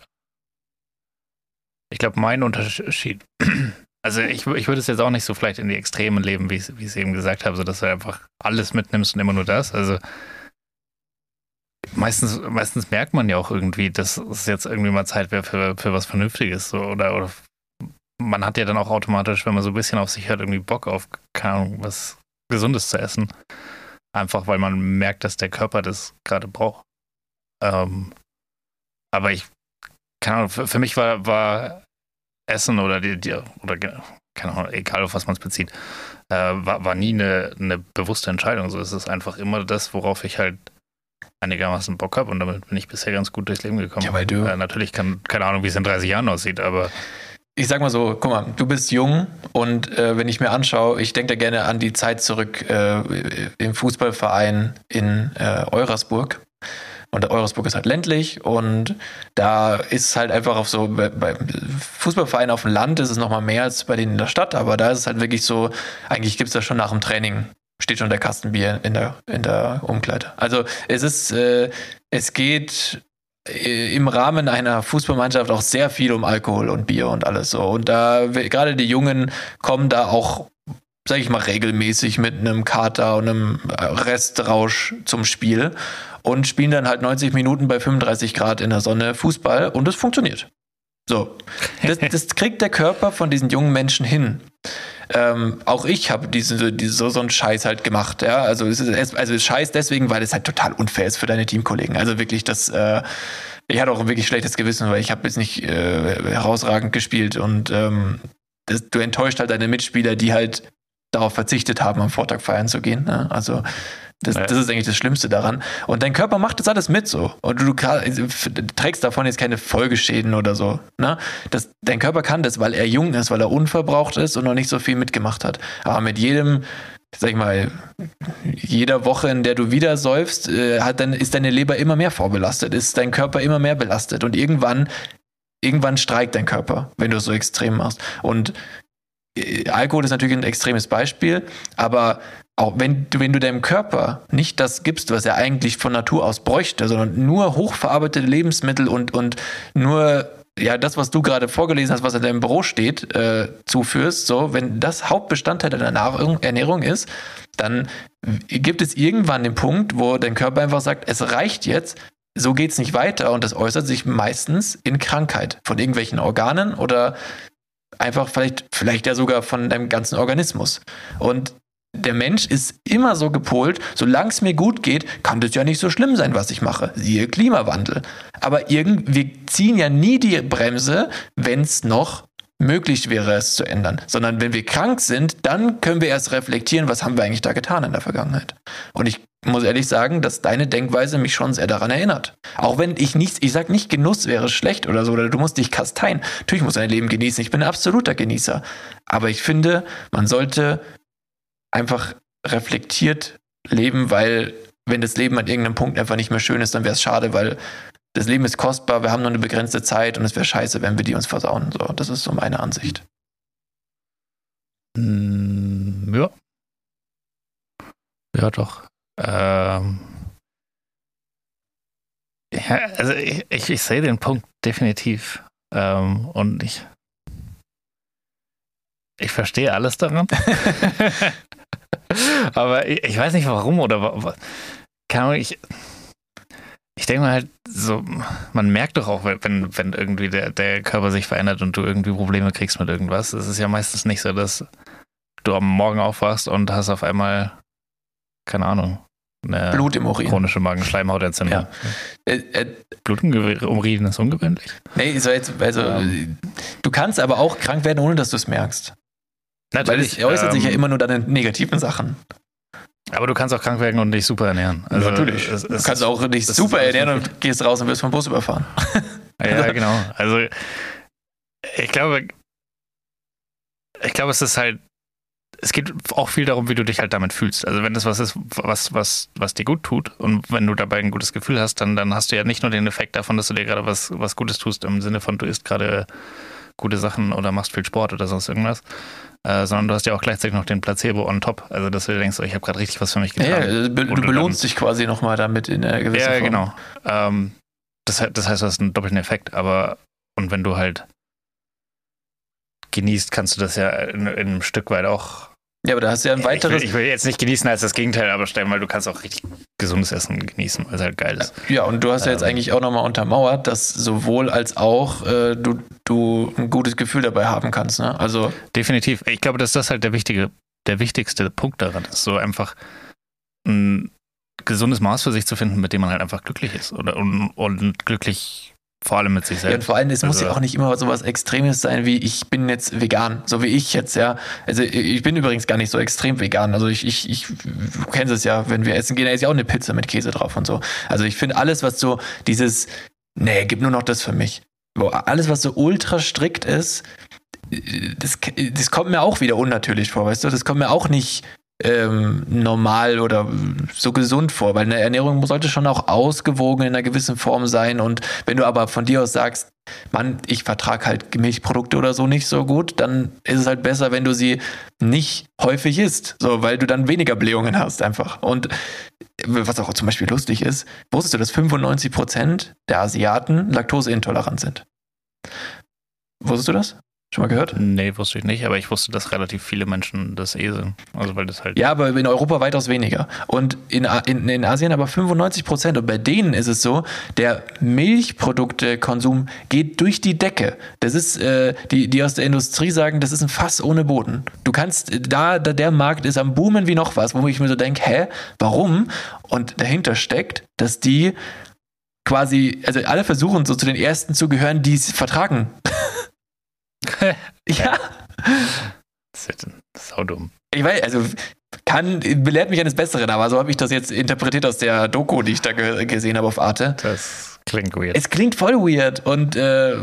ich glaube, mein Unterschied, [clears throat] also ich, ich würde es jetzt auch nicht so vielleicht in die Extremen leben, wie ich es eben gesagt habe, so dass du einfach alles mitnimmst und immer nur das. Also meistens, meistens merkt man ja auch irgendwie, dass es jetzt irgendwie mal Zeit wäre für, für was Vernünftiges so, oder, oder man hat ja dann auch automatisch, wenn man so ein bisschen auf sich hört, irgendwie Bock auf, keine was Gesundes zu essen. Einfach weil man merkt, dass der Körper das gerade braucht. Ähm, aber ich, keine Ahnung, für, für mich war, war Essen oder die, die oder keine Ahnung, egal auf was man es bezieht, äh, war, war nie eine, eine bewusste Entscheidung. So ist es einfach immer das, worauf ich halt einigermaßen Bock habe und damit bin ich bisher ganz gut durchs Leben gekommen. Ja, weil du- Äh, natürlich kann, keine Ahnung, wie es in 30 Jahren aussieht, aber Ich sag mal so, guck mal, du bist jung und äh, wenn ich mir anschaue, ich denke da gerne an die Zeit zurück äh, im Fußballverein in äh, Eurasburg. Und Eurasburg ist halt ländlich und da ist halt einfach auf so, bei, bei Fußballvereinen auf dem Land ist es nochmal mehr als bei denen in der Stadt, aber da ist es halt wirklich so, eigentlich gibt es das schon nach dem Training, steht schon der Kastenbier in der, in der Umkleide. Also es ist, äh, es geht äh, im Rahmen einer Fußballmannschaft auch sehr viel um Alkohol und Bier und alles so. Und da, gerade die Jungen kommen da auch, sag ich mal, regelmäßig mit einem Kater und einem Restrausch zum Spiel und spielen dann halt 90 Minuten bei 35 Grad in der Sonne Fußball und es funktioniert. So. Das, [laughs] das kriegt der Körper von diesen jungen Menschen hin. Ähm, auch ich habe diese, diese, so, so einen Scheiß halt gemacht, ja. Also es ist also Scheiß deswegen, weil es halt total unfair ist für deine Teamkollegen. Also wirklich, das, äh, ich hatte auch ein wirklich schlechtes Gewissen, weil ich habe jetzt nicht äh, herausragend gespielt und ähm, das, du enttäuscht halt deine Mitspieler, die halt darauf verzichtet haben, am Vortag feiern zu gehen. Ne? Also das, Ja. das ist eigentlich das Schlimmste daran. Und dein Körper macht das alles mit so. Und du, also, f- trägst davon jetzt keine Folgeschäden oder so. Ne? Das, dein Körper kann das, weil er jung ist, weil er unverbraucht ist und noch nicht so viel mitgemacht hat. Aber mit jedem, sag ich mal, jeder Woche, in der du wieder säufst, äh, hat dann, ist deine Leber immer mehr vorbelastet, ist dein Körper immer mehr belastet. Und irgendwann, irgendwann streikt dein Körper, wenn du es so extrem machst. Und äh, Alkohol ist natürlich ein extremes Beispiel, aber auch wenn du, wenn du deinem Körper nicht das gibst, was er eigentlich von Natur aus bräuchte, sondern nur hochverarbeitete Lebensmittel und, und nur ja, das, was du gerade vorgelesen hast, was in deinem Büro steht, äh, zuführst, so, wenn das Hauptbestandteil deiner Nahrung, Ernährung ist, dann gibt es irgendwann den Punkt, wo dein Körper einfach sagt, es reicht jetzt, so geht's nicht weiter und das äußert sich meistens in Krankheit von irgendwelchen Organen oder einfach vielleicht, vielleicht ja sogar von deinem ganzen Organismus. Und der Mensch ist immer so gepolt, solange es mir gut geht, kann das ja nicht so schlimm sein, was ich mache. Siehe Klimawandel. Aber wir ziehen ja nie die Bremse, wenn es noch möglich wäre, es zu ändern. Sondern wenn wir krank sind, dann können wir erst reflektieren, was haben wir eigentlich da getan in der Vergangenheit. Und ich muss ehrlich sagen, dass deine Denkweise mich schon sehr daran erinnert. Auch wenn ich nichts, ich sag nicht, Genuss wäre schlecht oder so, oder du musst dich kasteien. Natürlich muss dein Leben genießen. Ich bin ein absoluter Genießer. Aber ich finde, man sollte einfach reflektiert leben, weil wenn das Leben an irgendeinem Punkt einfach nicht mehr schön ist, dann wäre es schade, weil das Leben ist kostbar, wir haben nur eine begrenzte Zeit und es wäre scheiße, wenn wir die uns versauen. So, das ist so meine Ansicht. Mm, ja. Ja, doch. Ähm, ja, also ich, ich, ich sehe den Punkt definitiv. Ähm, und ich, ich verstehe alles daran. [laughs] [laughs] Aber ich, ich, weiß nicht warum oder keine Ahnung, ich, ich denke mal halt so, man merkt doch auch, wenn, wenn irgendwie der, der Körper sich verändert und du irgendwie Probleme kriegst mit irgendwas. Es ist ja meistens nicht so, dass du am Morgen aufwachst und hast auf einmal, keine Ahnung, eine Blut im Urin. chronische Magenschleimhautentzündung. Ja. Äh, äh, Blut im Urin ist ungewöhnlich. Nee, so jetzt, also, Ähm. du kannst aber auch krank werden, ohne dass du es merkst. Weil es äußert sich ja ähm, immer nur dann in negativen Sachen. Aber du kannst auch krank werden und dich super ernähren. Also, Es, Du es, kannst auch dich super ernähren und gehst raus und wirst vom Bus überfahren. [laughs] Ja, genau. Also ich glaube, ich glaube, es ist halt, es geht auch viel darum, wie du dich halt damit fühlst. Also wenn das was ist, was, was, was dir gut tut und wenn du dabei ein gutes Gefühl hast, dann, dann hast du ja nicht nur den Effekt davon, dass du dir gerade was, was Gutes tust, im Sinne von, du isst gerade gute Sachen oder machst viel Sport oder sonst irgendwas, äh, sondern du hast ja auch gleichzeitig noch den Placebo on top. Also dass du denkst, oh, ich habe gerade richtig was für mich getan. Ja, ja, du du belohnst dich quasi nochmal damit in einer gewissen Ja, Form. genau. Ähm, das, das heißt, du hast einen doppelten Effekt, aber und wenn du halt genießt, kannst du das ja in, in einem Stück weit auch. Ja, aber da hast du ja ein ich, will, weiteres. ich will jetzt nicht genießen als das Gegenteil, aber stellen, weil du kannst auch richtig gesundes Essen genießen, weil es halt geil ist. Ja, und du hast ja jetzt Ähm. eigentlich auch nochmal untermauert, dass sowohl als auch äh, du, du ein gutes Gefühl dabei haben kannst. Ne? Also, Definitiv. Ich glaube, dass das halt der wichtige, der wichtigste Punkt daran ist, so einfach ein gesundes Maß für sich zu finden, mit dem man halt einfach glücklich ist oder und, und glücklich vor allem mit sich ja, und selbst. vor allem, es muss Also- ja auch nicht immer so was Extremes sein, wie ich bin jetzt vegan, so wie ich jetzt, ja. Also ich bin übrigens gar nicht so extrem vegan. Also ich, ich, ich du kennst es ja, wenn wir essen gehen, da ist ja auch eine Pizza mit Käse drauf und so. Also ich finde alles, was so dieses, nee, gib nur noch das für mich. Alles, was so ultra strikt ist, das, das kommt mir auch wieder unnatürlich vor, weißt du? Das kommt mir auch nicht ähm, normal oder so gesund vor, weil eine Ernährung sollte schon auch ausgewogen in einer gewissen Form sein. Und wenn du aber von dir aus sagst, Mann, ich vertrage halt Milchprodukte oder so nicht so gut, dann ist es halt besser, wenn du sie nicht häufig isst, so, weil du dann weniger Blähungen hast einfach. Und was auch zum Beispiel lustig ist, wusstest du, dass 95% der Asiaten laktoseintolerant sind? Wusstest du das? Schon mal gehört? Nee, wusste ich nicht, aber ich wusste, dass relativ viele Menschen das eh sind. Also weil das halt. Ja, aber in Europa weitaus weniger. Und in, in, in Asien aber 95 Prozent. Und bei denen ist es so, der Milchproduktekonsum geht durch die Decke. Das ist, äh, die, die aus der Industrie sagen, das ist ein Fass ohne Boden. Du kannst, da, da der Markt ist am Boomen wie noch was, wo ich mir so denke, hä, warum? Und dahinter steckt, dass die quasi, also alle versuchen so zu den Ersten zu gehören, die es vertragen. [laughs] [laughs] ja. Das ist halt saudumm. Ich weiß, also kann, belehrt mich eines Besseren, aber so habe ich das jetzt interpretiert aus der Doku, die ich da ge gesehen habe auf Arte. Das klingt weird. Es klingt voll weird und äh,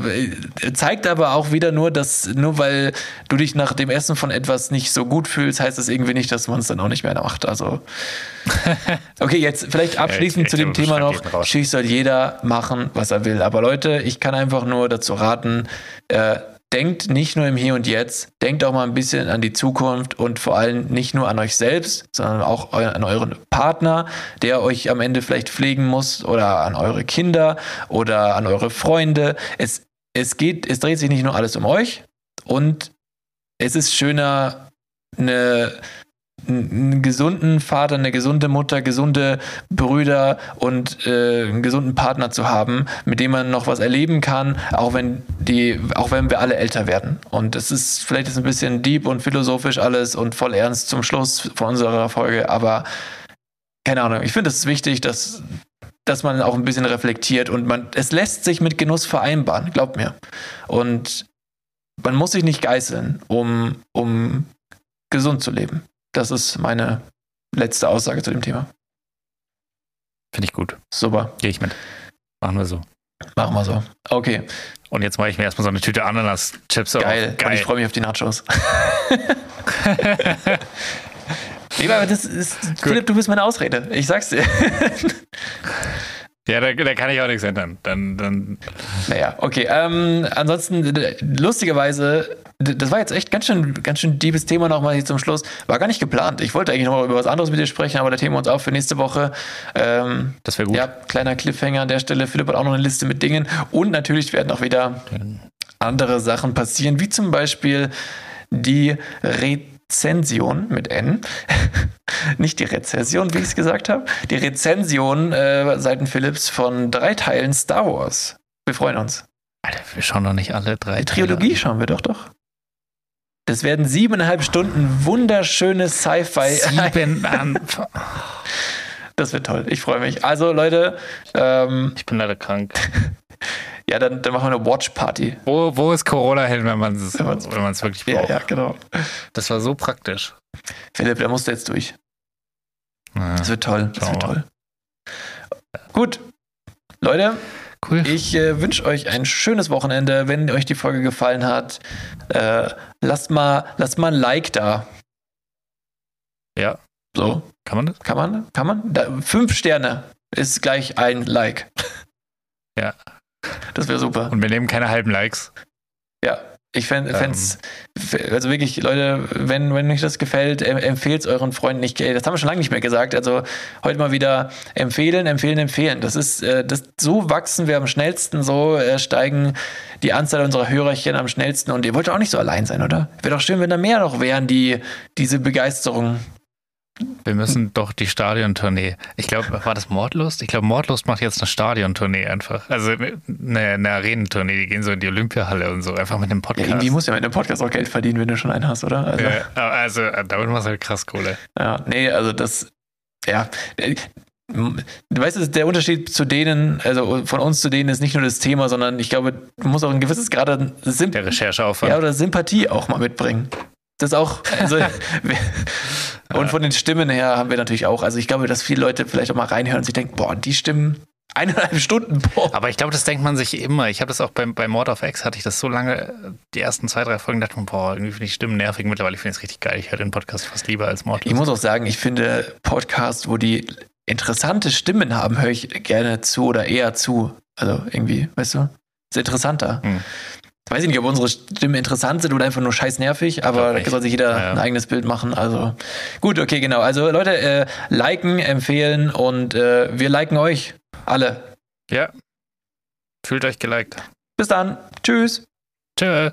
zeigt aber auch wieder nur, dass nur weil du dich nach dem Essen von etwas nicht so gut fühlst, heißt das irgendwie nicht, dass man es dann auch nicht mehr macht. Also [laughs] okay, jetzt vielleicht abschließend ich zu dem Thema noch. Schließlich soll jeder machen, was er will. Aber Leute, ich kann einfach nur dazu raten, äh, denkt nicht nur im Hier und Jetzt, denkt auch mal ein bisschen an die Zukunft und vor allem nicht nur an euch selbst, sondern auch an euren Partner, der euch am Ende vielleicht pflegen muss oder an eure Kinder oder an eure Freunde. Es, es geht, es dreht sich nicht nur alles um euch und es ist schöner, eine einen gesunden Vater, eine gesunde Mutter, gesunde Brüder und äh, einen gesunden Partner zu haben, mit dem man noch was erleben kann, auch wenn die, auch wenn wir alle älter werden. Und es ist vielleicht ist ein bisschen deep und philosophisch alles und voll ernst zum Schluss von unserer Folge, aber keine Ahnung. Ich finde es wichtig, dass dass man auch ein bisschen reflektiert und man es lässt sich mit Genuss vereinbaren, glaubt mir. Und man muss sich nicht geißeln, um um gesund zu leben. Das ist meine letzte Aussage zu dem Thema. Finde ich gut. Super, Gehe ich mit. Machen wir so. machen wir so. Okay, Und jetzt mache ich mir erstmal so eine Tüte Ananas-Chips auf. geil. Und Geil. ich freue mich auf die Nachos. [laughs] Nee, aber das ist, Philipp, du bist meine Ausrede. Ich sag's dir. [laughs] ja, da, da kann ich auch nichts ändern. Dann, dann Naja, okay. Ähm, ansonsten, lustigerweise, das war jetzt echt ganz schön, ganz schön deepes Thema nochmal hier zum Schluss. War gar nicht geplant. Ich wollte eigentlich nochmal über was anderes mit dir sprechen, aber da Thema uns auf für nächste Woche. Ähm, das wäre gut. Ja, kleiner Cliffhanger an der Stelle. Philipp hat auch noch eine Liste mit Dingen. Und natürlich werden auch wieder andere Sachen passieren, wie zum Beispiel die Rezension mit N. [laughs] Nicht die Rezession, wie ich es gesagt habe. Die Rezension äh, seiten Philips von drei Teilen Star Wars. Wir freuen uns. Alter, wir schauen doch nicht alle drei Die Trilogie schauen wir doch doch. Das werden siebeneinhalb Stunden wunderschönes Sci-Fi. Sieben. [laughs] Das wird toll. Ich freue mich. Also Leute, ähm, Ich bin leider krank. [laughs] ja, dann, dann machen wir eine Watch-Party. Wo, wo ist Corona hin, wenn man es Wenn man's- wenn man's wirklich Ja, braucht? ja, genau. Das war so praktisch. Philipp, da musst du jetzt durch. Ja, Das wird toll. Das wird wir toll. Gut. Leute, cool. ich äh, wünsche euch ein schönes Wochenende. Wenn euch die Folge gefallen hat, äh, lasst, mal, lasst mal ein Like da. Ja. So, Kann man das? kann man? Kann man? Da, fünf Sterne ist gleich ein Like. Ja. Das wäre super. Und wir nehmen keine halben Likes. Ja, ich fände Ähm. es, also wirklich, Leute, wenn, wenn euch das gefällt, em empfehlt es euren Freunden nicht. Das haben wir schon lange nicht mehr gesagt. Also heute mal wieder empfehlen, empfehlen, empfehlen. Das ist, äh, das, so wachsen wir am schnellsten, so äh, steigen die Anzahl unserer Hörerchen am schnellsten. Und ihr wollt auch nicht so allein sein, oder? Wäre doch schön, wenn da mehr noch wären, die diese Begeisterung. Wir müssen doch die Stadiontournee. Ich glaube, war das Mordlust? Ich glaube, Mordlust macht jetzt eine Stadiontournee einfach. Also eine, eine Arenentournee. Die gehen so in die Olympiahalle und so, einfach mit einem Ja, Podcast. irgendwie muss ja mit dem Podcast auch Geld verdienen, wenn du schon einen hast, oder? Also, Ja, also, äh, damit machst du halt krass Kohle. Ja, nee, also das, ja. Du weißt, der Unterschied zu denen, also von uns zu denen ist nicht nur das Thema, sondern ich glaube, du musst auch ein gewisses Grad an Symp Der Rechercheaufwand. ja, oder Sympathie auch mal mitbringen. Das auch, also, [laughs] und von den Stimmen her haben wir natürlich auch, also ich glaube, dass viele Leute vielleicht auch mal reinhören und sich denken, boah, die Stimmen, eineinhalb Stunden, boah. Aber ich glaube, das denkt man sich immer. Ich habe das auch beim, bei Mord of X, hatte ich das so lange, die ersten zwei, drei Folgen, dachte man, boah, irgendwie finde ich Stimmen nervig. Mittlerweile finde ich es richtig geil. Ich höre den Podcast fast lieber als Mord. Ich muss auch sagen, ich finde Podcasts, wo die interessante Stimmen haben, höre ich gerne zu oder eher zu. Also irgendwie, weißt du? Ist interessanter. Hm. Weiß ich nicht, ob unsere Stimmen interessant sind oder einfach nur scheiß nervig, aber da soll sich jeder Ja, ja. ein eigenes Bild machen. Also gut, okay, genau. Also Leute, äh, liken, empfehlen und äh, wir liken euch alle. Ja. Fühlt euch geliked. Bis dann. Tschüss. Tschö.